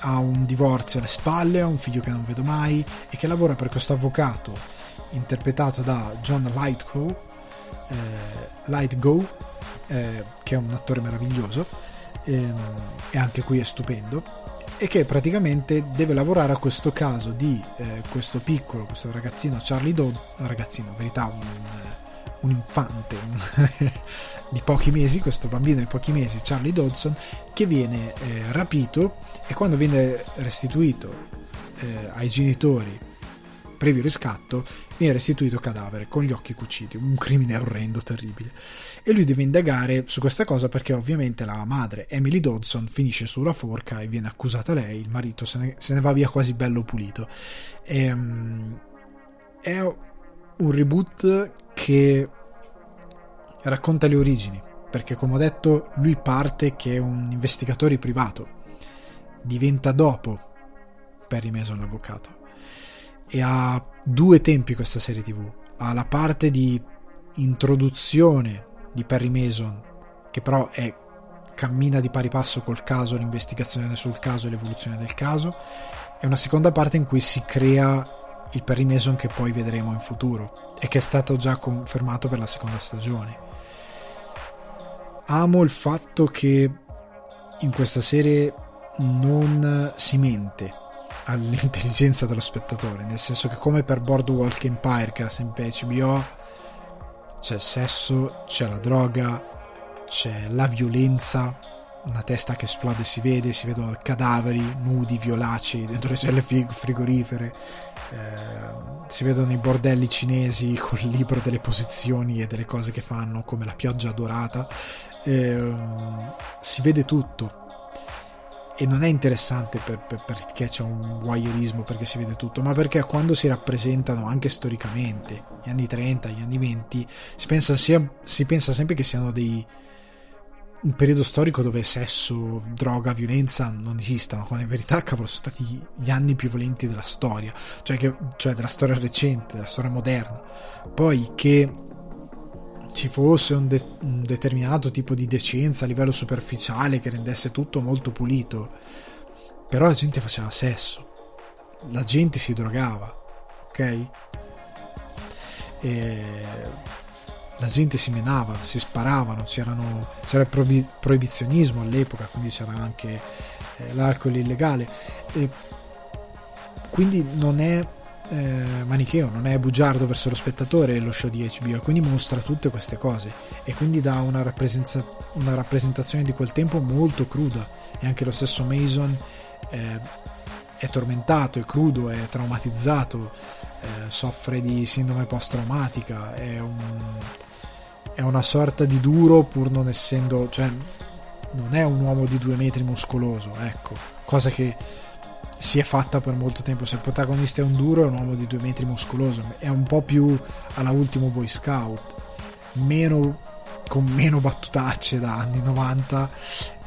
ha un divorzio alle spalle, ha un figlio che non vedo mai e che lavora per questo avvocato interpretato da John Lightgo, eh, Lightgo eh, che è un attore meraviglioso ehm, e anche qui è stupendo e che praticamente deve lavorare a questo caso di eh, questo piccolo, questo ragazzino Charlie Dodd, ragazzino in verità un, un infante *laughs* di pochi mesi, questo bambino di pochi mesi, Charlie Dodson, che viene eh, rapito e quando viene restituito eh, ai genitori previo riscatto, viene restituito cadavere con gli occhi cuciti, un crimine orrendo, terribile. E lui deve indagare su questa cosa perché ovviamente la madre, Emily Dodson, finisce sulla forca e viene accusata lei, il marito se ne, se ne va via quasi bello pulito. E, um, è un reboot che racconta le origini, perché come ho detto lui parte che è un investigatore privato, diventa dopo Perry Mason l'avvocato e ha due tempi questa serie tv. Ha la parte di introduzione di Perry Mason, che però è, cammina di pari passo col caso, l'investigazione sul caso e l'evoluzione del caso, e una seconda parte in cui si crea il Perry Mason che poi vedremo in futuro e che è stato già confermato per la seconda stagione. Amo il fatto che in questa serie non si mente all'intelligenza dello spettatore, nel senso che come per Boardwalk Empire, che era sempre HBO, c'è il sesso, c'è la droga, c'è la violenza, una testa che esplode si vede, si vedono cadaveri nudi, violacei dentro le celle frigorifere, eh, si vedono i bordelli cinesi con il libro delle posizioni e delle cose che fanno come la pioggia dorata, eh, si vede tutto. E non è interessante per, per, perché c'è un voyeurismo, perché si vede tutto, ma perché quando si rappresentano anche storicamente, gli anni 30, gli anni 20, si pensa, sia, si pensa sempre che siano dei, un periodo storico dove sesso, droga, violenza non esistano, quando in verità, cavolo, sono stati gli anni più violenti della storia, cioè, che, cioè della storia recente, della storia moderna. Poi che ci fosse un, de- un, determinato tipo di decenza a livello superficiale che rendesse tutto molto pulito, però la gente faceva sesso, la gente si drogava, ok? E la gente si menava, si sparavano, c'era il proib- proibizionismo all'epoca, quindi c'era anche eh, l'alcol illegale. E quindi non è eh, manicheo, non è bugiardo verso lo spettatore lo show di HBO, e quindi mostra tutte queste cose e quindi dà una, rappresenta- una rappresentazione di quel tempo molto cruda e anche lo stesso Mason eh, è tormentato, è crudo, è traumatizzato, eh, soffre di sindrome post-traumatica, è, un, è una sorta di duro pur non essendo, cioè non è un uomo di due metri muscoloso, ecco, cosa che si è fatta per molto tempo. Se il protagonista è un duro, è un uomo di due metri muscoloso, è un po' più alla ultimo Boy Scout, meno, con meno battutacce da anni 90,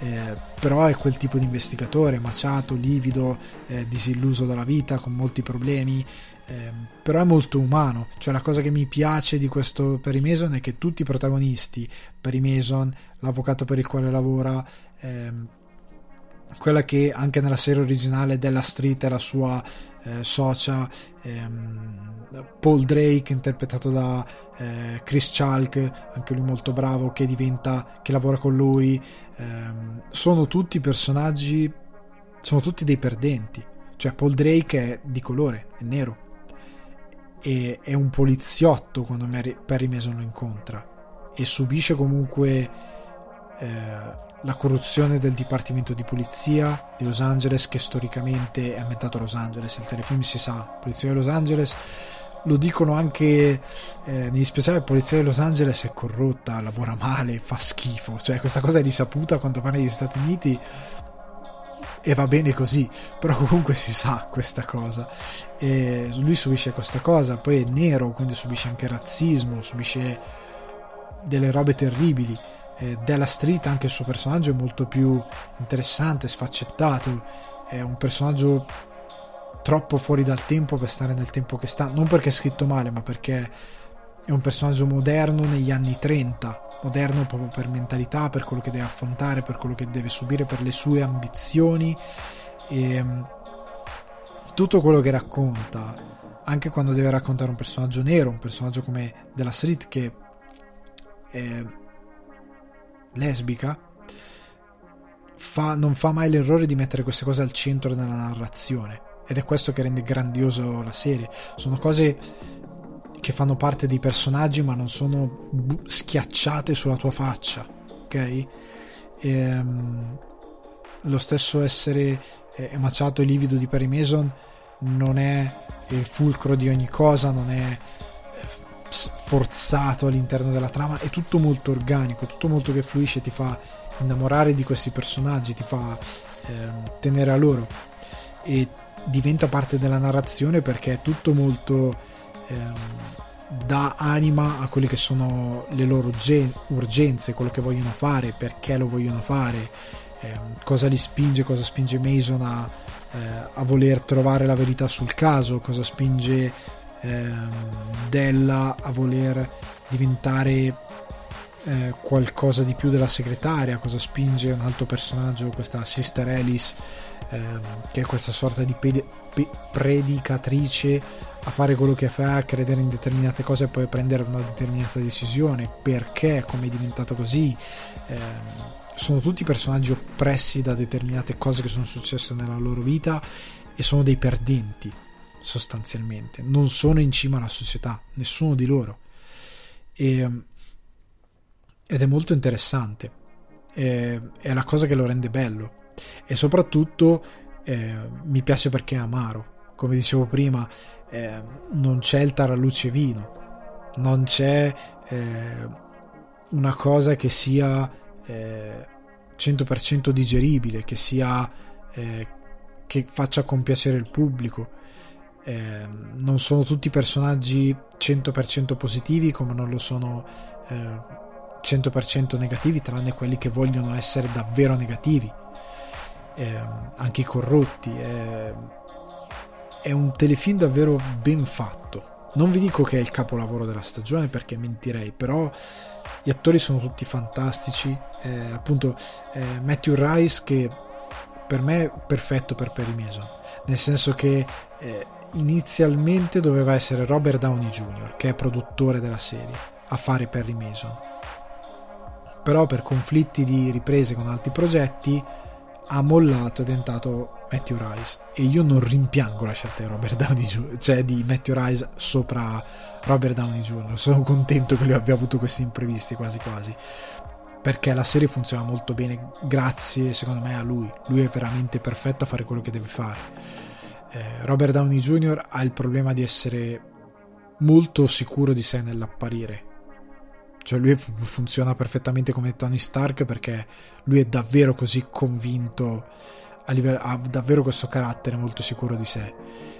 eh, però è quel tipo di investigatore, maciato, livido, eh, disilluso dalla vita, con molti problemi. Eh, però è molto umano. Cioè, la cosa che mi piace di questo Perry Mason è che tutti i protagonisti, Perry Mason, l'avvocato per il quale lavora, ehm, quella che anche nella serie originale della Street la sua eh, socia ehm, Paul Drake interpretato da eh, Chris Chalk anche lui molto bravo che diventa che lavora con lui. Ehm, sono tutti personaggi sono tutti dei perdenti. Cioè Paul Drake è di colore è nero e è un poliziotto quando Mary, Perry Mason lo incontra. E subisce comunque eh, la corruzione del Dipartimento di Polizia di Los Angeles, che storicamente è ambientato a Los Angeles, il telefilm si sa, Polizia di Los Angeles, lo dicono anche eh, negli speciali, la Polizia di Los Angeles è corrotta, lavora male, fa schifo, cioè questa cosa è risaputa quando parla negli Stati Uniti e va bene così, *laughs* però comunque si sa questa cosa. E lui subisce questa cosa, poi è nero, quindi subisce anche razzismo, subisce delle robe terribili. Eh, Della Street, anche il suo personaggio, è molto più interessante, sfaccettato. È un personaggio troppo fuori dal tempo per stare nel tempo che sta. Non perché è scritto male, ma perché è un personaggio moderno negli anni 30. Moderno proprio per mentalità, per quello che deve affrontare, per quello che deve subire, per le sue ambizioni. E ehm, tutto quello che racconta, anche quando deve raccontare un personaggio nero, un personaggio come della Street che è lesbica, fa, non fa mai l'errore di mettere queste cose al centro della narrazione. Ed è questo che rende grandioso la serie. Sono cose che fanno parte dei personaggi, ma non sono schiacciate sulla tua faccia. Ok? E, um, lo stesso essere eh, emaciato e livido di Perry Mason non è il fulcro di ogni cosa, non è forzato all'interno della trama, è tutto molto organico, tutto molto che fluisce, ti fa innamorare di questi personaggi, ti fa eh, tenere a loro e diventa parte della narrazione perché è tutto molto eh, dà anima a quelle che sono le loro urgenze, quello che vogliono fare, perché lo vogliono fare, eh, cosa li spinge, cosa spinge Mason a, eh, a voler trovare la verità sul caso, cosa spinge ehm, Della a voler diventare eh, qualcosa di più della segretaria, cosa spinge un altro personaggio, questa Sister Alice, ehm, che è questa sorta di pede- pe- predicatrice a fare quello che fa, a credere in determinate cose e poi prendere una determinata decisione, perché, come è diventato così. Ehm, sono tutti personaggi oppressi da determinate cose che sono successe nella loro vita e sono dei perdenti sostanzialmente, non sono in cima alla società, nessuno di loro. E, ed è molto interessante, è, è, la cosa che lo rende bello e soprattutto eh, mi piace perché è amaro, come dicevo prima, eh, non c'è il taralluce vino, non c'è eh, una cosa che sia 100% eh, digeribile, che sia eh, che faccia compiacere il pubblico. Eh, non sono tutti personaggi 100% positivi come non lo sono eh, 100% negativi tranne quelli che vogliono essere davvero negativi. Eh, anche i corrotti è un telefilm davvero ben fatto non vi dico che è il capolavoro della stagione perché mentirei però gli attori sono tutti fantastici eh, appunto eh, Matthew Rice che per me è perfetto per Perry Mason nel senso che eh, inizialmente doveva essere Robert Downey Jr., che è produttore della serie, a fare Perry Mason. Però per conflitti di riprese con altri progetti ha mollato ed è entrato Matthew Rice e io non rimpiango la scelta di Robert Downey Jr., cioè di Matthew Rice sopra Robert Downey Jr. Sono contento che lui abbia avuto questi imprevisti quasi quasi perché la serie funziona molto bene grazie secondo me a lui. Lui è veramente perfetto a fare quello che deve fare eh, Robert Downey Jr. ha il problema di essere molto sicuro di sé nell'apparire. Cioè lui funziona perfettamente come Tony Stark perché lui è davvero così convinto, livello, ha davvero questo carattere molto sicuro di sé.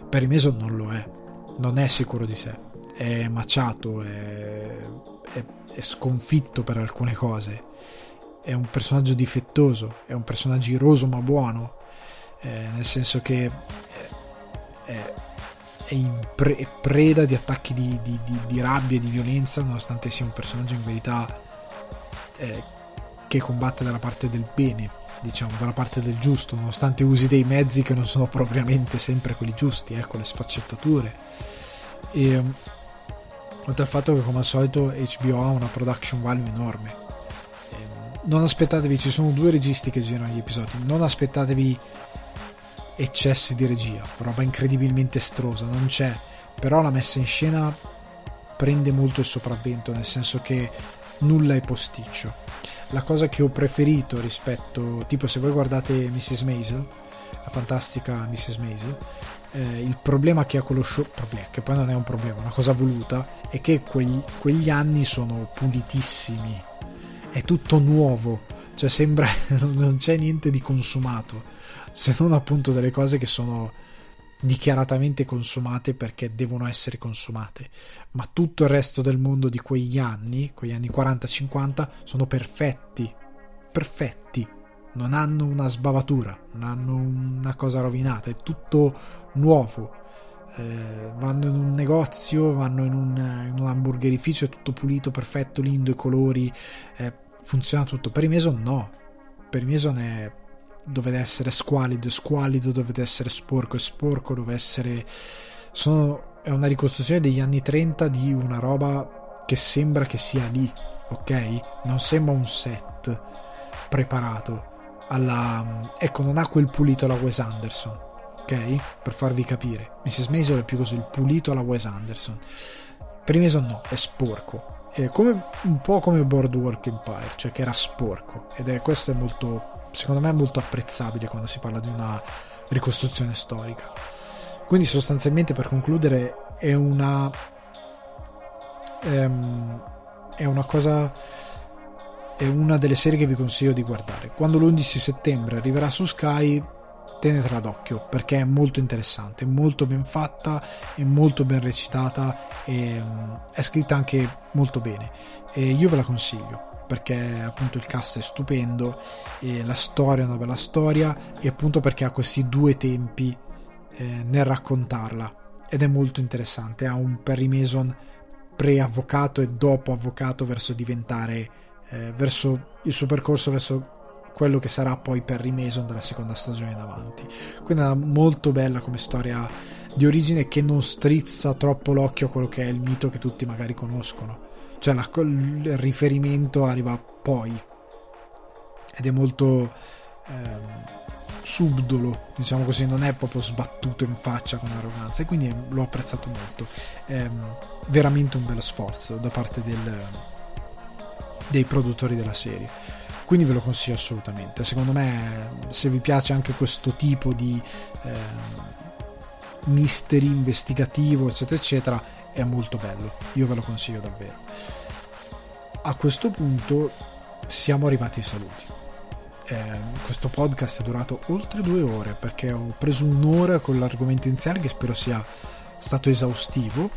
Perry Mason non lo è, non è sicuro di sé, è maciato, è, è, è sconfitto per alcune cose, è un personaggio difettoso, è un personaggio iroso ma buono, eh, nel senso che è, è, pre- preda di attacchi di, di, di, di, rabbia e di violenza, nonostante sia un personaggio in verità eh, che combatte dalla parte del bene, diciamo, dalla parte del giusto, nonostante usi dei mezzi che non sono propriamente sempre quelli giusti, ecco, le sfaccettature. E oltre al fatto che come al solito HBO ha una production value enorme. Non aspettatevi, ci sono due registi che girano gli episodi, non aspettatevi eccessi di regia, roba incredibilmente estrosa, non c'è, però la messa in scena prende molto il sopravvento, nel senso che nulla è posticcio. la cosa che ho preferito rispetto, tipo se voi guardate Mrs. Maisel, la fantastica Mrs. Maisel, eh, il problema che ha con lo show, problema, che poi non è un problema, una cosa voluta, è che quegli, quegli anni sono pulitissimi, è tutto nuovo, cioè sembra *laughs* non c'è niente di consumato, se non appunto delle cose che sono dichiaratamente consumate perché devono essere consumate, ma tutto il resto del mondo di quegli anni, quegli anni 40-50, sono perfetti, perfetti, non hanno una sbavatura, non hanno una cosa rovinata, è tutto nuovo. Eh, vanno in un negozio, vanno in un, in un, hamburgerificio, è tutto pulito, perfetto, lindo, i colori, eh, funziona tutto. Per i Mason no, per i Mason è dovete essere squalido, squalido, dovete essere sporco, sporco, dove essere... Sono... è una ricostruzione degli anni 30 di una roba che sembra che sia lì, ok? Non sembra un set preparato alla... ecco, non ha quel pulito alla Wes Anderson, ok? Per farvi capire. Mrs. Maisel è più così, il pulito alla Wes Anderson. Per Mason no, è sporco. È come, un po' come Boardwalk Empire, cioè che era sporco. Ed è questo è molto secondo me molto apprezzabile quando si parla di una ricostruzione storica. Quindi sostanzialmente per concludere è una ehm, è una cosa è una delle serie che vi consiglio di guardare. Quando l'11 settembre arriverà su Sky tenetela d'occhio perché è molto interessante, molto ben fatta, è molto ben recitata e è scritta anche molto bene e io ve la consiglio perché appunto il cast è stupendo e la storia è una bella storia e appunto perché ha questi due tempi eh, nel raccontarla. Ed è molto interessante. Ha un Perry Mason pre-avvocato e dopo avvocato verso diventare eh, verso il suo percorso verso quello che sarà poi Perry Mason della seconda stagione in avanti. Quindi è molto bella come storia di origine che non strizza troppo l'occhio a quello che è il mito che tutti magari conoscono cioè la, il riferimento arriva poi ed è molto ehm, subdolo, diciamo così, non è proprio sbattuto in faccia con arroganza e quindi l'ho apprezzato molto. È veramente un bello sforzo da parte del, dei produttori della serie. Quindi ve lo consiglio assolutamente. Secondo me, se vi piace anche questo tipo di eh, mystery investigativo, eccetera, eccetera, è molto bello. Io ve lo consiglio davvero a questo punto siamo arrivati ai saluti. Eh, questo podcast è durato oltre due ore perché ho preso un'ora con l'argomento iniziale che spero sia stato esaustivo.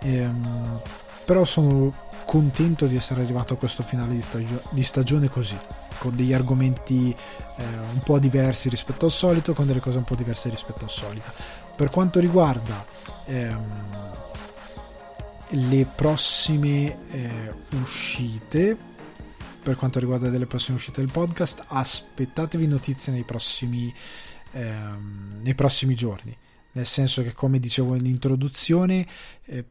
Eh, però sono contento di essere arrivato a questo finale di, stagio- di stagione così, con degli argomenti eh, un po' diversi rispetto al solito, con delle cose un po' diverse rispetto al solito. Per quanto riguarda ehm, le prossime eh, uscite per quanto riguarda delle prossime uscite del podcast aspettatevi notizie nei prossimi, ehm, nei prossimi giorni. Nel senso che come dicevo nell'introduzione eh,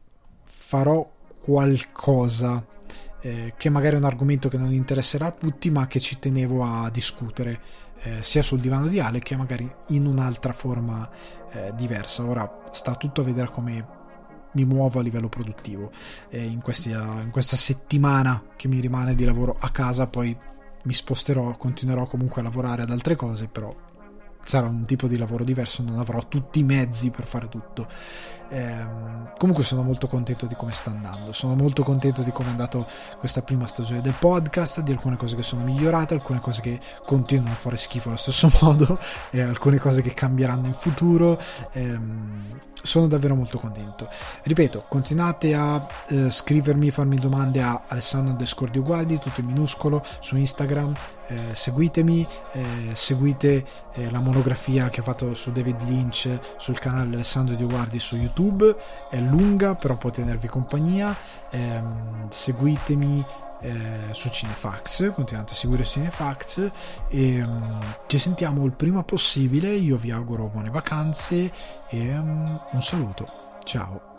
farò qualcosa eh, che magari è un argomento che non interesserà a tutti ma che ci tenevo a discutere eh, sia sul divano di Ale che magari in un'altra forma eh, diversa. Ora sta tutto a vedere come mi muovo a livello produttivo in, questi, in questa settimana che mi rimane di lavoro a casa poi mi sposterò, continuerò comunque a lavorare ad altre cose, però sarà un tipo di lavoro diverso, non avrò tutti i mezzi per fare tutto. Ehm, comunque sono molto contento di come sta andando, sono molto contento di come è andata questa prima stagione del podcast, di alcune cose che sono migliorate, alcune cose che continuano a fare schifo allo stesso *laughs* modo e alcune cose che cambieranno in futuro. Ehm, sono davvero molto contento. Ripeto, continuate a eh, scrivermi, farmi domande a Alessandro Ugualdi, tutto in minuscolo, su Instagram. Eh, seguitemi, eh, seguite eh, la monografia che ho fatto su David Lynch sul canale Alessandro Di Uguardi su YouTube. È lunga, però può tenervi compagnia. Ehm, seguitemi eh, su Cinefax, continuate a seguire Cinefax e um, ci sentiamo il prima possibile, io vi auguro buone vacanze e um, un saluto, ciao.